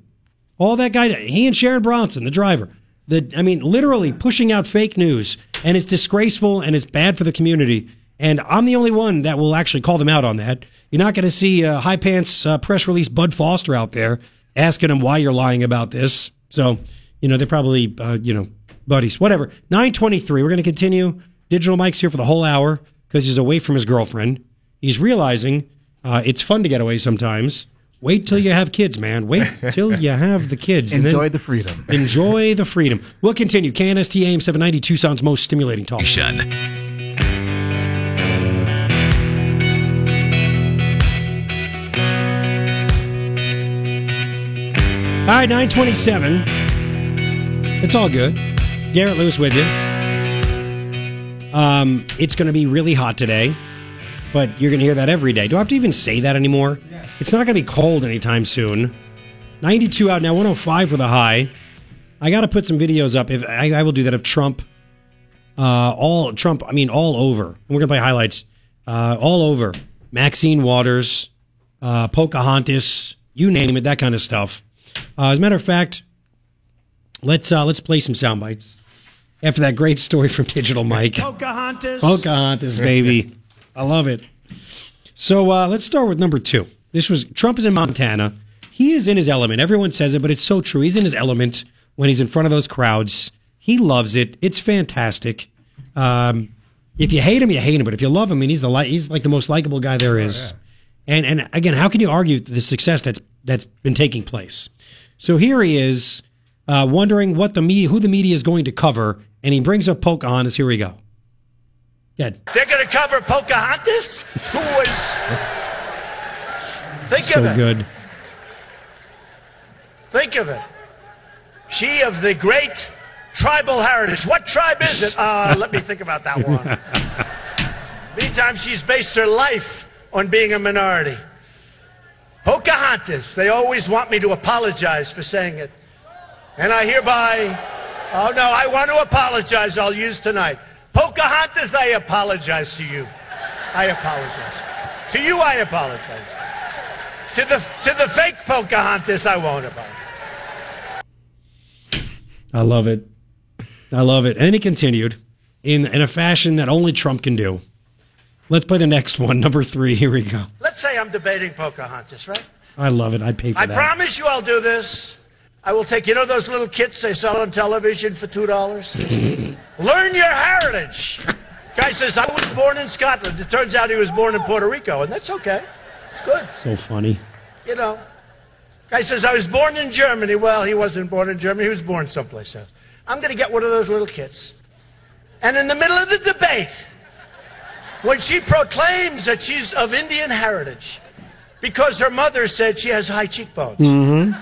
All that guy, he and Sharon Bronson, the driver. The, I mean, literally pushing out fake news, and it's disgraceful and it's bad for the community. And I'm the only one that will actually call them out on that. You're not going to see uh, high pants uh, press release Bud Foster out there asking him why you're lying about this. So, you know, they're probably, uh, you know, buddies. Whatever. 923. We're going to continue. Digital Mike's here for the whole hour because he's away from his girlfriend. He's realizing uh, it's fun to get away sometimes. Wait till you have kids, man. Wait till you have the kids. and then Enjoy the freedom. Enjoy the freedom. We'll continue. KNST AM 790 Tucson's most stimulating talk. All right, 927. It's all good. Garrett Lewis with you. Um, it's going to be really hot today, but you're going to hear that every day. Do I have to even say that anymore? It's not going to be cold anytime soon. 92 out now, 105 for the high. I got to put some videos up. If I, I will do that of Trump, uh, all Trump. I mean, all over. And we're gonna play highlights. Uh, all over. Maxine Waters, uh, Pocahontas, you name it, that kind of stuff. Uh, as a matter of fact, let's uh, let's play some sound bites after that great story from Digital Mike. Pocahontas. Pocahontas, baby. [laughs] I love it. So uh, let's start with number two. This was Trump is in Montana. He is in his element. Everyone says it, but it's so true. He's in his element when he's in front of those crowds. He loves it. It's fantastic. Um, if you hate him, you hate him. But if you love him, I mean, he's the li- he's like the most likable guy there is. And and again, how can you argue the success that's that's been taking place? So here he is, uh, wondering what the media, who the media is going to cover, and he brings up Pocahontas. Here we go. Good. They're going to cover Pocahontas, who was. Think so of it. good. Think of it. She of the great tribal heritage. What tribe is it? Uh, [laughs] let me think about that one. Meantime, she's based her life on being a minority. Pocahontas. They always want me to apologize for saying it. And I hereby, oh no, I want to apologize. I'll use tonight. Pocahontas, I apologize to you. I apologize. To you, I apologize. To the, to the fake Pocahontas, I won't apologize. I love it. I love it. And he continued in, in a fashion that only Trump can do. Let's play the next one, number three. Here we go. Let's say I'm debating Pocahontas, right? I love it. I'd pay for I that. I promise you I'll do this. I will take, you know, those little kits they sell on television for $2? [laughs] Learn your heritage. Guy says, I was born in Scotland. It turns out he was born in Puerto Rico, and that's okay. It's good. So funny. You know. Guy says, I was born in Germany. Well, he wasn't born in Germany. He was born someplace else. I'm going to get one of those little kits. And in the middle of the debate, when she proclaims that she's of Indian heritage, because her mother said she has high cheekbones. Mm-hmm.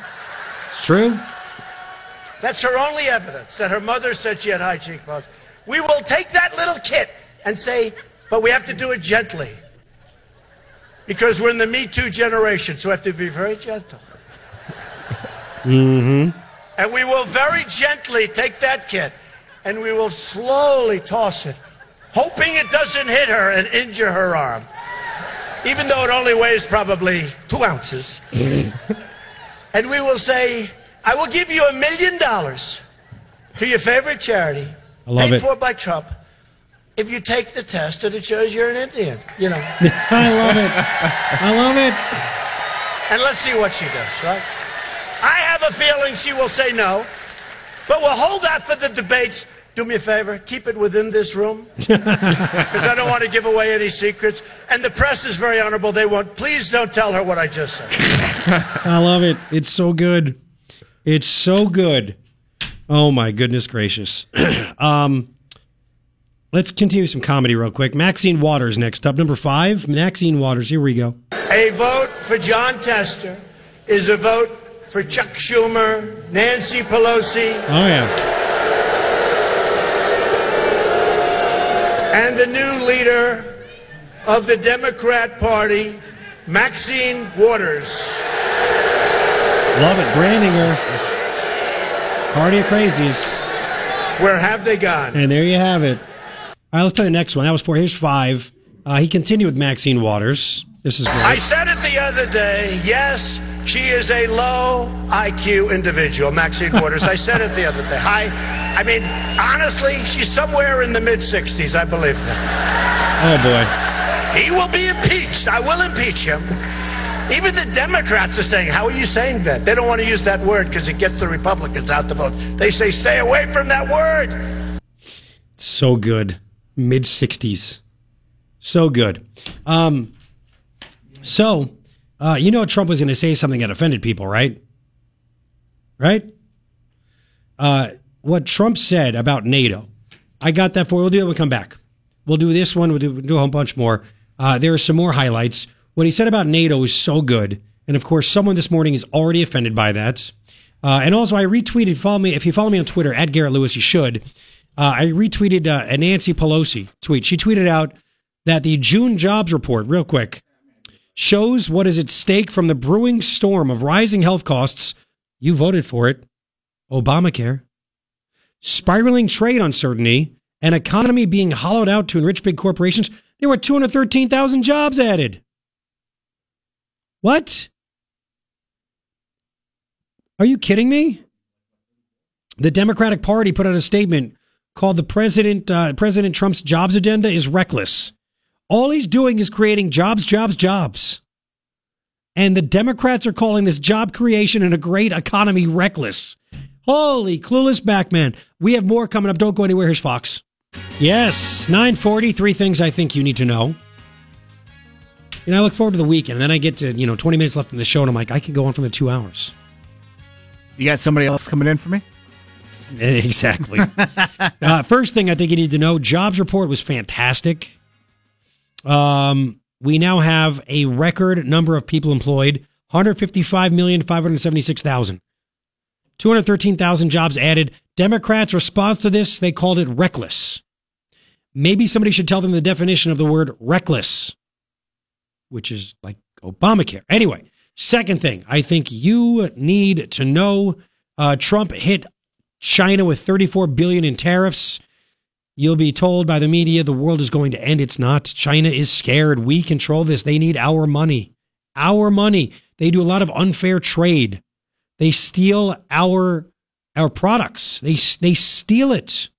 It's true. That's her only evidence that her mother said she had high cheekbones. We will take that little kit and say, but we have to do it gently. Because we're in the Me Too generation, so we have to be very gentle. Mm-hmm. And we will very gently take that kit and we will slowly toss it, hoping it doesn't hit her and injure her arm. Even though it only weighs probably two ounces. [laughs] and we will say, I will give you a million dollars to your favorite charity, I love paid it. for by Trump, if you take the test and it shows you're an Indian. You know. [laughs] I love it. I love it. And let's see what she does, right? I have a feeling she will say no, but we'll hold that for the debates. Do me a favor, keep it within this room [laughs] because I don't want to give away any secrets. And the press is very honorable. They won't. Please don't tell her what I just said. I love it. It's so good. It's so good. Oh my goodness gracious. [clears throat] um, let's continue some comedy real quick. Maxine Waters next up, number five. Maxine Waters. Here we go. A vote for Jon Tester is a vote for Chuck Schumer, Nancy Pelosi, Oh yeah. and the new leader of the Democrat Party, Maxine Waters. Love it. Brandinger. Party of crazies. Where have they gone? And there you have it. All right, let's play the next one. That was four. Here's five. Uh, he continued with Maxine Waters. This is great. I said it the other day. Yes, she is a low IQ individual, Maxine [laughs] Waters. I said it the other day. Hi. I mean, honestly, she's somewhere in the mid 60s, I believe that. Oh boy. He will be impeached. I will impeach him. Even the Democrats are saying, How are you saying that? They don't want to use that word because it gets the Republicans out to vote. They say, Stay away from that word. So good. Mid 60s. So good. Um, so, uh, you know Trump was going to say something that offended people, right? Right? Uh, what Trump said about NATO, I got that for you. We'll do it when we come back. We'll do this one. We'll do, we'll do a whole bunch more. Uh, there are some more highlights. What he said about NATO is so good. And of course, someone this morning is already offended by that. Uh, and also, I retweeted, follow me, if you follow me on Twitter, at Garrett Lewis, you should. Uh, I retweeted uh, a Nancy Pelosi tweet. She tweeted out that the June jobs report, real quick, shows what is at stake from the brewing storm of rising health costs. You voted for it. Obamacare. Spiraling trade uncertainty, an economy being hollowed out to enrich big corporations. There were 213,000 jobs added. What? Are you kidding me? The Democratic Party put out a statement called the President uh, President Trump's jobs agenda is reckless. All he's doing is creating jobs, jobs, jobs. And the Democrats are calling this job creation and a great economy reckless. Holy clueless back man. We have more coming up. Don't go anywhere. Here's Fox. Yes, 940, three things I think you need to know. You know, I look forward to the weekend, and then I get to, you know, 20 minutes left in the show, and I'm like, I could go on for the two hours. You got somebody else coming in for me? [laughs] Exactly. [laughs] uh, first thing I think you need to know jobs report was fantastic. Um, we now have a record number of people employed 155,576,000. 213,000 jobs added. Democrats' response to this, they called it reckless. Maybe somebody should tell them the definition of the word reckless, which is like Obamacare. Anyway, second thing I think you need to know uh, Trump hit China with 34 billion in tariffs. You'll be told by the media the world is going to end. It's not. China is scared. We control this. They need our money. Our money. They do a lot of unfair trade. They steal our our products. They they steal it.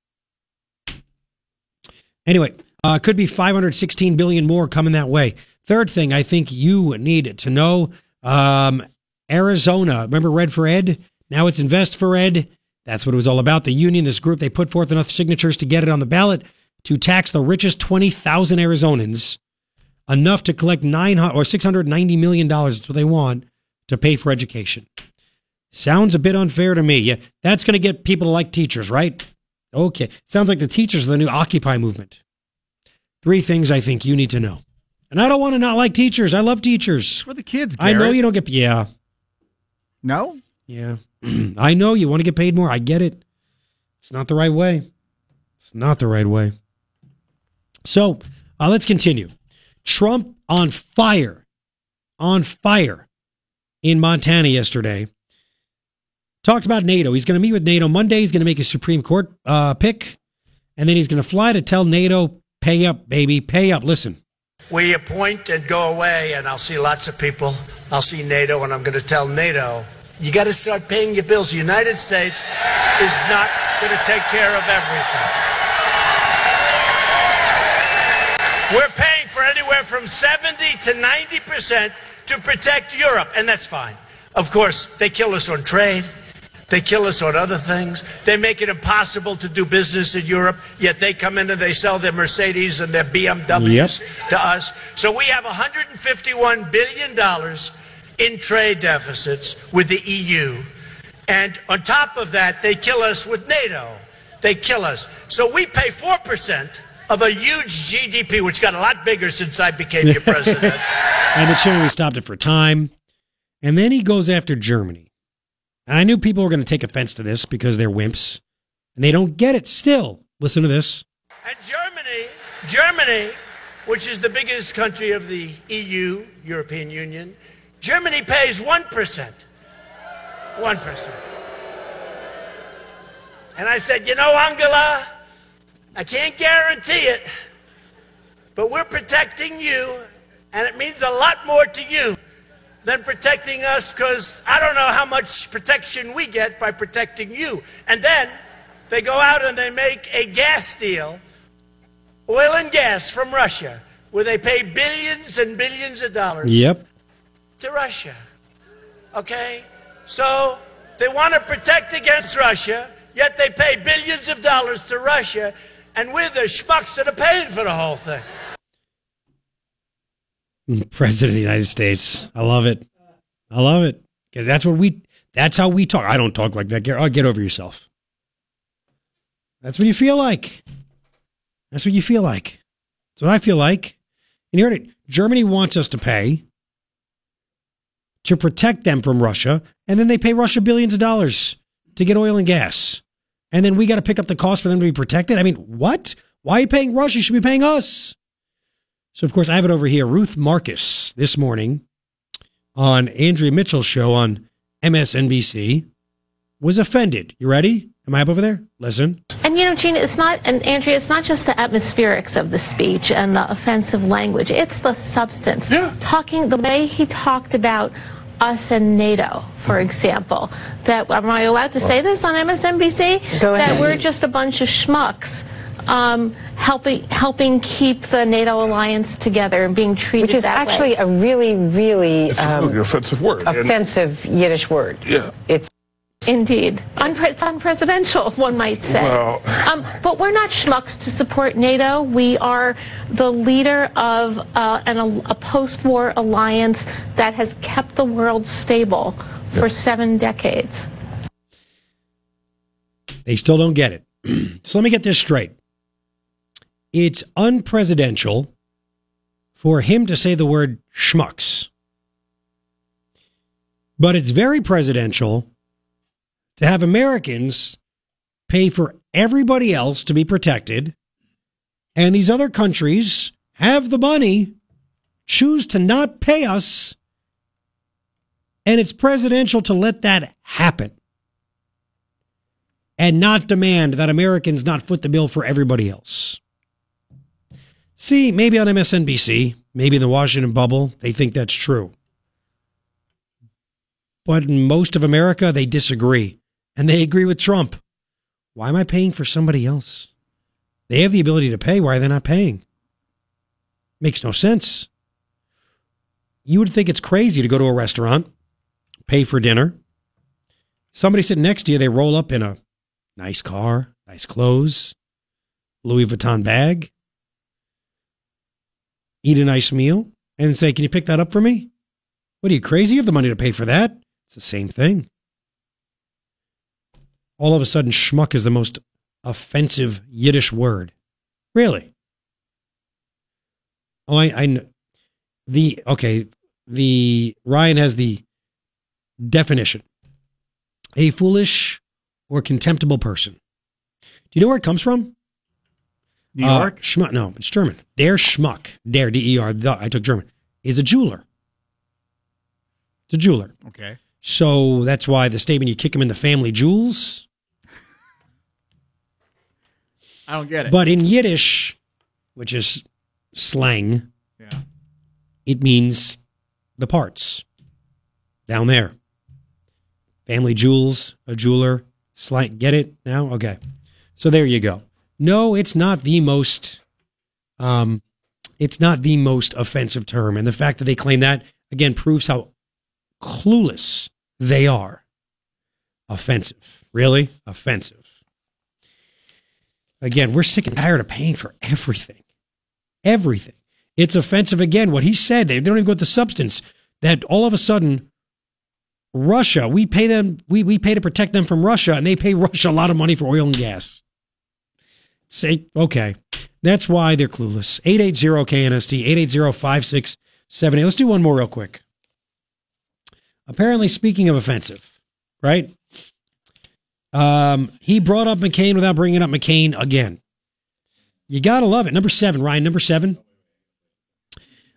Anyway, uh, could be 516 billion more coming that way. Third thing I think you need to know: um, Arizona. Remember Red for Ed? Now it's Invest for Ed. That's what it was all about. The union, this group, they put forth enough signatures to get it on the ballot to tax the richest 20,000 Arizonans, enough to collect nine or 690 million dollars. That's what they want to pay for education. Sounds a bit unfair to me. Yeah, that's going to get people to like teachers, right? Okay. Sounds like the teachers are the new Occupy movement. Three things I think you need to know. And I don't want to not like teachers. I love teachers. For the kids, I know you don't get, yeah. No? Yeah. [clears throat] I know you want to get paid more. I get it. It's not the right way. It's not the right way. So uh, let's continue. Trump on fire, on fire in Montana yesterday. Talked about NATO. He's going to meet with NATO Monday. He's going to make a Supreme Court uh, pick, and then he's going to fly to tell NATO, "Pay up, baby, pay up." Listen. We appoint and go away, and I'll see lots of people. I'll see NATO, and I'm going to tell NATO, you got to start paying your bills. The United States is not going to take care of everything. We're paying for anywhere from 70 to 90 percent to protect Europe, and that's fine. Of course, they kill us on trade. They kill us on other things. They make it impossible to do business in Europe, yet they come in and they sell their Mercedes and their BMWs to us. So we have $151 billion in trade deficits with the EU. And on top of that, they kill us with NATO. They kill us. So we pay 4% of a huge GDP, which got a lot bigger since I became your [laughs] president. and the chairman stopped it for time. And then he goes after Germany. And I knew people were going to take offense to this because they're wimps and they don't get it still. Listen to this. And Germany, Germany, which is the biggest country of the EU, European Union, Germany pays 1%. 1%. And I said, you know, Angela, I can't guarantee it, but we're protecting you, and it means a lot more to you than protecting us because I don't know how much protection we get by protecting you. And then they go out and they make a gas deal, oil and gas from Russia, where they pay billions and billions of dollars Yep. to Russia. Okay? So they want to protect against Russia, yet they pay billions of dollars to Russia, and we're the schmucks that are paying for the whole thing. President of the United States. I love it. I love it because that's what we. That's how we talk. I don't talk like that. Get, oh, get over yourself. That's what you feel like. That's what you feel like. That's what I feel like. And you heard it. Germany wants us to pay to protect them from Russia, and then they pay Russia billions of dollars to get oil and gas, and then we got to pick up the cost for them to be protected. I mean, what? Why are you paying Russia? You should be paying us. So, of course, I have it over here. Ruth Marcus this morning on Andrea Mitchell's show on MSNBC was offended. You ready? Am I up over there? Listen. And you know, Gina, it's not, and Andrea, it's not just the atmospherics of the speech and the offensive language. It's the substance. Yeah. Talking the way he talked about us and NATO, for example. That am I allowed to say this on MSNBC? Go ahead. That we're just a bunch of schmucks. Um, helping helping keep the NATO alliance together and being treated Which is that actually way. a really, really um, An offensive word. And- offensive Yiddish word. Yeah. It's Indeed. Unpre- it's unpresidential, [laughs] one might say. Well- um, but we're not schmucks to support NATO. We are the leader of uh, an, a post war alliance that has kept the world stable for seven decades. They still don't get it. [clears throat] so let me get this straight. It's unpresidential for him to say the word schmucks. But it's very presidential to have Americans pay for everybody else to be protected, and these other countries have the money, choose to not pay us, and it's presidential to let that happen and not demand that Americans not foot the bill for everybody else. See, maybe on MSNBC, maybe in the Washington bubble, they think that's true. But in most of America, they disagree. and they agree with Trump. Why am I paying for somebody else? They have the ability to pay. Why are they not paying? Makes no sense. You would think it's crazy to go to a restaurant, pay for dinner. Somebody sitting next to you, they roll up in a nice car, nice clothes, Louis Vuitton bag, eat a nice meal, and say, Can you pick that up for me? What are you crazy? You have the money to pay for that. It's the same thing. All of a sudden, schmuck is the most offensive Yiddish word. Really? Oh, I, I the okay. The Ryan has the definition: a foolish or contemptible person. Do you know where it comes from? New Uh, York? Schmuck. No, it's German. Der Schmuck. Der D E R. The I took German. Is a jeweler. It's a jeweler. Okay. So that's why the statement you kick him in the family jewels. I don't get it. But in Yiddish, which is slang, Yeah. it means the parts down there. Family jewels, a jeweler, slang. Get it now? Okay. So there you go. No, it's not the most, um, it's not the most offensive term, and the fact that they claim that again proves how clueless they are. Offensive, really offensive. Again, we're sick and tired of paying for everything. Everything. It's offensive again. What he said, they don't even go with the substance. That all of a sudden, Russia, we pay them, we, we pay to protect them from Russia, and they pay Russia a lot of money for oil and gas. Say, okay. That's why they're clueless. 880 KNST, 880 5678. Let's do one more real quick. Apparently, speaking of offensive, right? Um, he brought up McCain without bringing up McCain again. You gotta love it. Number seven, Ryan. Number seven.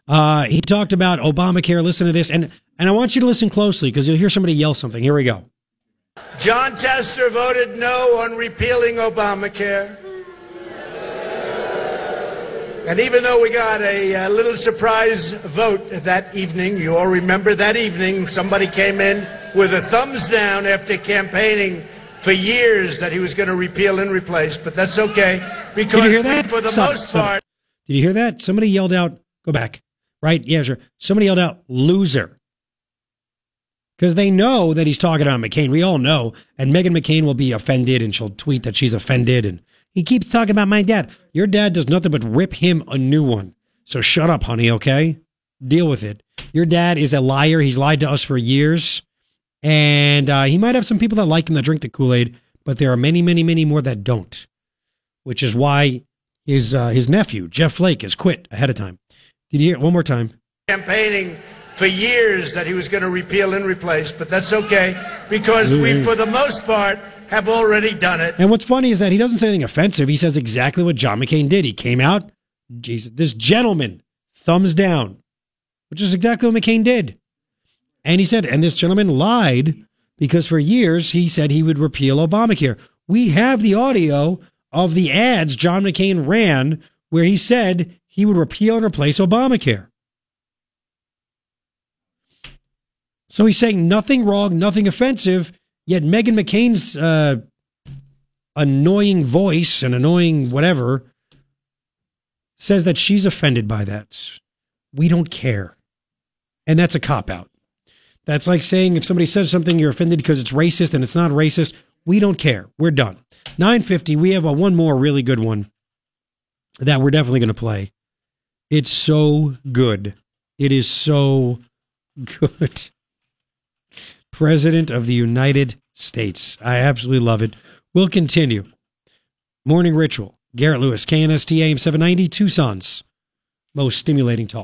Uh, he talked about Obamacare. Listen to this, and and I want you to listen closely because you'll hear somebody yell something. Here we go. Jon Tester voted no on repealing Obamacare. And even though we got a, uh little surprise vote that evening, you all remember that evening, somebody came in with a thumbs down after campaigning for years that he was going to repeal and replace, but that's okay because Did you hear that? for the Stop most stop part, Did you hear that? Somebody yelled out, go back. Right? Yeah, sure. Somebody yelled out, loser. Because they know that he's talking about McCain. We all know. And Meghan McCain will be offended and she'll tweet that she's offended. And he keeps talking about my dad. Your dad does nothing but rip him a new one. So shut up, honey, okay? Deal with it. Your dad is a liar. He's lied to us for years. And uh, he might have some people that like him that drink the Kool Aid, but there are many, many, many more that don't, which is why his, uh, his nephew, Jeff Flake, has quit ahead of time. Did you hear it one more time? campaigning for years that he was going to repeal and replace, but that's okay because we, for the most part, have already done it. And what's funny is that he doesn't say anything offensive. He says exactly what John McCain did. He came out, Jesus, this gentleman, thumbs down, which is exactly what McCain did. And he said, and this gentleman lied because for years he said he would repeal Obamacare. We have the audio of the ads John McCain ran where he said he would repeal and replace Obamacare. So he's saying nothing wrong, nothing offensive, yet Meghan McCain's uh, annoying voice and annoying whatever says that she's offended by that. We don't care. And that's a cop out. That's like saying if somebody says something, you're offended because it's racist and it's not racist. We don't care. We're done. 950, we have a one more really good one that we're definitely going to play. It's so good. It is so [laughs] good. President of the United States. I absolutely love it. We'll continue. Morning Ritual. Garrett Lewis, KNST AM 790, Tucson's most stimulating talk.